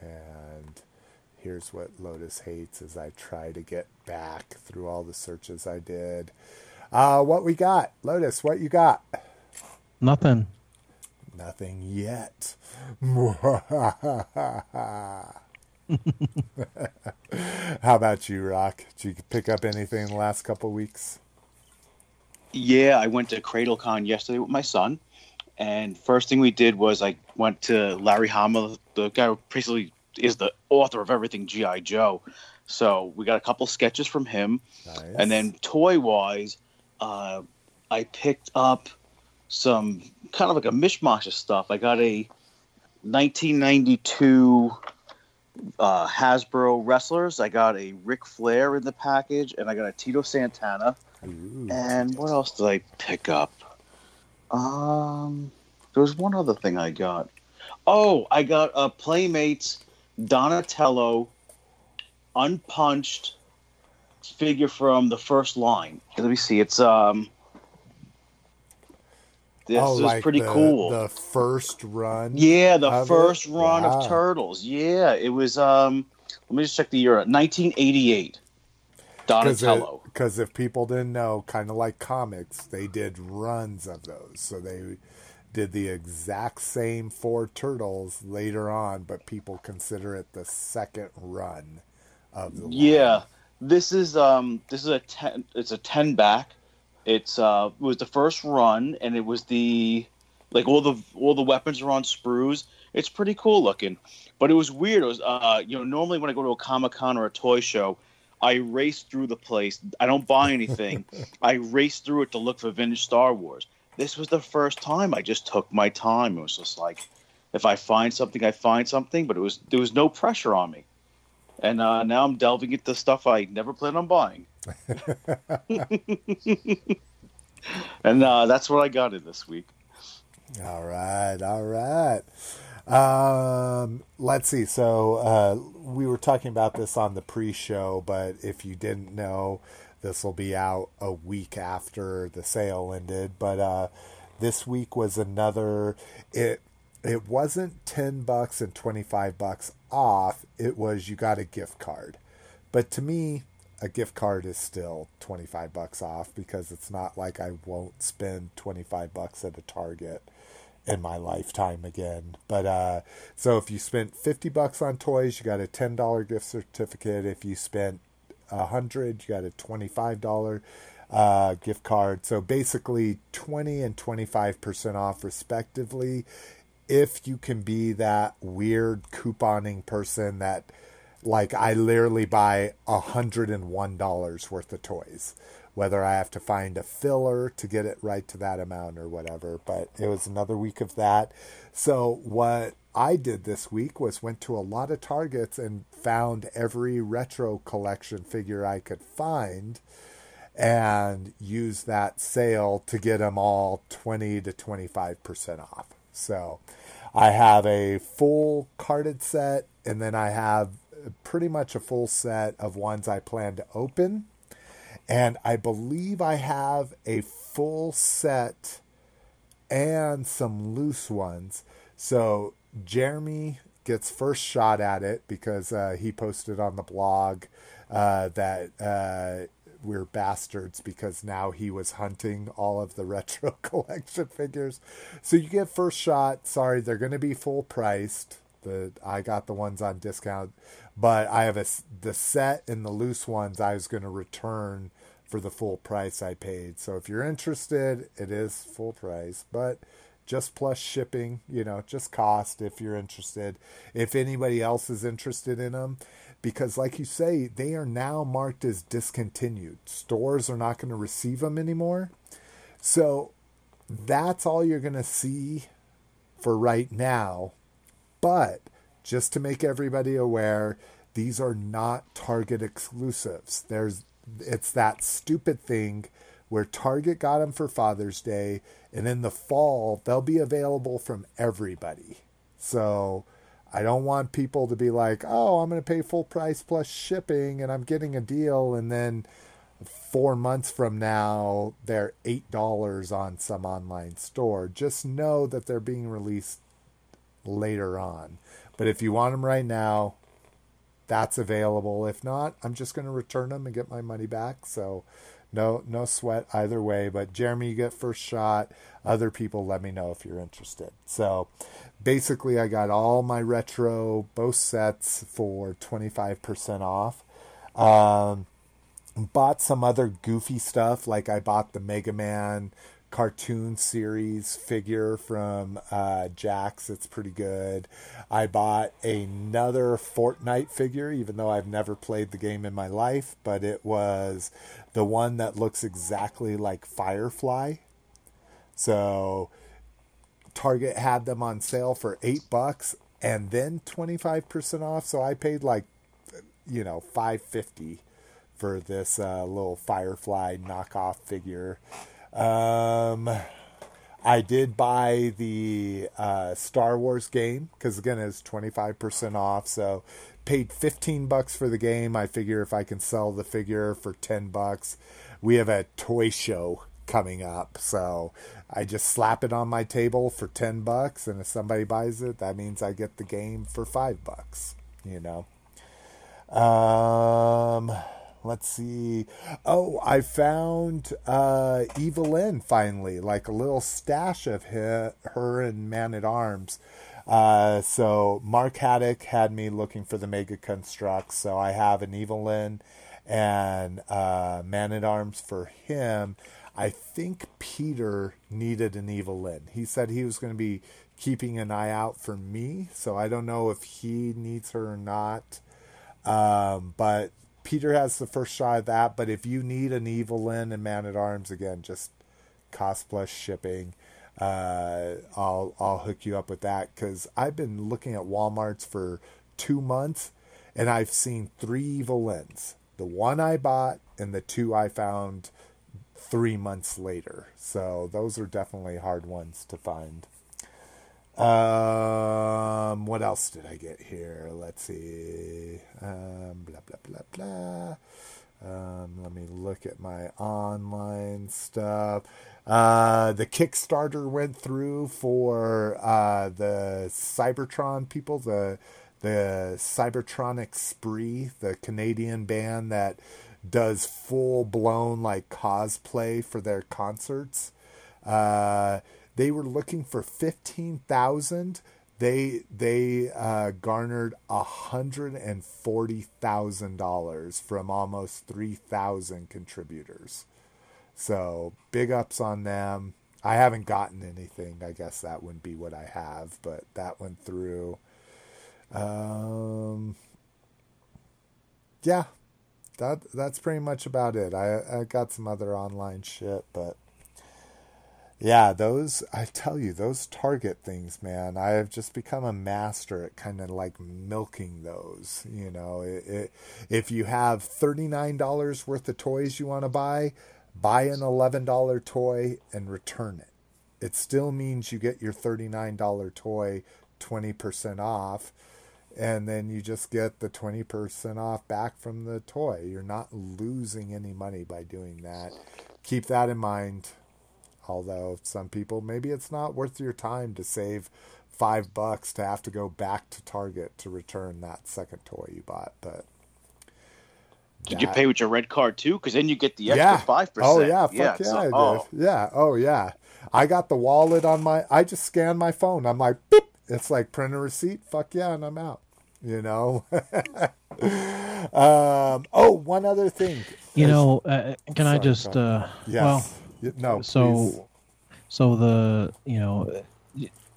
And here's what Lotus hates as I try to get back through all the searches I did. Uh, what we got, Lotus? What you got? Nothing. Nothing yet. How about you, Rock? Did you pick up anything in the last couple weeks? Yeah, I went to CradleCon yesterday with my son, and first thing we did was I went to Larry Hama, the guy who basically is the author of everything GI Joe. So we got a couple sketches from him, Nice. and then toy wise, uh, I picked up some kind of like a mishmash of stuff. I got a 1992 uh, Hasbro wrestlers. I got a Ric Flair in the package, and I got a Tito Santana. Ooh. And what else did I pick up? Um, there was one other thing I got. Oh, I got a Playmates Donatello unpunched figure from the first line. Let me see. It's um. This oh, is like pretty the, cool. The first run. yeah, the of it? first run Wow. of Turtles. Yeah, it was um. Let me just check the year. 1988. Donatello. Because if people didn't know, kind of like comics, they did runs of those. So they did the exact same four turtles later on, but people consider it the second run of the line. Yeah, this is um this is a ten. It's a ten back. It's uh it was the first run, and it was the like all the all the weapons are on sprues. It's pretty cool looking, but it was weird. It was uh you know normally when I go to a comic con or a toy show, I race through the place. I don't buy anything. I race through it to look for vintage Star Wars. This was the first time I just took my time. It was just like, if I find something, I find something. But it was there was no pressure on me and uh, now I'm delving into stuff I never planned on buying. and uh, that's what I got in this week. All right, all right. Um, let's see. So uh, we were talking about this on the pre-show, but if you didn't know, this will be out a week after the sale ended. But uh, this week was another. It it wasn't ten bucks and twenty five bucks off. It was you got a gift card, but to me. A gift card is still 25 bucks off because it's not like I won't spend 25 bucks at a Target in my lifetime again. But uh, so if you spent 50 bucks on toys, you got a $10 gift certificate. If you spent a hundred, you got a $25 uh, gift card. So basically 20 and 25% off respectively. If you can be that weird couponing person that like I literally buy a hundred and one dollars worth of toys, whether I have to find a filler to get it right to that amount or whatever. But it was another week of that. So what I did this week was went to a lot of Targets and found every retro collection figure I could find and use that sale to get them all 20 to 25% off. So I have a full carded set and then I have pretty much a full set of ones I plan to open. And I believe I have a full set and some loose ones. So Jeremy gets first shot at it because uh, he posted on the blog uh, that uh, we're bastards because now he was hunting all of the retro collection figures. So you get first shot. Sorry, they're going to be full priced. The I got the ones on discount, but I have a the set and the loose ones I was going to return for the full price I paid. So if you're interested, it is full price, but just plus shipping, you know, just cost if you're interested. If anybody else is interested in them, because, like you say, they are now marked as discontinued. Stores are not going to receive them anymore. So that's all you're going to see for right now. But just to make everybody aware, these are not Target exclusives. There's it's that stupid thing where Target got them for Father's Day, and in the fall they'll be available from everybody. So I don't want people to be like, "Oh, I'm going to pay full price plus shipping, and I'm getting a deal," and then four months from now they're eight dollars on some online store. Just know that they're being released later on. But if you want them right now, that's available. If not, I'm just going to return them and get my money back. So no no sweat either way. But Jeremy, you get first shot. Other people, let me know if you're interested. So basically, I got all my retro both sets for 25% off. Um, bought some other goofy stuff, like I bought the Mega Man cartoon series figure from uh, Jakks. It's pretty good. I bought another Fortnite figure, even though I've never played the game in my life, but it was the one that looks exactly like Firefly. So Target had them on sale for eight bucks and then 25% off. So I paid like, you know, 550 for this uh, little Firefly knockoff figure. Um, I did buy the uh, Star Wars game because again it's twenty five percent off. So paid fifteen bucks for the game. I figure if I can sell the figure for ten bucks, we have a toy show coming up. So I just slap it on my table for ten bucks, and if somebody buys it, that means I get the game for five bucks. You know. Um let's see. Oh, I found uh, Evil-Lyn finally, like a little stash of her, her and Man at Arms. Uh, so Mark Haddock had me looking for the Mega Construx, so I have an Evil-Lyn and uh, Man at Arms for him. I think Peter needed an Evil-Lyn. He said he was going to be keeping an eye out for me, so I don't know if he needs her or not. Um, but Peter has the first shot at that, but if you need an Evil-Lyn and Man at Arms again, just cost plus shipping. Uh, I'll I'll hook you up with that because I've been looking at WalMarts for two months, and I've seen three Evil-Lyns. The one I bought and the two I found three months later. So those are definitely hard ones to find. Um, what else did I get here? Let's see. Um, blah blah blah blah. Um, let me look at my online stuff. Uh, the Kickstarter went through for uh, the Cybertron people, the the Cybertronic Spree, the Canadian band that does full blown like cosplay for their concerts. Uh, they were looking for fifteen thousand. They they uh, garnered hundred and forty thousand dollars from almost three thousand contributors. So big ups on them. I haven't gotten anything. I guess that wouldn't be what I have, but that went through. Um, yeah, that that's pretty much about it. I I got some other online shit, but yeah, those I tell you, those Target things, man. I have just become a master at kind of like milking those. You know, it, it, if you have thirty nine dollars worth of toys you want to buy, buy an eleven dollar toy and return it. It still means you get your thirty nine dollar toy twenty percent off, and then you just get the twenty percent off back from the toy. You're not losing any money by doing that. Keep that in mind Although some people, maybe it's not worth your time to save five bucks to have to go back to Target to return that second toy you bought. But did you pay with your red card too? Because then you get the yeah. extra five percent. Oh yeah, fuck yeah, yeah, so- I did. oh. Yeah, oh yeah. I got the wallet on my. I just scanned my phone. I'm like, beep. It's like print a receipt. Fuck yeah, and I'm out. You know. um. Oh, one other thing. You know, uh, can I just? Uh, Yes. Well, Y- no. so please. so the you know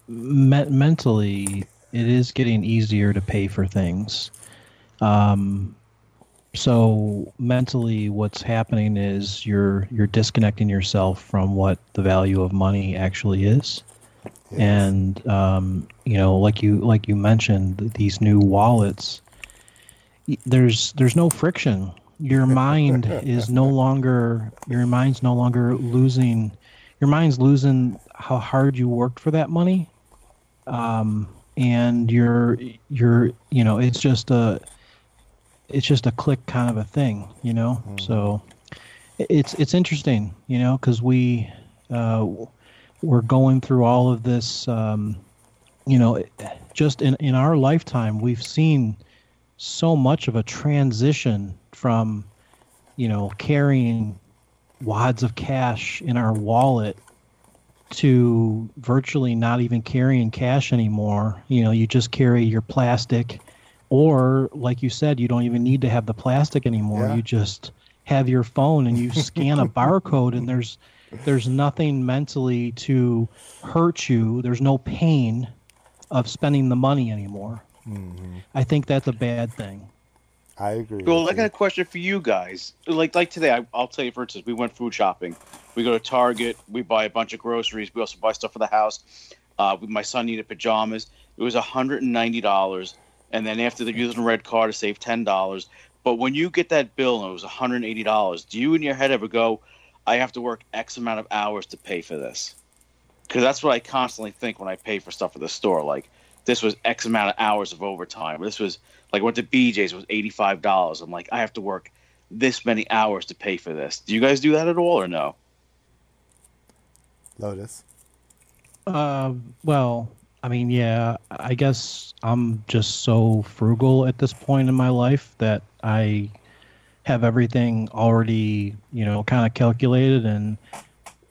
me- mentally it is getting easier to pay for things Um, so mentally, what's happening is you're you're disconnecting yourself from what the value of money actually is. And um, you know, like you like you mentioned, these new wallets, there's there's no friction. Your mind is no longer your mind's no longer losing. Your mind's losing how hard you worked for that money, um, and you're you're you know it's just a it's just a click kind of a thing, you know. So it's it's interesting, you know, because we uh, we're going through all of this. Um, you know, just in in our lifetime, we've seen so much of a transition from, you know, carrying wads of cash in our wallet to virtually not even carrying cash anymore. You know, you just carry your plastic, or like you said, you don't even need to have the plastic anymore. Yeah. You just have your phone and you scan a barcode, and there's there's nothing mentally to hurt you. There's no pain of spending the money anymore. Mm-hmm. I think that's a bad thing. I agree. Well, I got you. a question for you guys. Like like today, I, I'll tell you for instance, we went food shopping. We go to Target. We buy a bunch of groceries. We also buy stuff for the house. Uh, my son needed pajamas. It was hundred and ninety dollars, and then after they're using a red card to save ten dollars. But when you get that bill and it was hundred and eighty dollars, do you in your head ever go, "I have to work X amount of hours to pay for this"? Because that's what I constantly think when I pay for stuff at the store. Like this was X amount of hours of overtime. This was like I went to BJ's was eighty five dollars. I'm like I have to work this many hours to pay for this. Do you guys do that at all or no? Lotus. Uh, well, I mean, yeah, I guess I'm just so frugal at this point in my life that I have everything already, you know, kind of calculated, and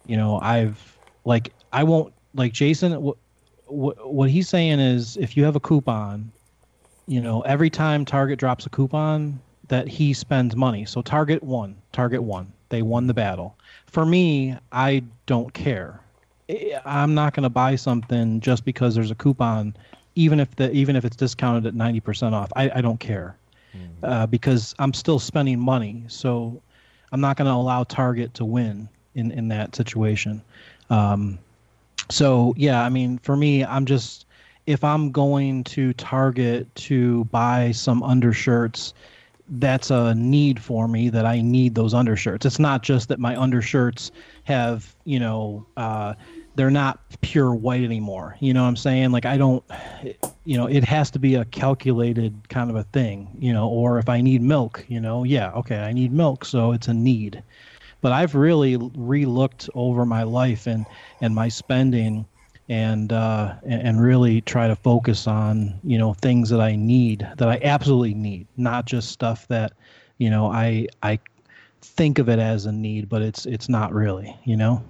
you know, I've like I won't like Jason. What he's saying is, if you have a coupon, you know, every time Target drops a coupon, that he spends money. So Target won. Target won. They won the battle. For me, I don't care. I'm not going to buy something just because there's a coupon, even if the even if it's discounted at ninety percent off. I, I don't care uh, because I'm still spending money. So I'm not going to allow Target to win in in that situation. Um, so yeah, I mean, for me, I'm just if I'm going to Target to buy some undershirts, that's a need for me that I need those undershirts. It's not just that my undershirts have, you know, uh, they're not pure white anymore. You know what I'm saying? Like I don't, you know, it has to be a calculated kind of a thing, you know, or if I need milk, you know, yeah, okay, I need milk, so it's a need. But I've really re-looked over my life and and my spending and uh, and really try to focus on you know things that I need that I absolutely need, not just stuff that you know I I think of it as a need, but it's it's not really, you know.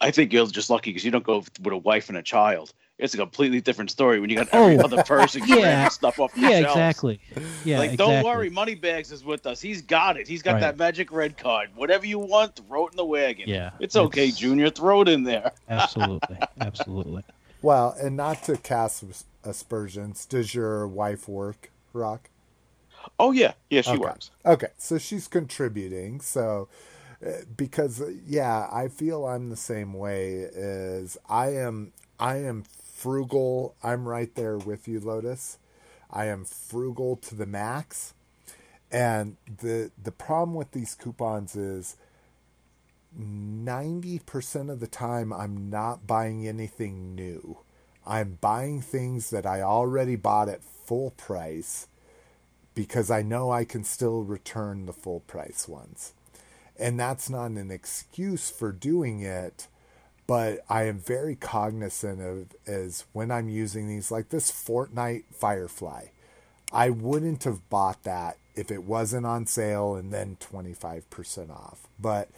I think you're just lucky because you don't go with a wife and a child. It's a completely different story when you got every Oh, other person yeah. grabbing stuff off the Yeah, shelves. exactly. Yeah, like, exactly. don't worry, Moneybags is with us. He's got it. He's got Right. that magic red card. Whatever you want, throw it in the wagon. Yeah, it's okay, Junior. Throw it in there. Absolutely, absolutely. Well, and not to cast aspersions, does your wife work, Rock? Oh yeah, yeah, she okay. works. Okay, so she's contributing. So, uh, because uh, yeah, I feel I'm the same way. As I am, I am frugal. I'm right there with you, Lotus. I am frugal to the max, and the the problem with these coupons is. 90% of the time, I'm not buying anything new. I'm buying things that I already bought at full price because I know I can still return the full price ones. And that's not an excuse for doing it, but I am very cognizant of is when I'm using these, like this Fortnite Firefly. I wouldn't have bought that if it wasn't on sale and then 25% off. But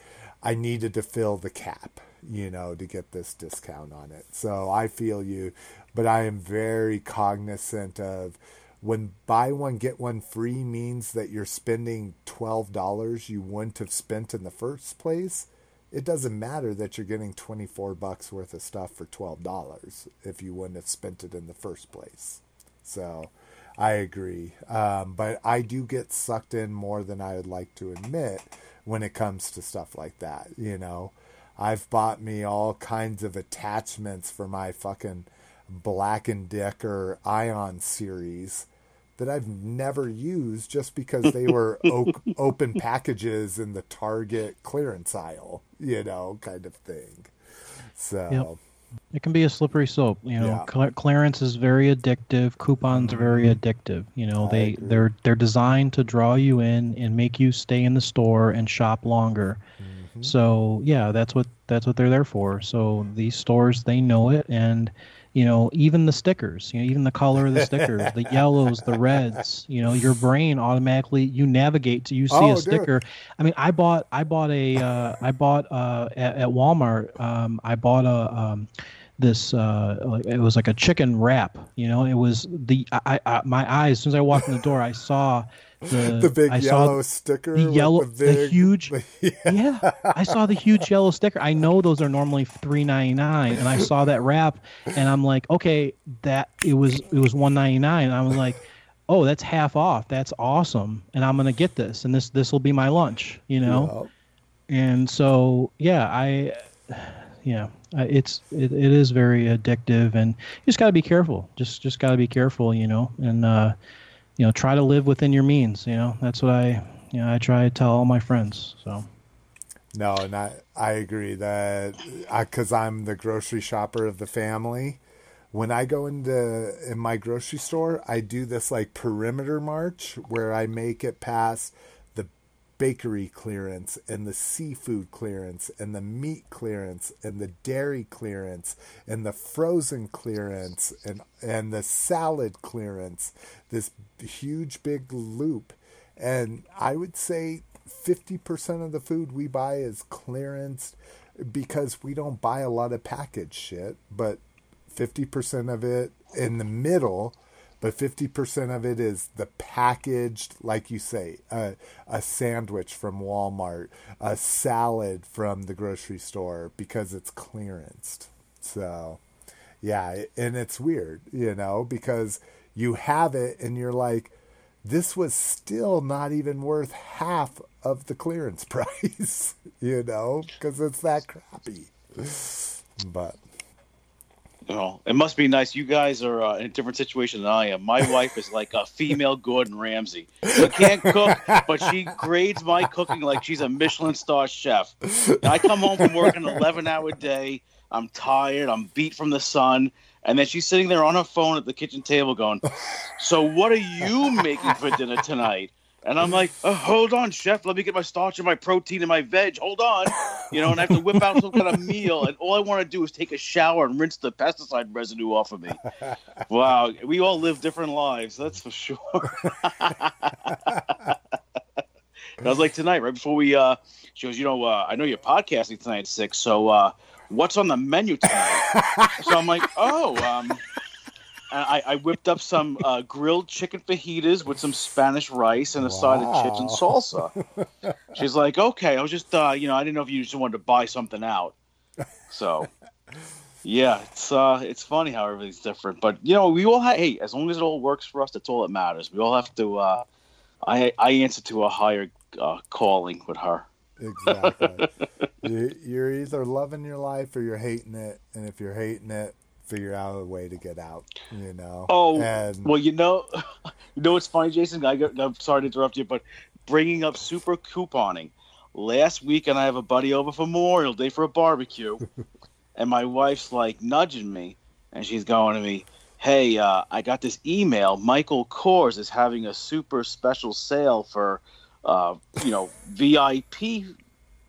I needed to fill the cap, you know, to get this discount on it. So I feel you, but I am very cognizant of when buy one get one free means that you're spending $12 you wouldn't have spent in the first place. It doesn't matter that you're getting 24 bucks worth of stuff for $12 if you wouldn't have spent it in the first place. So I agree. Um, but I do get sucked in more than I would like to admit when it comes to stuff like that. You know, I've bought me all kinds of attachments for my fucking Black and Decker Ion series that I've never used just because they were open packages in the Target clearance aisle, you know, kind of thing. So, Yep. It can be a slippery slope. You know, Yeah. Cl- clearance is very addictive. Coupons are very addictive. You know, I they agree. they're they're designed to draw you in and make you stay in the store and shop longer. Mm-hmm. So yeah, that's what that's what they're there for. So these stores they know it, and you know even the stickers, you know even the color of the stickers, the yellows, the reds. You know your brain automatically you navigate to you see Oh, a dude. sticker. I mean, I bought I bought a uh, I bought uh, at, at Walmart. Um, I bought a um, this uh, it was like a chicken wrap. You know, it was the I, I my eyes as soon as I walked in the door, I saw the the big I yellow sticker, the yellow the, the, big, huge yeah. yeah i saw the huge yellow sticker. I know those are normally 399 and i saw that wrap and i'm like okay that it was it was 199 i was like oh that's half off. That's awesome and i'm gonna get this and this this will be my lunch you know? And so yeah i yeah it's it, it is very addictive and you just got to be careful. Just just got to be careful you know? And uh you know try to live within your means you know that's what i you know i try to tell all my friends so No, and I, agree that because I'm the grocery shopper of the family. When I go into in my grocery store, I do this like perimeter march where I make it past bakery clearance and the seafood clearance and the meat clearance and the dairy clearance and the frozen clearance and and the salad clearance. This huge big loop. And I would say 50% of the food we buy is clearance because we don't buy a lot of packaged shit, but 50% of it in the middle, but 50% of it is the packaged, like you say, a, a sandwich from Walmart, a salad from the grocery store because it's clearanced. So, yeah, and it's weird, you know, because you have it and you're like, this was still not even worth half of the clearance price, you know, because it's that crappy. But Oh, it must be nice. You guys are uh, in a different situation than I am. My wife is like a female Gordon Ramsay. She can't cook, but she grades my cooking like she's a Michelin star chef. And I come home from work an 11 hour day. I'm tired. I'm beat from the sun. And then she's sitting there on her phone at the kitchen table going, So, what are you making for dinner tonight? And I'm like, oh, hold on, chef. Let me get my starch and my protein and my veg. Hold on. You know, and I have to whip out some kind of meal. And all I want to do is take a shower and rinse the pesticide residue off of me. Wow. We all live different lives. That's for sure. And I was like, tonight, right before we, uh, she goes, you know, uh, I know you're podcasting tonight at six. So, uh, what's on the menu tonight? so I'm like, oh, um, I, I whipped up some uh, grilled chicken fajitas with some Spanish rice and a side of chips and salsa. She's like, okay. I was just, uh, you know, I didn't know if you just wanted to buy something out. So, yeah, it's uh, it's funny how everything's different. But you know, we all have. Hey, as long as it all works for us, that's all that matters. We all have to. Uh, I I answer to a higher uh, calling with her. exactly, you're either loving your life or you're hating it, and if you're hating it, figure out a way to get out. You know. Oh, and well, you know, you know what's funny, Jason? I got, I'm sorry to interrupt you, but bringing up super couponing. Last weekend, I have a buddy over for Memorial Day for a barbecue, and my wife's like nudging me, and she's going to me, "Hey, uh, I got this email. Michael Kors is having a super special sale for, uh, you know, VIP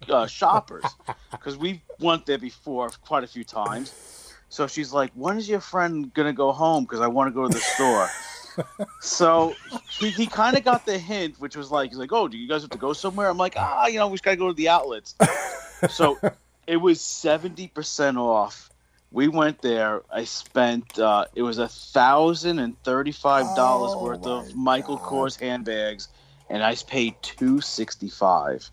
uh, shoppers because we went there before quite a few times." So she's like, "When is your friend gonna go home? Because I want to go to the store." so he, he kind of got the hint, which was like, he's like, "Oh, do you guys have to go somewhere?" I'm like, "Ah, you know, we just gotta go to the outlets." so it was seventy percent off. We went there. I spent uh, it was a thousand and thirty-five dollars Oh worth of Michael God. Kors handbags, and I paid two sixty-five.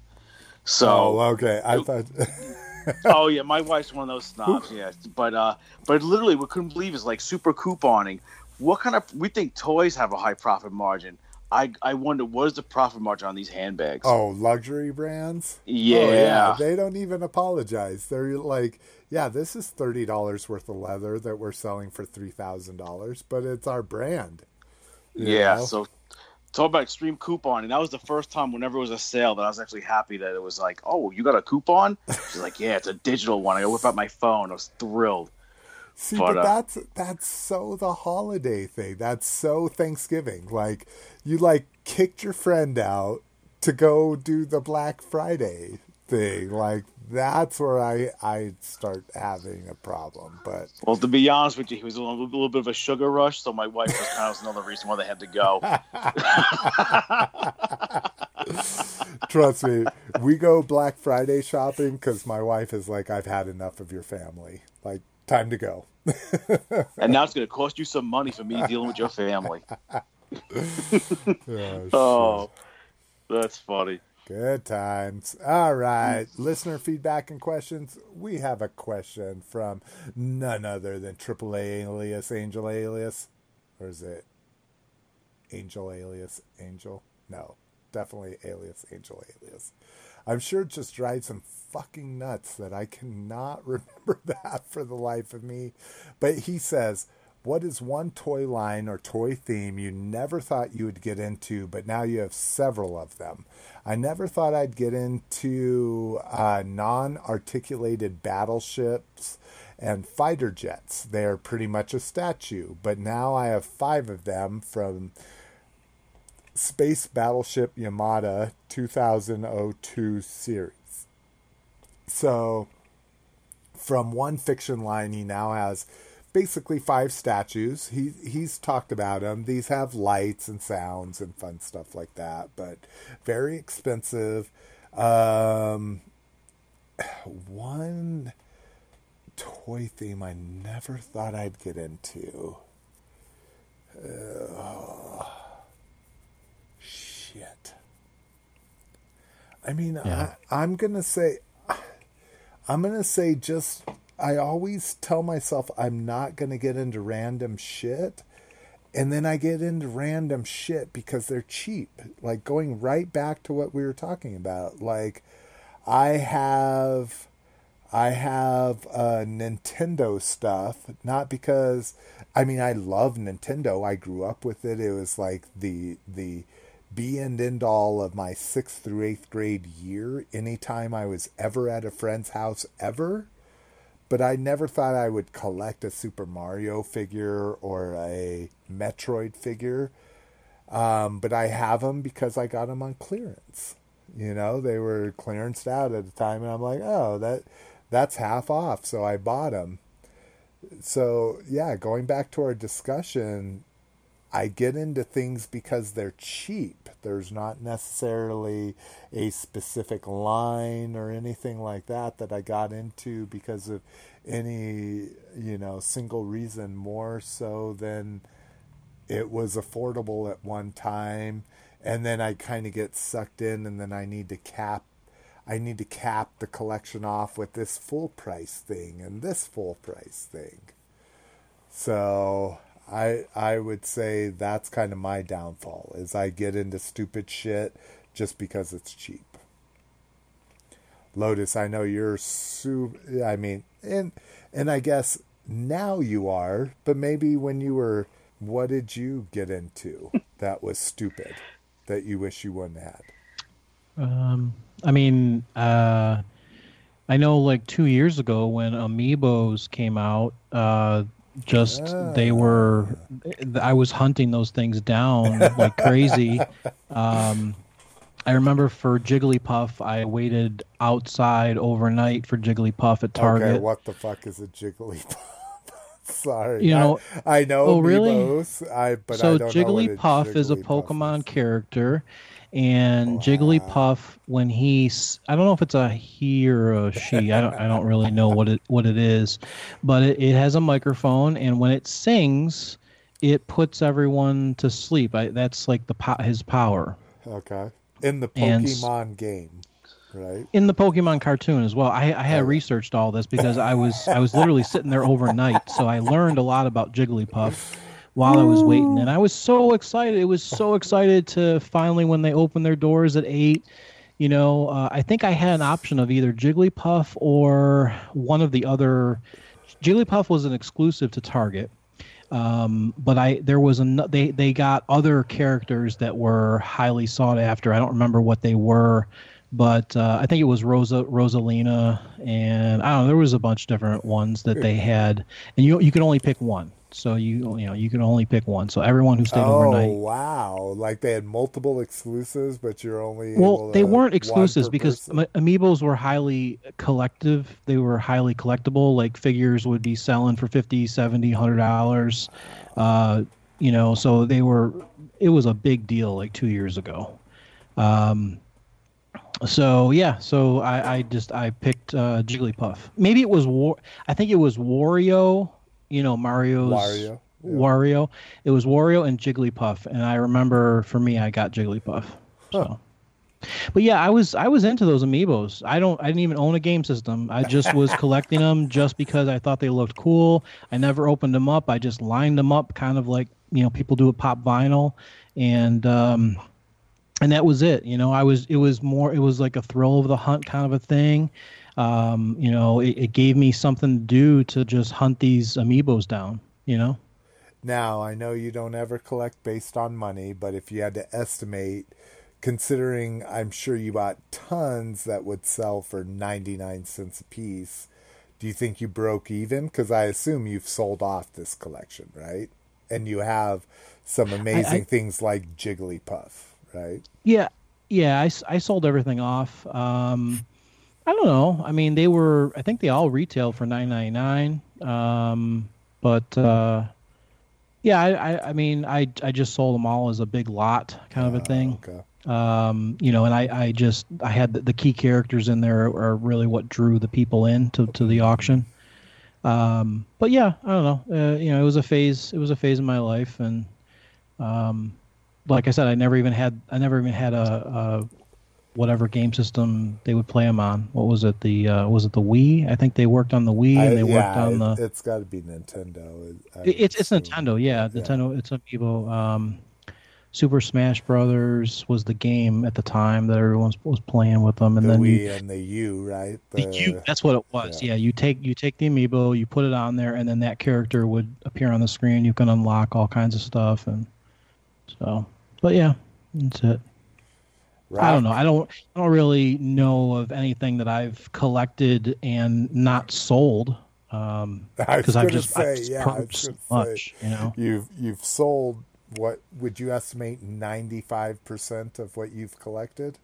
So oh, okay. I thought. oh yeah, my wife's one of those snobs. Yeah, but uh, but literally, we couldn't believe is like super couponing, what kind of we think toys have a high profit margin. I I wonder what is the profit margin on these handbags? Oh, luxury brands? yeah. Oh, yeah. They don't even apologize. They're like, yeah, this is thirty dollars worth of leather that we're selling for three thousand dollars, but it's our brand. Yeah, know? so talk about extreme coupon, and that was the first time whenever it was a sale that I was actually happy that it was like, oh, you got a coupon? She's like, yeah, it's a digital one. I whip out my phone. I was thrilled. See, But, but uh, that's that's so the holiday thing. That's so Thanksgiving. Like you like kicked your friend out to go do the Black Friday thing. Like that's where I I start having a problem. But Well, to be honest with you, he was a little, a little bit of a sugar rush, so my wife was kind of another reason why they had to go. trust me, we go Black Friday shopping because my wife is like, I've had enough of your family. Like time to go. And now it's going to cost you some money for me dealing with your family. Oh, Oh, that's funny. Good times. All right. Listener feedback and questions. We have a question from none other than Triple A alias Angel alias. Or is it Angel alias Angel? No, definitely alias Angel alias. I'm sure it just drives him fucking nuts that I cannot remember that for the life of me. But he says, What is one toy line or toy theme you never thought you would get into, but now you have several of them? I never thought I'd get into uh, non articulated battleships and fighter jets. They are pretty much a statue, but now I have five of them from Space Battleship Yamato 2002 series. So, from one fiction line, he now has basically five statues. He he's talked about them. These have lights and sounds and fun stuff like that, but very expensive. Um, one toy theme I never thought I'd get into. Uh, shit. I mean, Yeah. I, I'm gonna say, I'm gonna say just. I always tell myself I'm not gonna get into random shit, and then I get into random shit because they're cheap. Like going right back to what we were talking about. Like, I have I have uh, Nintendo stuff, not because I mean I love Nintendo. I grew up with it. It was like the the be and end all of my sixth through eighth grade year. Anytime I was ever at a friend's house, ever. But I never thought I would collect a Super Mario figure or a Metroid figure. Um, but I have them because I got them on clearance. You know, they were clearanced out at the time, and I'm like, oh, that that's half off, so I bought them. So yeah, going back to our discussion, I get into things because they're cheap. There's not necessarily a specific line or anything like that that I got into because of any, you know, single reason more so than it was affordable at one time and then I kind of get sucked in and then I need to cap I need to cap the collection off with this full price thing and this full price thing. So I I would say that's kind of my downfall is I get into stupid shit just because it's cheap. Lotus, I know you're su I mean, and and I guess now you are, but maybe when you were what did you get into that was stupid that you wish you wouldn't have had? Um, I mean, uh, I know like two years ago when Amiibos came out, uh, just they were, I was hunting those things down like crazy. Um, I remember for Jigglypuff, I waited outside overnight for Jigglypuff at Target. Okay, what the fuck is a Jigglypuff? Sorry, You know- I, I know. Oh, really? I but so I don't know what a Jigglypuff is a Pokemon is. character, and Jigglypuff when he's I don't know if it's a he or a she. I don't I don't really know what it what it is, but it, it has a microphone, and when it sings, it puts everyone to sleep. I, that's like the po- his power Okay, in the And Pokemon game, right? in the Pokemon cartoon as well. I, I had oh, researched all this because I was I was literally sitting there overnight, so I learned a lot about Jigglypuff while I was waiting, and I was so excited. It was so excited to finally when they opened their doors at eight. You know, uh, I think I had an option of either Jigglypuff or one of the other. Jigglypuff was an exclusive to Target, um, but I there was an they they got other characters that were highly sought after. I don't remember what they were, but uh, I think it was Rosa Rosalina, and I don't know. There was a bunch of different ones that they had, and you you could only pick one. So you you know you can only pick one. So everyone who stayed Oh overnight. Oh wow! Like they had multiple exclusives, but you're only Well, they weren't exclusives because person? amiibos were highly collective. They were highly collectible. Like figures would be selling for 50, 70, 100 dollars. Uh, you know, so they were it was a big deal like 2 years ago. Um so yeah, so I, I just I picked uh, Jigglypuff. Maybe it was War. I think it was Wario. You know Mario's Wario, yeah. Wario. It was Wario and Jigglypuff, and I remember for me, I got Jigglypuff. So, but yeah, I was I was into those amiibos. I don't I didn't even own a game system. I just was collecting them just because I thought they looked cool. I never opened them up. I just lined them up, kind of like you know people do with pop vinyl, and um, and that was it. You know, I was it was more it was like a thrill of the hunt kind of a thing. Um, you know, it, it gave me something to do to just hunt these amiibos down. You know. Now, I know you don't ever collect based on money, but if you had to estimate, considering I'm sure you bought tons that would sell for 99 cents a piece, do you think you broke even? Because I assume you've sold off this collection, right? And you have some amazing things like Jigglypuff, right? Yeah, yeah. I, I sold everything off. Um, I don't know. I mean, they were. I think they all retail for nine ninety nine. Um, but uh, yeah, I, I, I mean, I I just sold them all as a big lot kind of a thing. Okay. Um, you know, and I, I just I had the, the key characters in there are really what drew the people in to, to the auction. Um, but yeah, I don't know. Uh, you know, it was a phase. It was a phase in my life, and um, like I said, I never even had I never even had a, a whatever game system they would play them on. What was it? The uh, was it the Wii? I think they worked on the Wii and they I- worked on it, the. it's got to be Nintendo. It- it's it's. Nintendo, yeah. Nintendo, it's Amiibo. Um, Super Smash Brothers was the game at the time that everyone was, playing with them, and The then Wii U, and the U, right? the U, that's what it was. yeah. Yeah. you take you take the Amiibo, you put it on there, and then that character would appear on the screen. You can unlock all kinds of stuff, and so. But yeah, that's it. I don't know. I don't. I don't really know of anything that I've collected and not sold. Um, I because I've just, I've just yeah, I purchased so gonna say, much, you know. You've you've sold what would you estimate ninety five percent of what you've collected?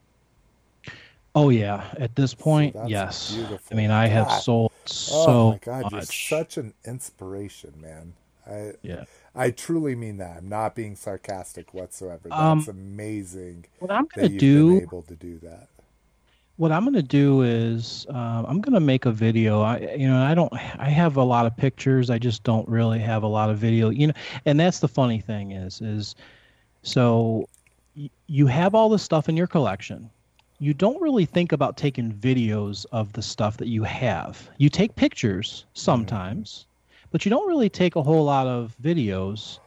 Oh yeah, at this point, that's yes. I mean, I have God. sold oh so my god, you're much. such an inspiration, man. I yeah. I truly mean that. I'm not being sarcastic whatsoever. That's Um, amazing What I'm gonna you've do, able to do that. what I'm gonna do is, um, I'm gonna make a video. I, you know, I don't, I have a lot of pictures. I just don't really have a lot of video. You know, and that's the funny thing is, is, so y- you have all the stuff in your collection. You don't really think about taking videos of the stuff that you have. You take pictures sometimes, but you don't really take a whole lot of videos.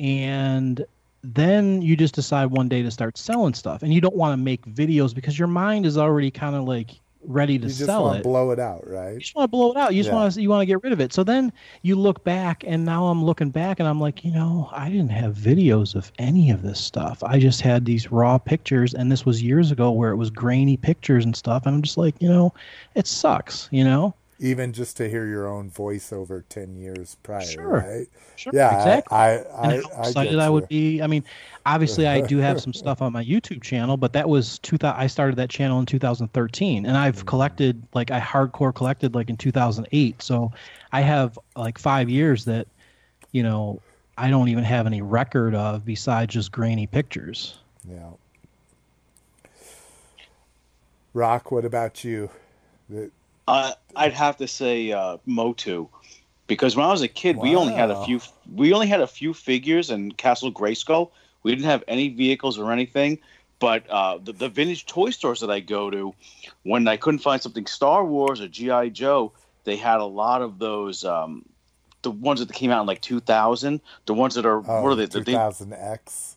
And then you just decide one day to start selling stuff. And you don't want to make videos because your mind is already kind of like ready to You just sell want it to blow it out, right? you just want to blow it out. You just Yeah. want to you want to get rid of it. So then you look back, and now I'm looking back, and I'm like, you know, I didn't have videos of any of this stuff. I just had these raw pictures, and this was years ago where it was grainy pictures and stuff. And I'm just like, you know, it sucks. You know, Even just to hear your own voice over ten years prior, Sure. right? sure, Yeah, exactly. I I, and I, how I excited I would be. I mean, obviously, I do have some stuff on my YouTube channel, but that was two. I started that channel in 2013, and. I've mm-hmm. collected like I hardcore collected like in 2008. So I have like five years that, you know, I don't even have any record of besides just grainy pictures. Yeah. Rock, what about you? The- Uh, I'd have to say uh, Motu, because when I was a kid, we only had a few. We only had a few figures in Castle Grayskull. We didn't have any vehicles or anything. But uh, the, the vintage toy stores that I go to, when I couldn't find something Star Wars or GI Joe, they had a lot of those um, the ones that came out in like 2000. The ones that are Oh, what are they? they 2000X.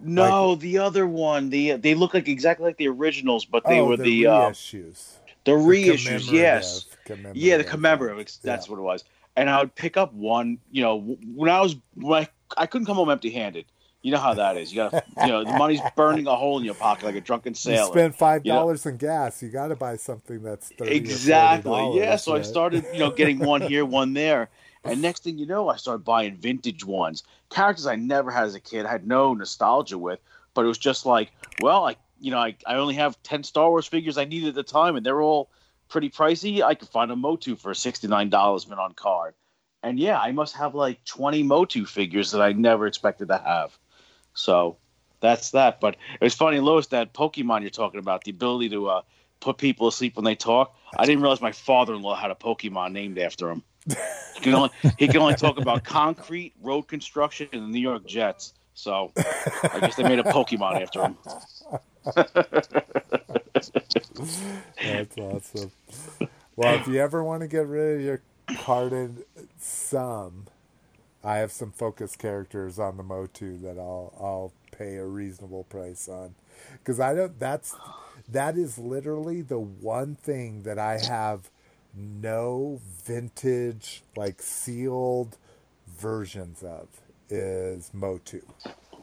no, the other one. The they look like exactly like the originals, but they oh, were the, the uh, reissues. The reissues. Yes, yeah, the commemorative. That's Yeah. what it was. And I would pick up one. You know, when I was when I, I couldn't come home empty-handed. You know how that is. You got you know the money's burning a hole in your pocket like a drunken You sailor. spend five you know? dollars in gas. You got to buy something that's 30 or Exactly. $40, Yeah. So I started, you know, getting one here, one there, and next thing you know, I started buying vintage ones, characters I never had as a kid, I had no nostalgia with, but it was just like, well, I, you know, I, I only have ten Star Wars figures I needed at the time, and they're all pretty pricey. I could find a Motu for sixty nine dollars mint on card, and yeah, I must have like twenty Motu figures that I never expected to have. So that's that. But it was funny, Lois, that Pokemon you're talking about, the ability to uh, put people asleep when they talk. I didn't realize my father-in-law had a Pokemon named after him. He can only he can only talk about concrete, road construction, and the New York Jets. So I guess they made a Pokemon after him. That's awesome. Well, if you ever want to get rid of your carded sum, I have some focus characters on the Motu that I'll I'll pay a reasonable price on, because I don't. That's that is literally the one thing that I have no vintage like sealed versions of is Motu.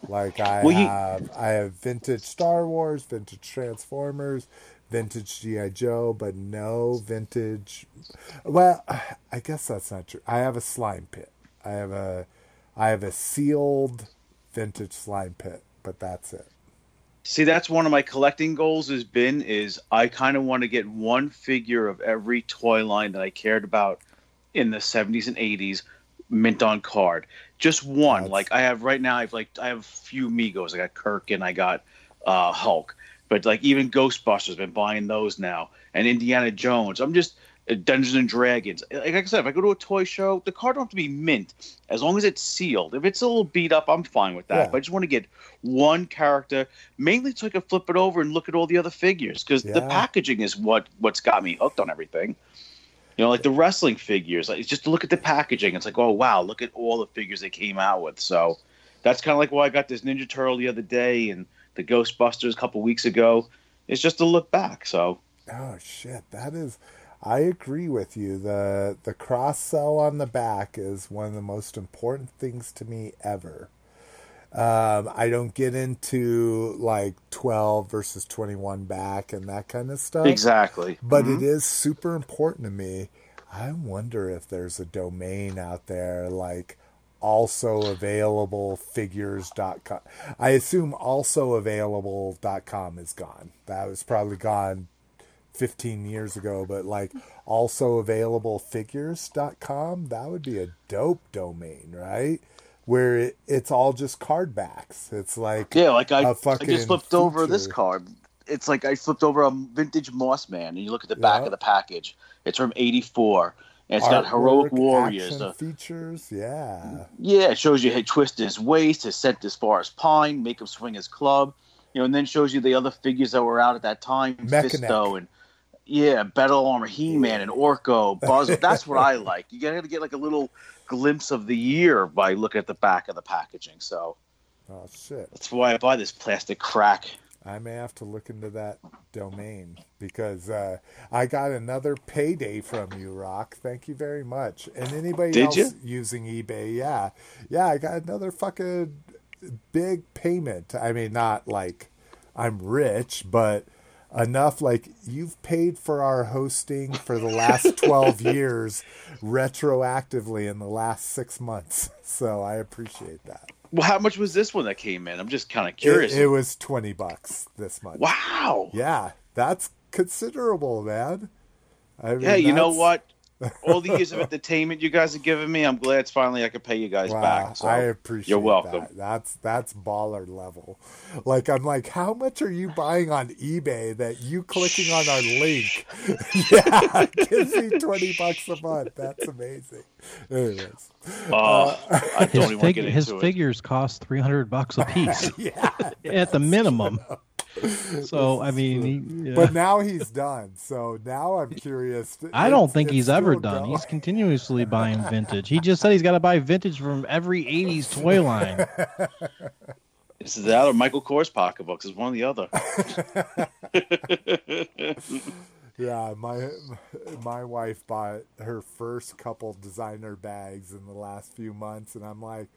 Like I Well, you- have, I have vintage Star Wars, vintage Transformers, vintage GI Joe, but no vintage. Well, I guess that's not true. I have a slime pit. I have a, I have a sealed vintage slime pit, but that's it. See, that's one of my collecting goals has been is I kind of want to get one figure of every toy line that I cared about in the 70s and 80s mint on card. Just one. That's- Like I have right now I have like I have a few Megos. I got Kirk and I got uh Hulk. But like even Ghostbusters been buying those now and Indiana Jones. I'm just uh, Dungeons and Dragons. Like I said, if I go to a toy show, the card don't have to be mint as long as it's sealed. If it's a little beat up, I'm fine with that. Yeah. But I just want to get one character, mainly so I can flip it over and look at all the other figures because the packaging is what what's got me hooked on everything. You know, like the wrestling figures. Like, just look at the packaging. It's like, oh wow, look at all the figures they came out with. So that's kind of like why I got this Ninja Turtle the other day and the Ghostbusters a couple weeks ago. It's just to look back. So Oh shit, that is. I agree with you. the The cross sell on the back is one of the most important things to me ever. Um, I don't get into like twelve versus twenty one back and that kind of stuff. exactly. But Mhm. it is super important to me. I wonder if there's a domain out there like also available figures.com. I assume also available.com is gone. That was probably gone 15 years ago, but like also available figures.com, that would be a dope domain, right? Where it, it's all just card backs. It's like Yeah, like I, I just flipped over this card. It's like I flipped over a vintage Moss Man, and you look at the back Yeah. of the package. It's from '84, and it's got heroic warriors. uh, features, yeah. yeah, it shows you he twist his waist, his set as far as pine, make him swing his club, you know, and then shows you the other figures that were out at that time, Mechaneck. Fisto and yeah, Battle Armor, He Man, and Orko, Buzz. That's what I like. You gotta get like a little glimpse of the year by looking at the back of the packaging. So Oh shit. that's why I buy this plastic crack. I may have to look into that domain because uh, I got another payday from you, Rock. Thank you very much. And anybody Did else you? using eBay, yeah, yeah, I got another fucking big payment. I mean, not like I'm rich, but enough like you've paid for our hosting for the last 12 years retroactively in the last six months. So I appreciate that. Well, how much was this one that came in? I'm just kind of curious. it was 20 bucks this month. wow. Yeah, that's considerable, man. I mean, Yeah, you know what? All the years of entertainment you guys have given me, I'm glad it's finally I can pay you guys Wow, back. So I appreciate you're welcome. That. That's that's baller level. Like I'm like, how much are you buying on eBay that you clicking on our link? yeah, gives me twenty bucks a month. That's amazing. Anyways, Oh, uh, I His, don't even want to fig- get his into it. figures cost 300 bucks a piece yeah, at the minimum. So I mean, he, yeah. But now he's done. So now I'm curious. I don't It's- think it's he's ever done. going. He's continuously buying vintage. He just said he's got to buy vintage from every '80s toy line. This is that or Michael Kors pocketbooks. It's one or the other. Yeah, my my wife bought her first couple designer bags in the last few months, and I'm like,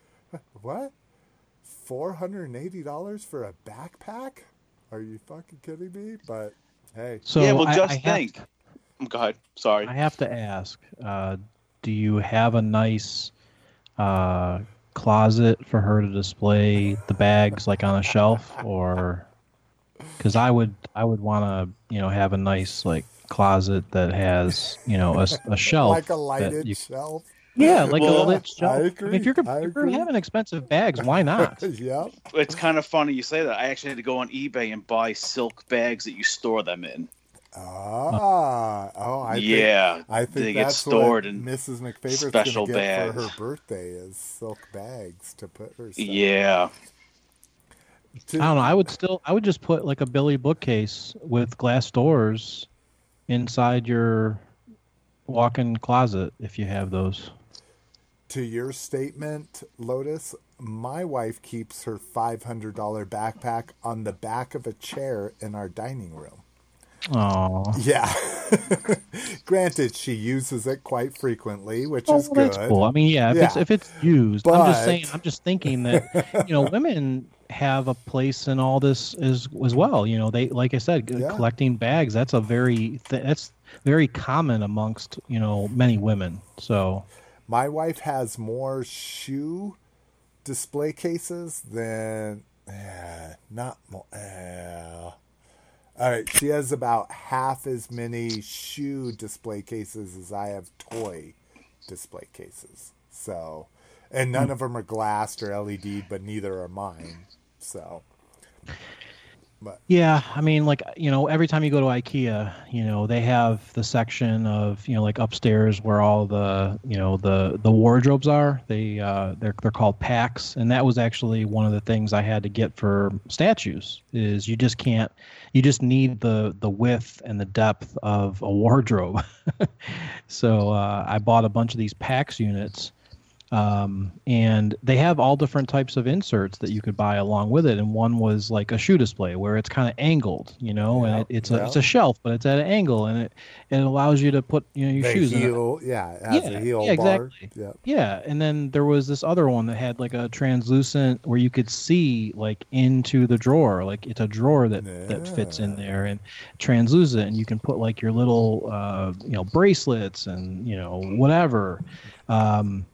what? Four hundred and eighty dollars for a backpack? Are you fucking kidding me? But hey, So yeah, well, just I have think. Go ahead. Sorry. I have to ask: uh, Do you have a nice uh, closet for her to display the bags, like on a shelf, or? Because I would, I would want to, you know, have a nice like closet that has, you know, a shelf like a that lighted you- shelf. Yeah, like Well, a lit shelf. I I mean, agree, if you're, if you're agree. having expensive bags, why not? yep. It's kind of funny you say that. I actually had to go on eBay and buy silk bags that you store them in. Ah, oh, I think, yeah, I think they get that's stored what in Mrs. McFavorite's special gonna for her birthday is silk bags to put her. stuff. Yeah, To- I don't know. I would still, I would just put like a Billy bookcase with glass doors inside your walk-in closet if you have those. To your statement, Lotus, my wife keeps her $500 backpack on the back of a chair in our dining room. Oh, Yeah. Granted, she uses it quite frequently, which is good. cool. I mean, yeah, if it's if it's used, I'm just saying. I'm just thinking that you know, women have a place in all this as as well. You know, they like I said, Yeah. collecting bags. That's a very th- that's very common amongst you know many women. So My wife has more shoe display cases than eh, not more. eh. all right, she has about half as many shoe display cases as I have toy display cases. So, and none of them are glassed or LED, but neither are mine. So, but Yeah, I mean, like you know, every time you go to IKEA, you know, they have the section of you know, like upstairs where all the you know the the wardrobes are. They uh, they're they're called PAX, and that was actually one of the things I had to get for statues. Is you just can't, you just need the the width and the depth of a wardrobe. so uh, I bought a bunch of these PAX units um, and they have all different types of inserts that you could buy along with it. And one was like a shoe display where it's kind of angled, you know, and it, it's a it's a shelf, but it's at an angle, and it it allows you to put you know your the shoes. in it. yeah, Yeah, heel yeah, exactly. Yeah. Yeah, and then there was this other one that had like a translucent where you could see like into the drawer, like it's a drawer that that fits in there and translucent, and you can put like your little uh, you know bracelets and you know whatever. Um,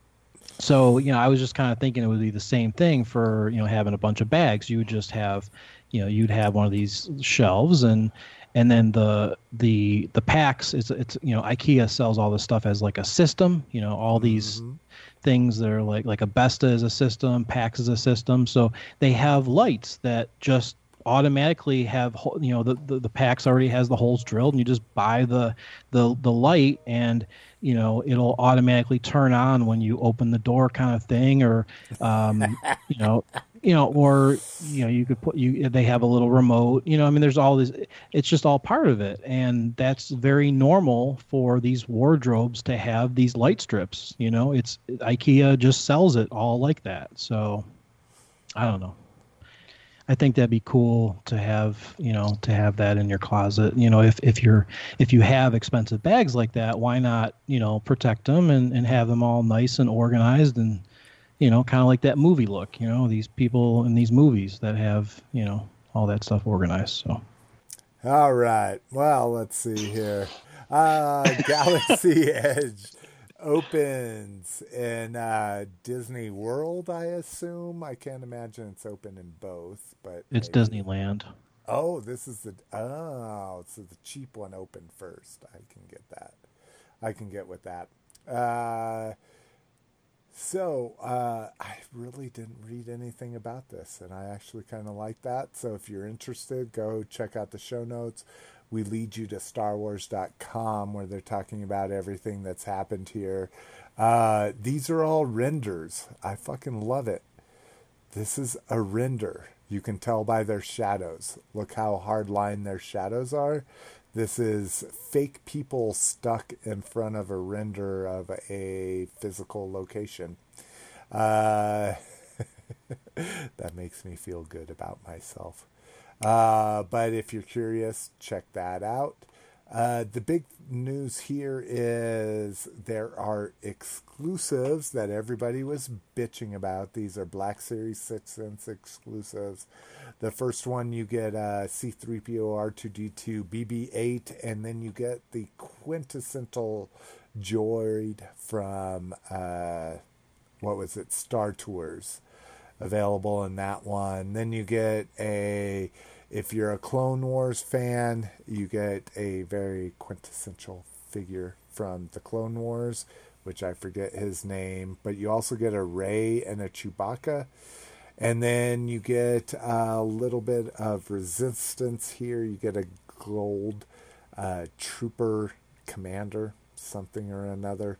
so you know, I was just kind of thinking it would be the same thing for you know having a bunch of bags. You would just have, you know, you'd have one of these shelves and and then the the the PAX is it's you know IKEA sells all this stuff as like a system. You know, all these mm-hmm. things that are like like a Besta is a system, PAX is a system. So they have lights that just automatically have you know the, the the PAX already has the holes drilled and you just buy the the the light and you know it'll automatically turn on when you open the door kind of thing or um you know you know or you know you could put you they have a little remote you know i mean there's all this it's just all part of it. And that's very normal for these wardrobes to have these light strips you know it's ikea just sells it all like that. So i don't know I think that'd be cool to have, you know, to have that in your closet. You know, if, if you're if you have expensive bags like that, why not, you know, protect them and, and have them all nice and organized and, you know, kind of like that movie look. You know, these people in these movies that have, you know, all that stuff organized. So All right. Well, let's see here. Uh, Galaxy Edge opens in uh, Disney World, I assume. I can't imagine it's open in both, but it's maybe. Disneyland. Oh, this is the oh, so the cheap one opened first. I can get that. I can get with that. Uh, so uh, I really didn't read anything about this, and I actually kind of like that. So if you're interested, go check out the show notes. We lead you to StarWars.com, where they're talking about everything that's happened here. Uh, these are all renders. I fucking love it. This is a render. You can tell by their shadows. Look how hard line their shadows are. This is fake people stuck in front of a render of a physical location. Uh, that makes me feel good about myself. Uh, but if you're curious, check that out. Uh, the big news here is there are exclusives that everybody was bitching about. These are Black Series 6 Sense exclusives. The first one, you get uh, C3PO R2D2 BB 8, and then you get the quintessential droid from, uh, what was it, Star Tours, available in that one. Then you get a if you're a Clone Wars fan, you get a very quintessential figure from the Clone Wars, which I forget his name, but you also get a Rey and a Chewbacca. And then you get a little bit of resistance here. You get a gold uh, trooper commander, something or another.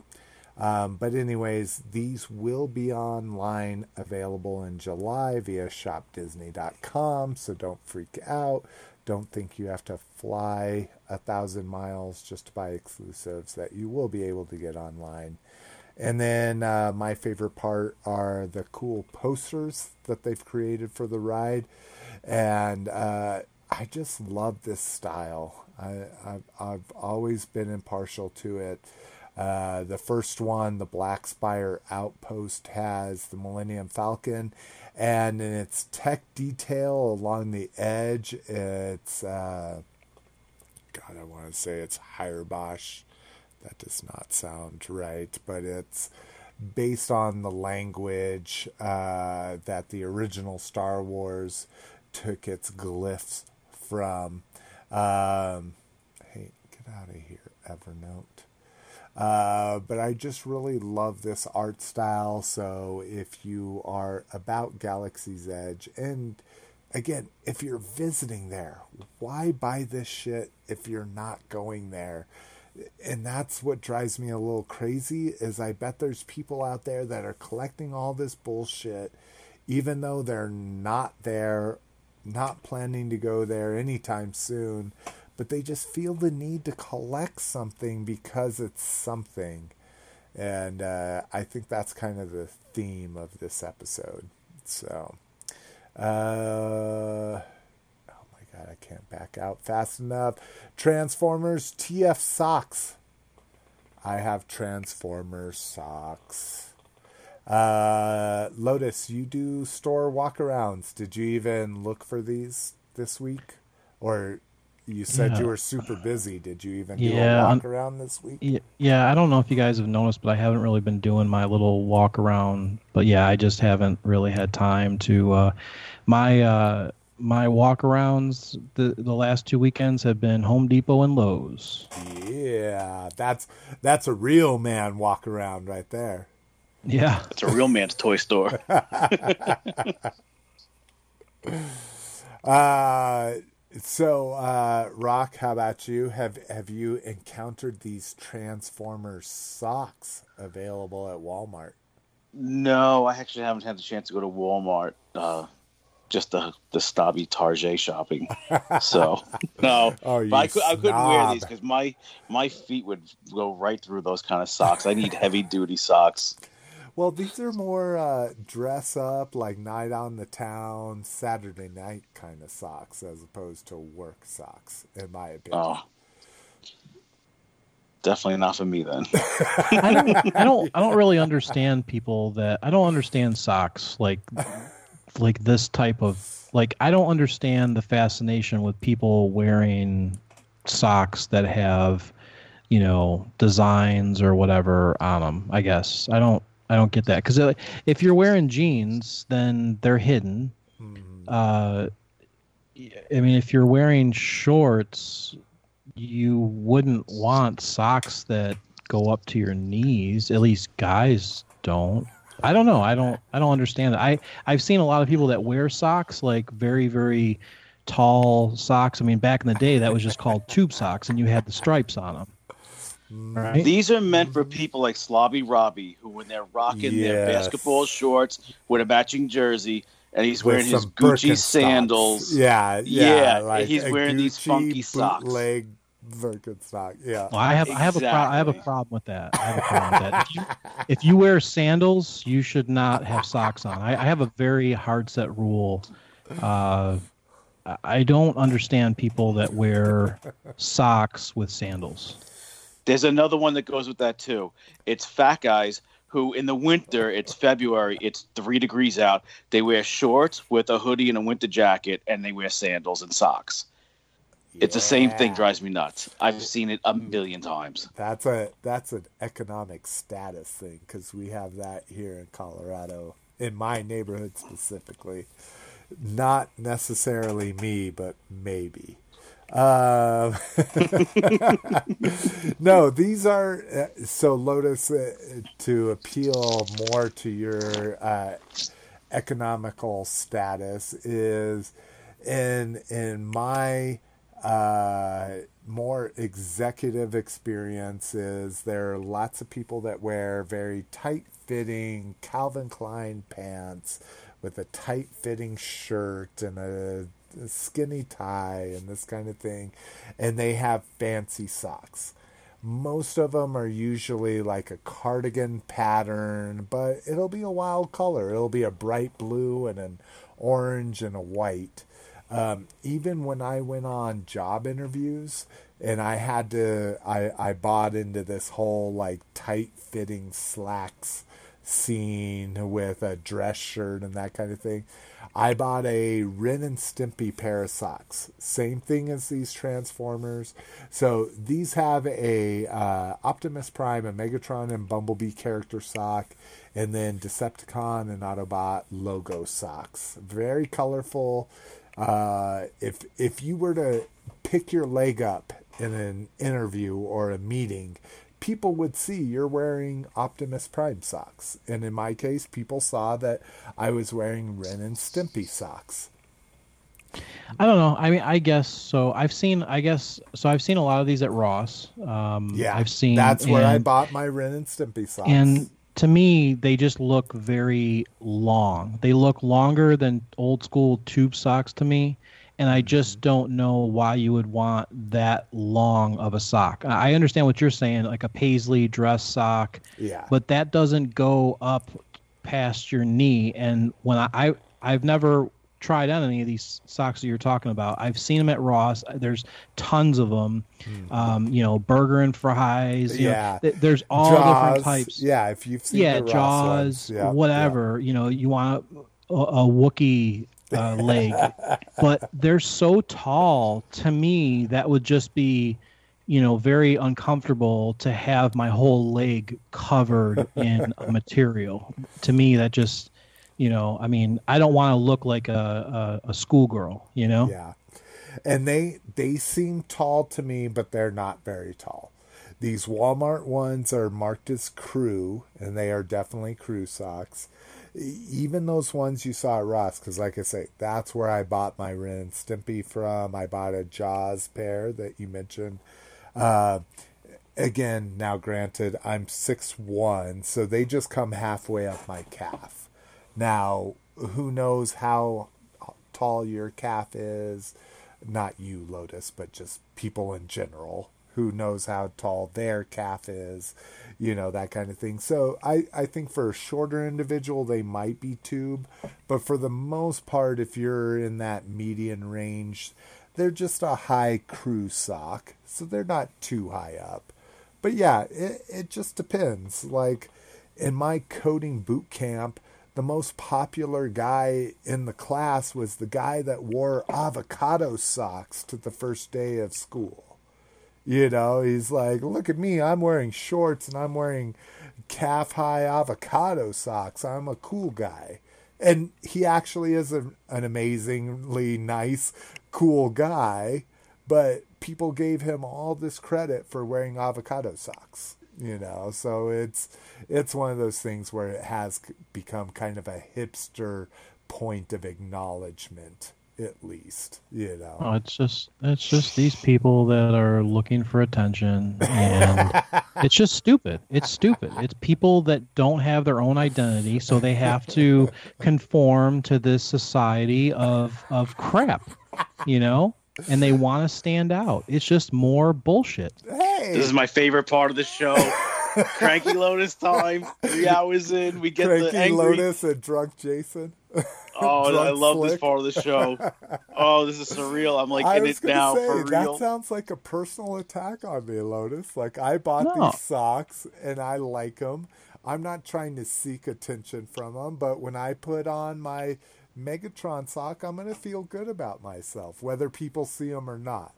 Um, but, anyways, these will be online available in July via shopdisney.com. So don't freak out. Don't think you have to fly a thousand miles just to buy exclusives that you will be able to get online. And then uh, my favorite part are the cool posters that they've created for the ride. And uh, I just love this style. I, I've always been impartial to it. Uh, the first one, the Black Spire Outpost, has the Millennium Falcon, and in its tech detail along the edge, it's uh, God, I want to say it's Hirebosh. That does not sound right, but it's based on the language uh, that the original Star Wars took its glyphs from. Um, hey, get out of here, Evernote. Uh, but I just really love this art style. So if you are about Galaxy's Edge, and again, if you're visiting there, why buy this shit if you're not going there? And that's what drives me a little crazy is I bet there's people out there that are collecting all this bullshit even though they're not there, not planning to go there anytime soon but they just feel the need to collect something because it's something. And uh, I think that's kind of the theme of this episode. So, uh, oh my God, I can't back out fast enough. Transformers TF socks. I have Transformers socks. Uh, Lotus, you do store walkarounds. Did you even look for these this week? Or you said Yeah. you were super busy. Did you even do Yeah, a I'm- walk around this week? Yeah, I don't know if you guys have noticed, but I haven't really been doing my little walk around. But yeah, I just haven't really had time to. Uh, my uh, my walk arounds the the last two weekends have been Home Depot and Lowe's. Yeah, that's that's a real man walk around right there. Yeah, It's a real man's toy store. Uh, so uh, Rock, how about you? Have have you encountered these Transformers socks available at Walmart? No, I actually haven't had the chance to go to Walmart. Uh, just the the snobby Target shopping. So no, Oh, but I, could, I couldn't wear these because my my feet would go right through those kind of socks. I need heavy duty socks. Well, these are more uh, dress up, like night on the town, Saturday night kind of socks, as opposed to work socks, in my opinion. Oh, definitely not for me then. I don't, I don't, I don't really understand people that I don't understand socks like, like this type of like I don't understand the fascination with people wearing socks that have, you know, designs or whatever on them. I guess I don't, I don't get that because if you're wearing jeans, then they're hidden. Uh, I mean, if you're wearing shorts, you wouldn't want socks that go up to your knees. At least guys don't. I don't know. I don't. I don't understand that. I I've seen a lot of people that wear socks like very very tall socks. I mean, back in the day, that was just called tube socks, and you had the stripes on them. Right? These are meant for people like Slobby Robbie, who when they're rocking their basketball shorts with a matching jersey, and he's with wearing his Gucci Birkenstocks. sandals. Yeah, yeah, Yeah, like he's a wearing these Gucci funky socks. bootleg Birkenstock. Yeah, Well, I have I have a pro- I have a problem with that. I have a problem with that. If you, if you wear sandals, you should not have socks on. I, I have a very hard set rule. Uh, I- I don't understand people that wear socks with sandals. There's another one that goes with that too. It's fat guys who, in the winter, it's February, it's three degrees out. They wear shorts with a hoodie and a winter jacket, and they wear sandals and socks. It's the same thing. Drives me nuts. I've seen it a million times. That's a that's an economic status thing because we have that here in Colorado, in my neighborhood specifically. Not necessarily me, but maybe. Uh, no, these are uh, so Lotus uh, to appeal more to your uh, economical status is in in my uh, more executive experiences. There are lots of people that wear very tight fitting Calvin Klein pants with a tight fitting shirt and a, a skinny tie and this kind of thing, and they have fancy socks. Most of them are usually like a cardigan pattern, but it'll be a wild color. It'll be a bright blue and an orange and a white. Um, even when I went on job interviews and I had to, I, I bought into this whole like tight fitting slacks scene with a dress shirt and that kind of thing. I bought a Ren and Stimpy pair of socks. Same thing as these Transformers. So these have a uh, Optimus Prime, a Megatron, and Bumblebee character sock, and then Decepticon and Autobot logo socks. Very colorful. Uh, if if you were to pick your leg up in an interview or a meeting, people would see you're wearing Optimus Prime socks. And in my case, people saw that I was wearing Ren and Stimpy socks. I don't know. I mean, I guess so. I've seen. I guess so. I've seen a lot of these at Ross. Um, Yeah, I've seen. That's where I bought my Ren and Stimpy socks. And to me, they just look very long. They look longer than old school tube socks to me. And I just don't know why you would want that long of a sock. I understand what you're saying, like a paisley dress sock, yeah, but that doesn't go up past your knee. And when I, I I've never tried on any of these socks that you're talking about. I've seen them at Ross. There's tons of them. Um, you know, burger and fries. you know. Yeah. th- there's all different types Yeah, if you've seen yeah, the Ross Jaws, yeah, whatever. You know, you want a, a Wookiee uh, leg, but they're so tall. To me, that would just be, you know, very uncomfortable to have my whole leg covered in material. To me, that just, you know, I mean, I don't want to look like a a, a schoolgirl. You know. Yeah. And they they seem tall to me, but they're not very tall. These Walmart ones are marked as crew, and they are definitely crew socks. Even those ones you saw at Ross, because like I say, that's where I bought my Ren and Stimpy from. I bought a Jaws pair that you mentioned. Uh, again, now granted, I'm six one, so they just come halfway up my calf. Now, who knows how tall your calf is? Not you, Lotus, but just people in general. Who knows how tall their calf is? You know, that kind of thing. So I, I think for a shorter individual, they might be tube. But for the most part, if you're in that median range, they're just a high crew sock. So they're not too high up. But yeah, it, it just depends. Like in my coding boot camp, the most popular guy in the class was the guy that wore avocado socks to the first day of school. You know, he's like, look at me, I'm wearing shorts and I'm wearing calf high avocado socks. I'm a cool guy. And he actually is a, an amazingly nice, cool guy, but people gave him all this credit for wearing avocado socks you know so it's it's one of those things where it has become kind of a hipster point of acknowledgement at least. You know. Oh, it's just it's just these people that are looking for attention, and it's just stupid. It's stupid. It's people that don't have their own identity, so they have to conform to this society of of crap, you know, and they want to stand out. It's just more bullshit. Hey, This is my favorite part of the show. Cranky Lotus time. Three hours in, we get Cranky the angry. Lotus and drunk Jason. Oh, I drunk love this part of the show. Oh, this is surreal. I'm like I in it now say for that sounds like a personal attack on me, Lotus. Like I bought No. these socks and I like them. I'm not trying to seek attention from them, but when I put on my Megatron sock, I'm gonna feel good about myself, whether people see them or not.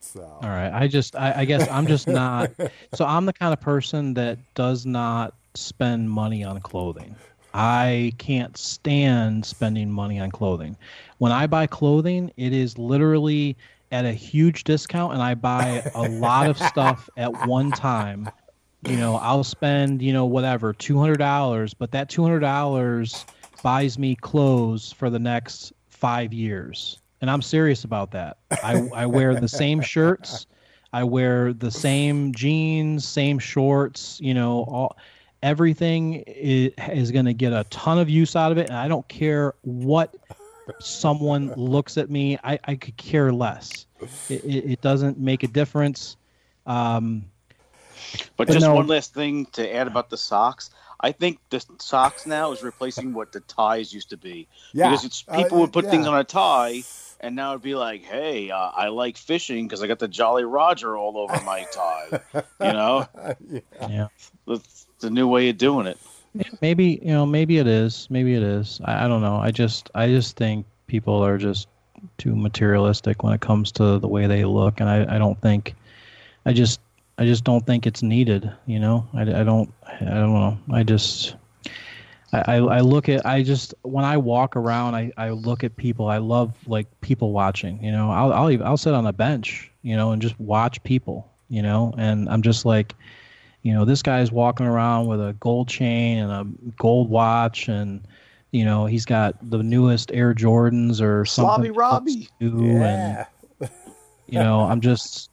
So All right. I just, I, I guess I'm just not. so I'm the kind of person that does not spend money on clothing. I can't stand spending money on clothing. When I buy clothing, it is literally at a huge discount, and I buy a lot of stuff at one time. You know, I'll spend, you know, whatever, $200, but that $200 buys me clothes for the next five years. And I'm serious about that. I, I wear the same shirts. I wear the same jeans, same shorts, you know, all everything is, is going to get a ton of use out of it and I don't care what someone looks at me. I, I could care less. It, it, it doesn't make a difference. Um, But But just no. one last thing to add about the socks. I think the socks now is replacing what the ties used to be. Yeah. Because it's Uh, people would put yeah. things on a tie, and now it'd be like, "Hey, uh, I like fishing because I got the Jolly Roger all over my tie." you know, yeah. that's the new way of doing it. maybe you know maybe it is maybe it is I, I don't know i just i just think people are just too materialistic when it comes to the way they look and i, I don't think i just i just don't think it's needed you know i, I don't i don't know i just I, I I look at I just when I walk around I, I look at people. I love like people watching you know? I'll I'll even, I'll sit on a bench you know and just watch people you know? And I'm just like you know this guy's walking around with a gold chain and a gold watch and you know he's got the newest Air Jordans or something Slobby Robbie. new and yeah, you know i'm just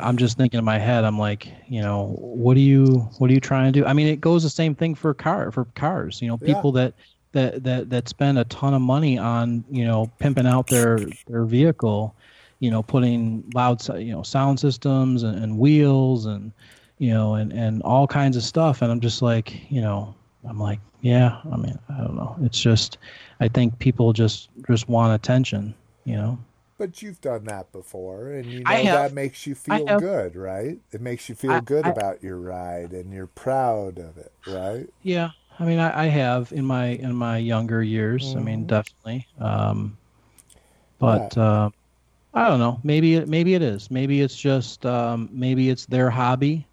i'm just thinking in my head i'm like you know what are you what are you trying to do? I mean it goes the same thing for car for cars you know Yeah. people that that that that spend a ton of money on you know pimping out their their vehicle you know putting loud you know sound systems and, and wheels and you know and and all kinds of stuff. And i'm just like you know i'm like yeah i mean i don't know. It's just i think people just just want attention you know but you've done that before, and you know that makes you feel good, right? It makes you feel I- good I- about your ride, and you're proud of it, right? Yeah, I mean, I, I have in my in my younger years. I mean, definitely. Um, but uh, I don't know. Maybe it maybe it is. Maybe it's just um, maybe it's their hobby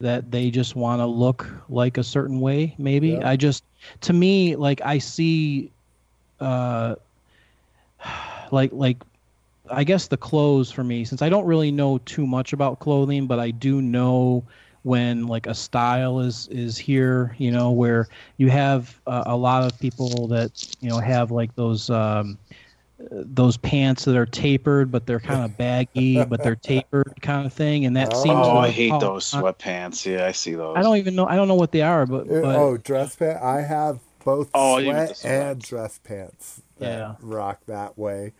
that they just want to look like a certain way. Maybe Yeah. I just to me like I see, uh, like like I guess the clothes for me, since I don't really know too much about clothing, but I do know when like a style is is here, you know, where you have uh, a lot of people that you know have like those um, those pants that are tapered, but they're kind of baggy, but they're tapered kind of thing, and that Oh. seems. Oh, I hate oh, those I- sweatpants. Yeah, I see those. I don't even know. I don't know what they are, but, Uh, but oh, dress pants. I have both Oh, you sweat and dress pants that Yeah. rock that way,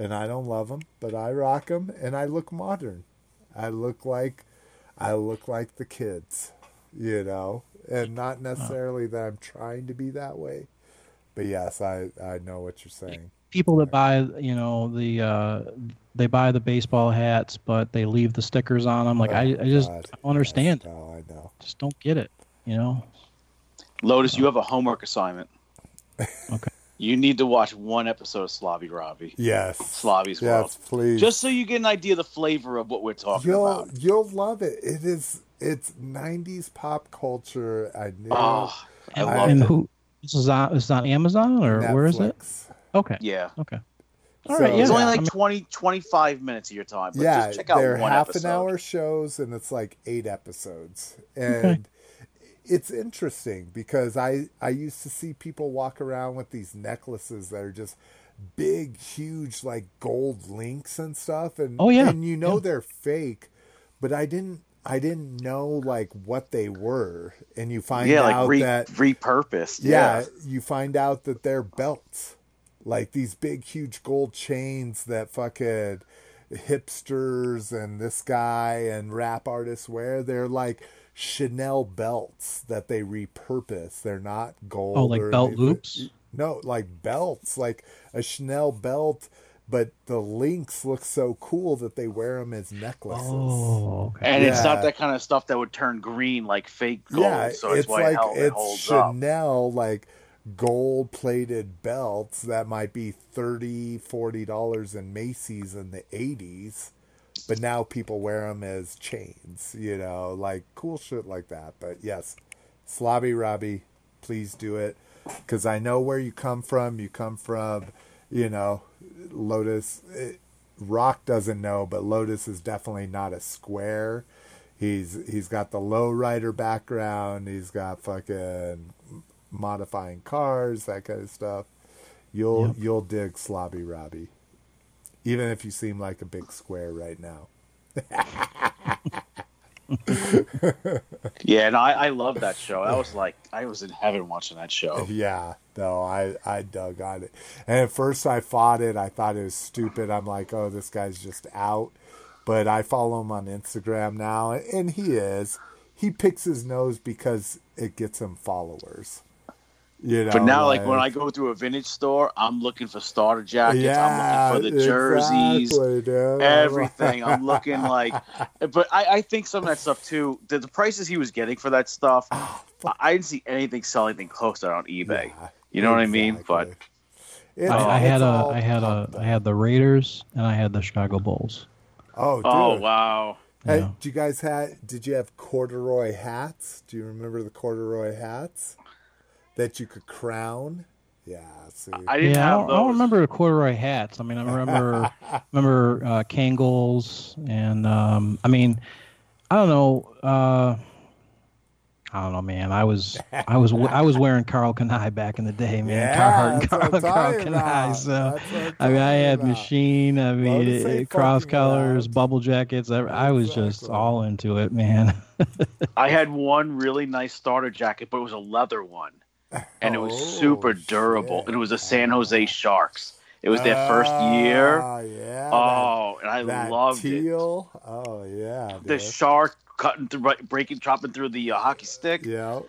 and I don't love them, but I rock them, and I look modern. I look like I look like the kids, you know, and not necessarily that I'm trying to be that way, but yes, I I know what you're saying. people that buy, you know, the uh, they buy the baseball hats, but they leave the stickers on them. Like I, Oh, I just God. I don't understand. Yes, no, I know. Just don't get it. You know. Lotus, you have a homework assignment. Okay. You need to watch one episode of Slobby Robbie. Yes, Slobby's World. yes, please. Just so you get an idea of the flavor of what we're talking You'll about. you'll love it. It is it's '90s pop culture. I knew. Oh, I And, I- love and it. who? This is on. This is on Amazon or where is it? Okay. Yeah. Okay. All So- right. Yeah. It's only like I 20, 25 minutes of your time. But yeah, just check out they're one half episode. an hour shows, and it's like eight episodes, and it's interesting because I I used to see people walk around with these necklaces that are just big, huge, like gold links and stuff. And Oh, yeah. and you know Yeah. they're fake, but I didn't. I didn't know like what they were, and you find yeah, out like re- that repurposed. yeah, Yeah. you find out that they're belts, like these big, huge gold chains that fucking hipsters and this guy and rap artists wear. They're like Chanel belts that they repurpose. They're not gold. Oh, like or belt anything. loops? No, like belts, like a Chanel belt. But the links look so cool that they wear them as necklaces. Oh, okay. And it's not that kind of stuff that would turn green like fake gold. yeah, so it's, it's why like it it's holds up. Chanel like gold plated belts that might be 30 40 dollars in Macy's in the 80s but now people wear them as chains you know like cool shit like that but yes slobby robbie please do it because I know where you come from you come from you know Lotus it, Rock doesn't know but Lotus is definitely not a square He's he's got the lowrider background. He's got fucking modifying cars, that kind of stuff. You'll Yep. you'll dig Slobby Robbie, even if you seem like a big square right now. Yeah, and I, I love that show. I was like, I was in heaven watching that show. Yeah, no, I I dug on it, and at first I fought it. I thought it was stupid. I'm like, oh, this guy's just out. But I follow him on Instagram now, and he is. He picks his nose because it gets him followers. You know, But now, like when I go through a vintage store, I'm looking for starter jackets. I'm looking for the jerseys, exactly, everything. I'm looking like, but I, I think some of that stuff too. The, the prices he was getting for that stuff, oh, I, I didn't see anything sell anything close to that on eBay. Yeah, you know what I mean? But. It's- I, I had it's a all had a pumped I up. had the Raiders and I had the Chicago Bulls. Oh, oh dude. oh wow, Hey, Yeah. do you guys had? Did you have corduroy hats? Do you remember the corduroy hats that you could crown? Yeah. See. I didn't yeah, I have don't, those. I don't remember the corduroy hats. I mean, I remember remember uh, Kangols and um, I mean, I don't know. Uh, I don't know, man. I was I was I was wearing Karl Kani back in the day, man. Yeah, Carhartt and that's Karl, Karl Kani. So That's I'm mean, I had about. machine. I mean, Lotus it- cross fucking colors, around. bubble jackets. I, I was just all into it, man. I had one really nice starter jacket, but it was a leather one, and it was Oh, super durable. shit. It was the San Jose Sharks. It was their first year. Oh, yeah. Oh, and I that, that loved it. Oh, yeah. The dude. shark cutting through, breaking, chopping through the uh, hockey stick. Yeah.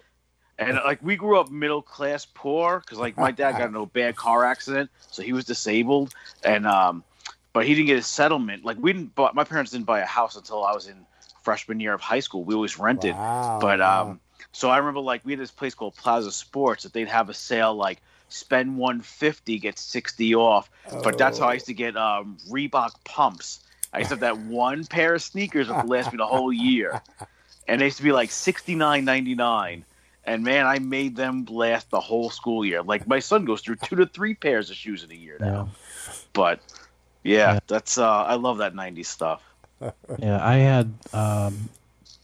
And like we grew up middle class poor because like my dad got in a bad car accident, so he was disabled, and um, but he didn't get a settlement. Like we didn't, buy, my parents didn't buy a house until I was in freshman year of high school. We always rented, Wow. but um, so I remember like we had this place called Plaza Sports that they'd have a sale like spend one fifty get sixty off. But that's how I used to get um, Reebok pumps. I used to have that one pair of sneakers that would last me the whole year, and they used to be like sixty nine ninety nine. And man, I made them last the whole school year. Like my son goes through two to three pairs of shoes in a year now. But yeah, Yeah. that's uh, I love that '90s stuff. Yeah, I had um,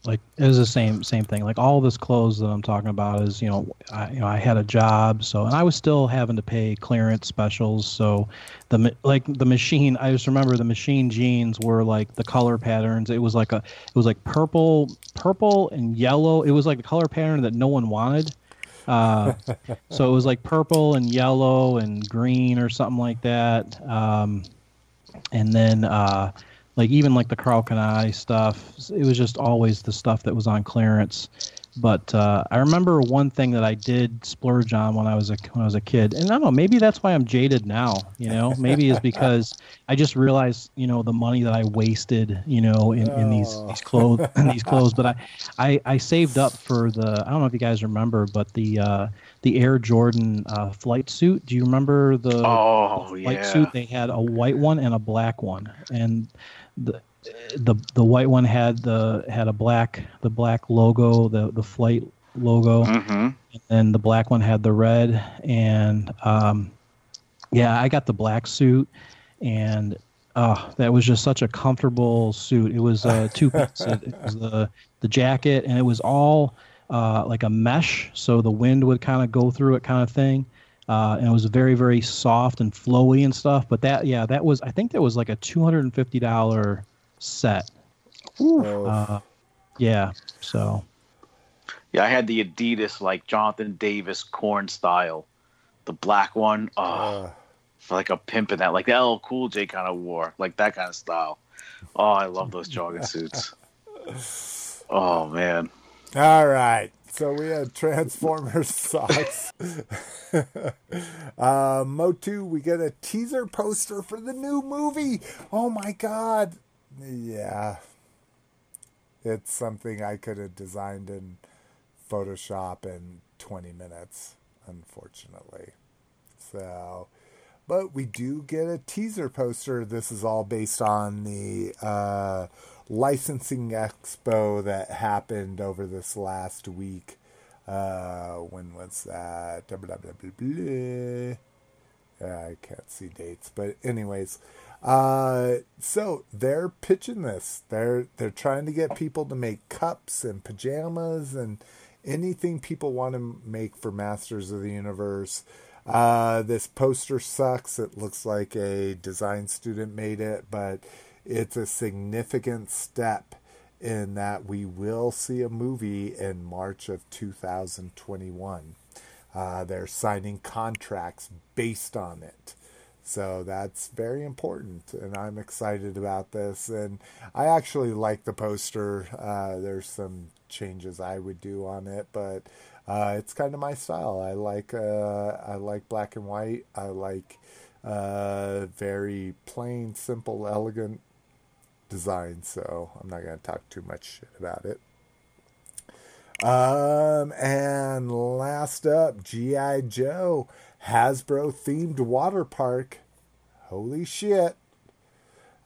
like it was the same same thing. Like all this clothes that I'm talking about is you know I you know I had a job so and I was still having to pay clearance specials. So the like the machine I just remember the machine jeans were like the color patterns. It was like a it was like purple purple and yellow. It was like the color pattern that no one wanted. Uh, so it was like purple and yellow and green or something like that. Um, and then uh, like even like the Karl Kani stuff, it was just always the stuff that was on clearance. But uh, I remember one thing that I did splurge on when I was a when I was a kid, and I don't know, maybe that's why I'm jaded now. You know, maybe is because I just realized, you know, the money that I wasted, you know, in, in these Oh. these clothes, in these clothes. But I, I, I saved up for the. I don't know if you guys remember, but the uh, the Air Jordan uh, flight suit. Do you remember the Oh flight yeah, suit? They had a white one and a black one, and the the the white one had the had a black the black logo, the the flight logo, hmm and the black one had the red. And um, yeah, I got the black suit, and uh, that was just such a comfortable suit. It was uh, two piece. It, it was the the jacket, and it was all uh, like a mesh, so the wind would kind of go through it, kind of thing. Uh, and it was very very soft and flowy and stuff. But that yeah, that was I think that was like a two hundred and fifty dollar set. Uh, yeah, so Yeah, I had the Adidas like Jonathan Davis Korn style, the black one. Oh, uh, for like a pimp in that, like the LL Cool J kind of wore, like that kind of style. Oh, I love those jogging suits. Oh man, all right. So we had Transformers socks. uh, Motu, we get a teaser poster for the new movie. Oh my god. Yeah. It's something I could have designed in Photoshop in 20 minutes, unfortunately. So, but we do get a teaser poster. This is all based on the uh, licensing expo that happened over this last week. Uh, when was that? Blah, blah, blah, blah. I can't see dates, but anyways, uh, so they're pitching this. They're they're trying to get people to make cups and pajamas and anything people want to make for Masters of the Universe. Uh, this poster sucks. It looks like a design student made it, but it's a significant step in that we will see a movie in March of 2021. Uh, they're signing contracts based on it. So that's very important, and I'm excited about this. And I actually like the poster. Uh, there's some changes I would do on it, but uh, it's kind of my style. I like uh, I like black and white. I like uh, very plain, simple, elegant design. So I'm not going to talk too much about it. Um, and last up, G.I. Joe Hasbro themed water park. Holy shit.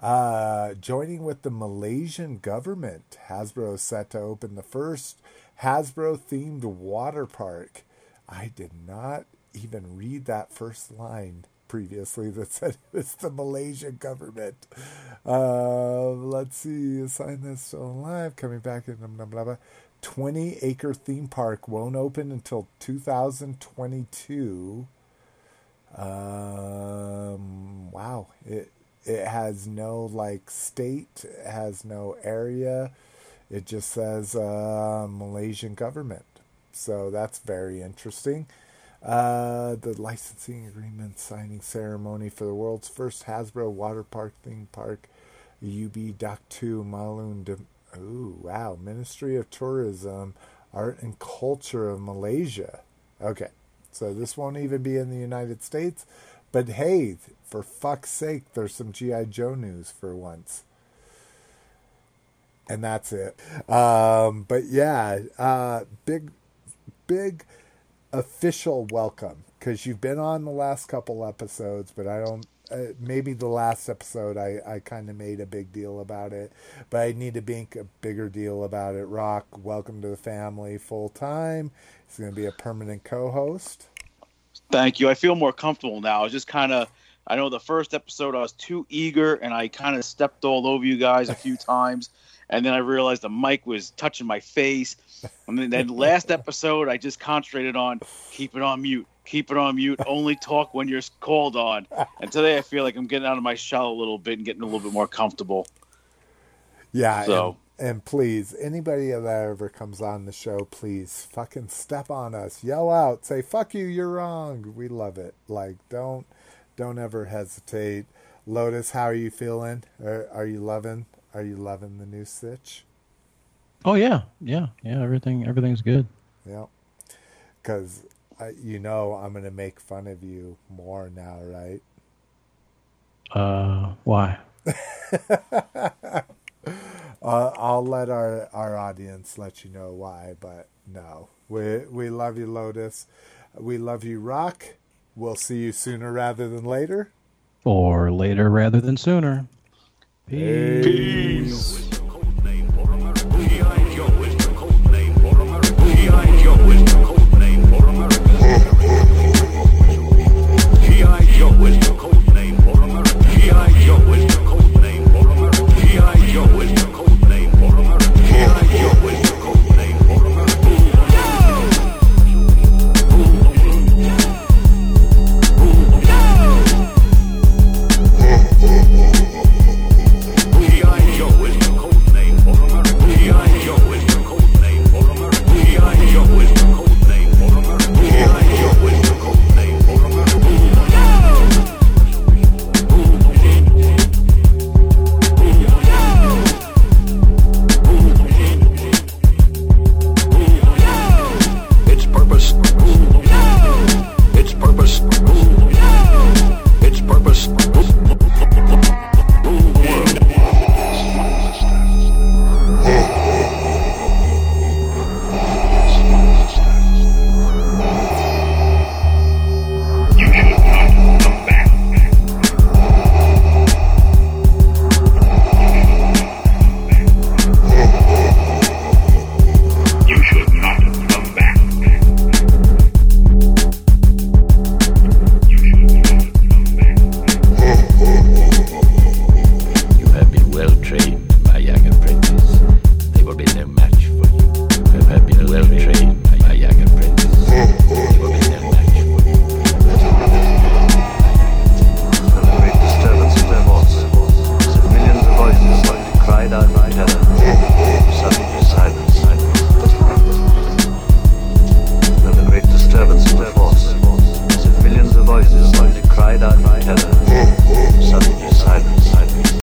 Uh, joining with the Malaysian government, Hasbro is set to open the first Hasbro themed water park. I did not even read that first line previously that said it was the Malaysian government. Uh, let's see, assign this still alive, coming back in blah, blah, blah. 20 acre theme park won't open until 2022. Um, wow. It, it has no like state, it has no area. It just says uh, Malaysian government. So that's very interesting. Uh, the licensing agreement signing ceremony for the world's first Hasbro water park theme park, UB Dock 2 Malun. De- Ooh, wow. Ministry of Tourism, Art and Culture of Malaysia. Okay, so this won't even be in the United States. But hey, for fuck's sake, there's some G.I. Joe news for once. And that's it. Um, but yeah, uh, big, big official welcome because you've been on the last couple episodes, but I don't. Uh, maybe the last episode I, I kind of made a big deal about it, but I need to make a bigger deal about it. Rock, welcome to the family full time. He's going to be a permanent co host. thank you. I feel more comfortable now. I just kind of. I know the first episode I was too eager and I kind of stepped all over you guys a few times, and then I realized the mic was touching my face. And then, then last episode I just concentrated on keep it on mute, keep it on mute, only talk when you're called on. And today I feel like I'm getting out of my shell a little bit and getting a little bit more comfortable. Yeah. So- and, and please, anybody that ever comes on the show, please fucking step on us, yell out, say "fuck you, you're wrong." We love it. Like, don't don't ever hesitate. Lotus, how are you feeling? Are, are you loving? Are you loving the new Stitch? oh yeah, yeah, yeah. Everything everything's good. Yeah. Because you know I'm gonna make fun of you more now, right? Uh, why? Uh, I'll let our, our audience let you know why, but no. We we love you, Lotus. We love you, Rock. We'll see you sooner rather than later. Or later rather than sooner. Peace.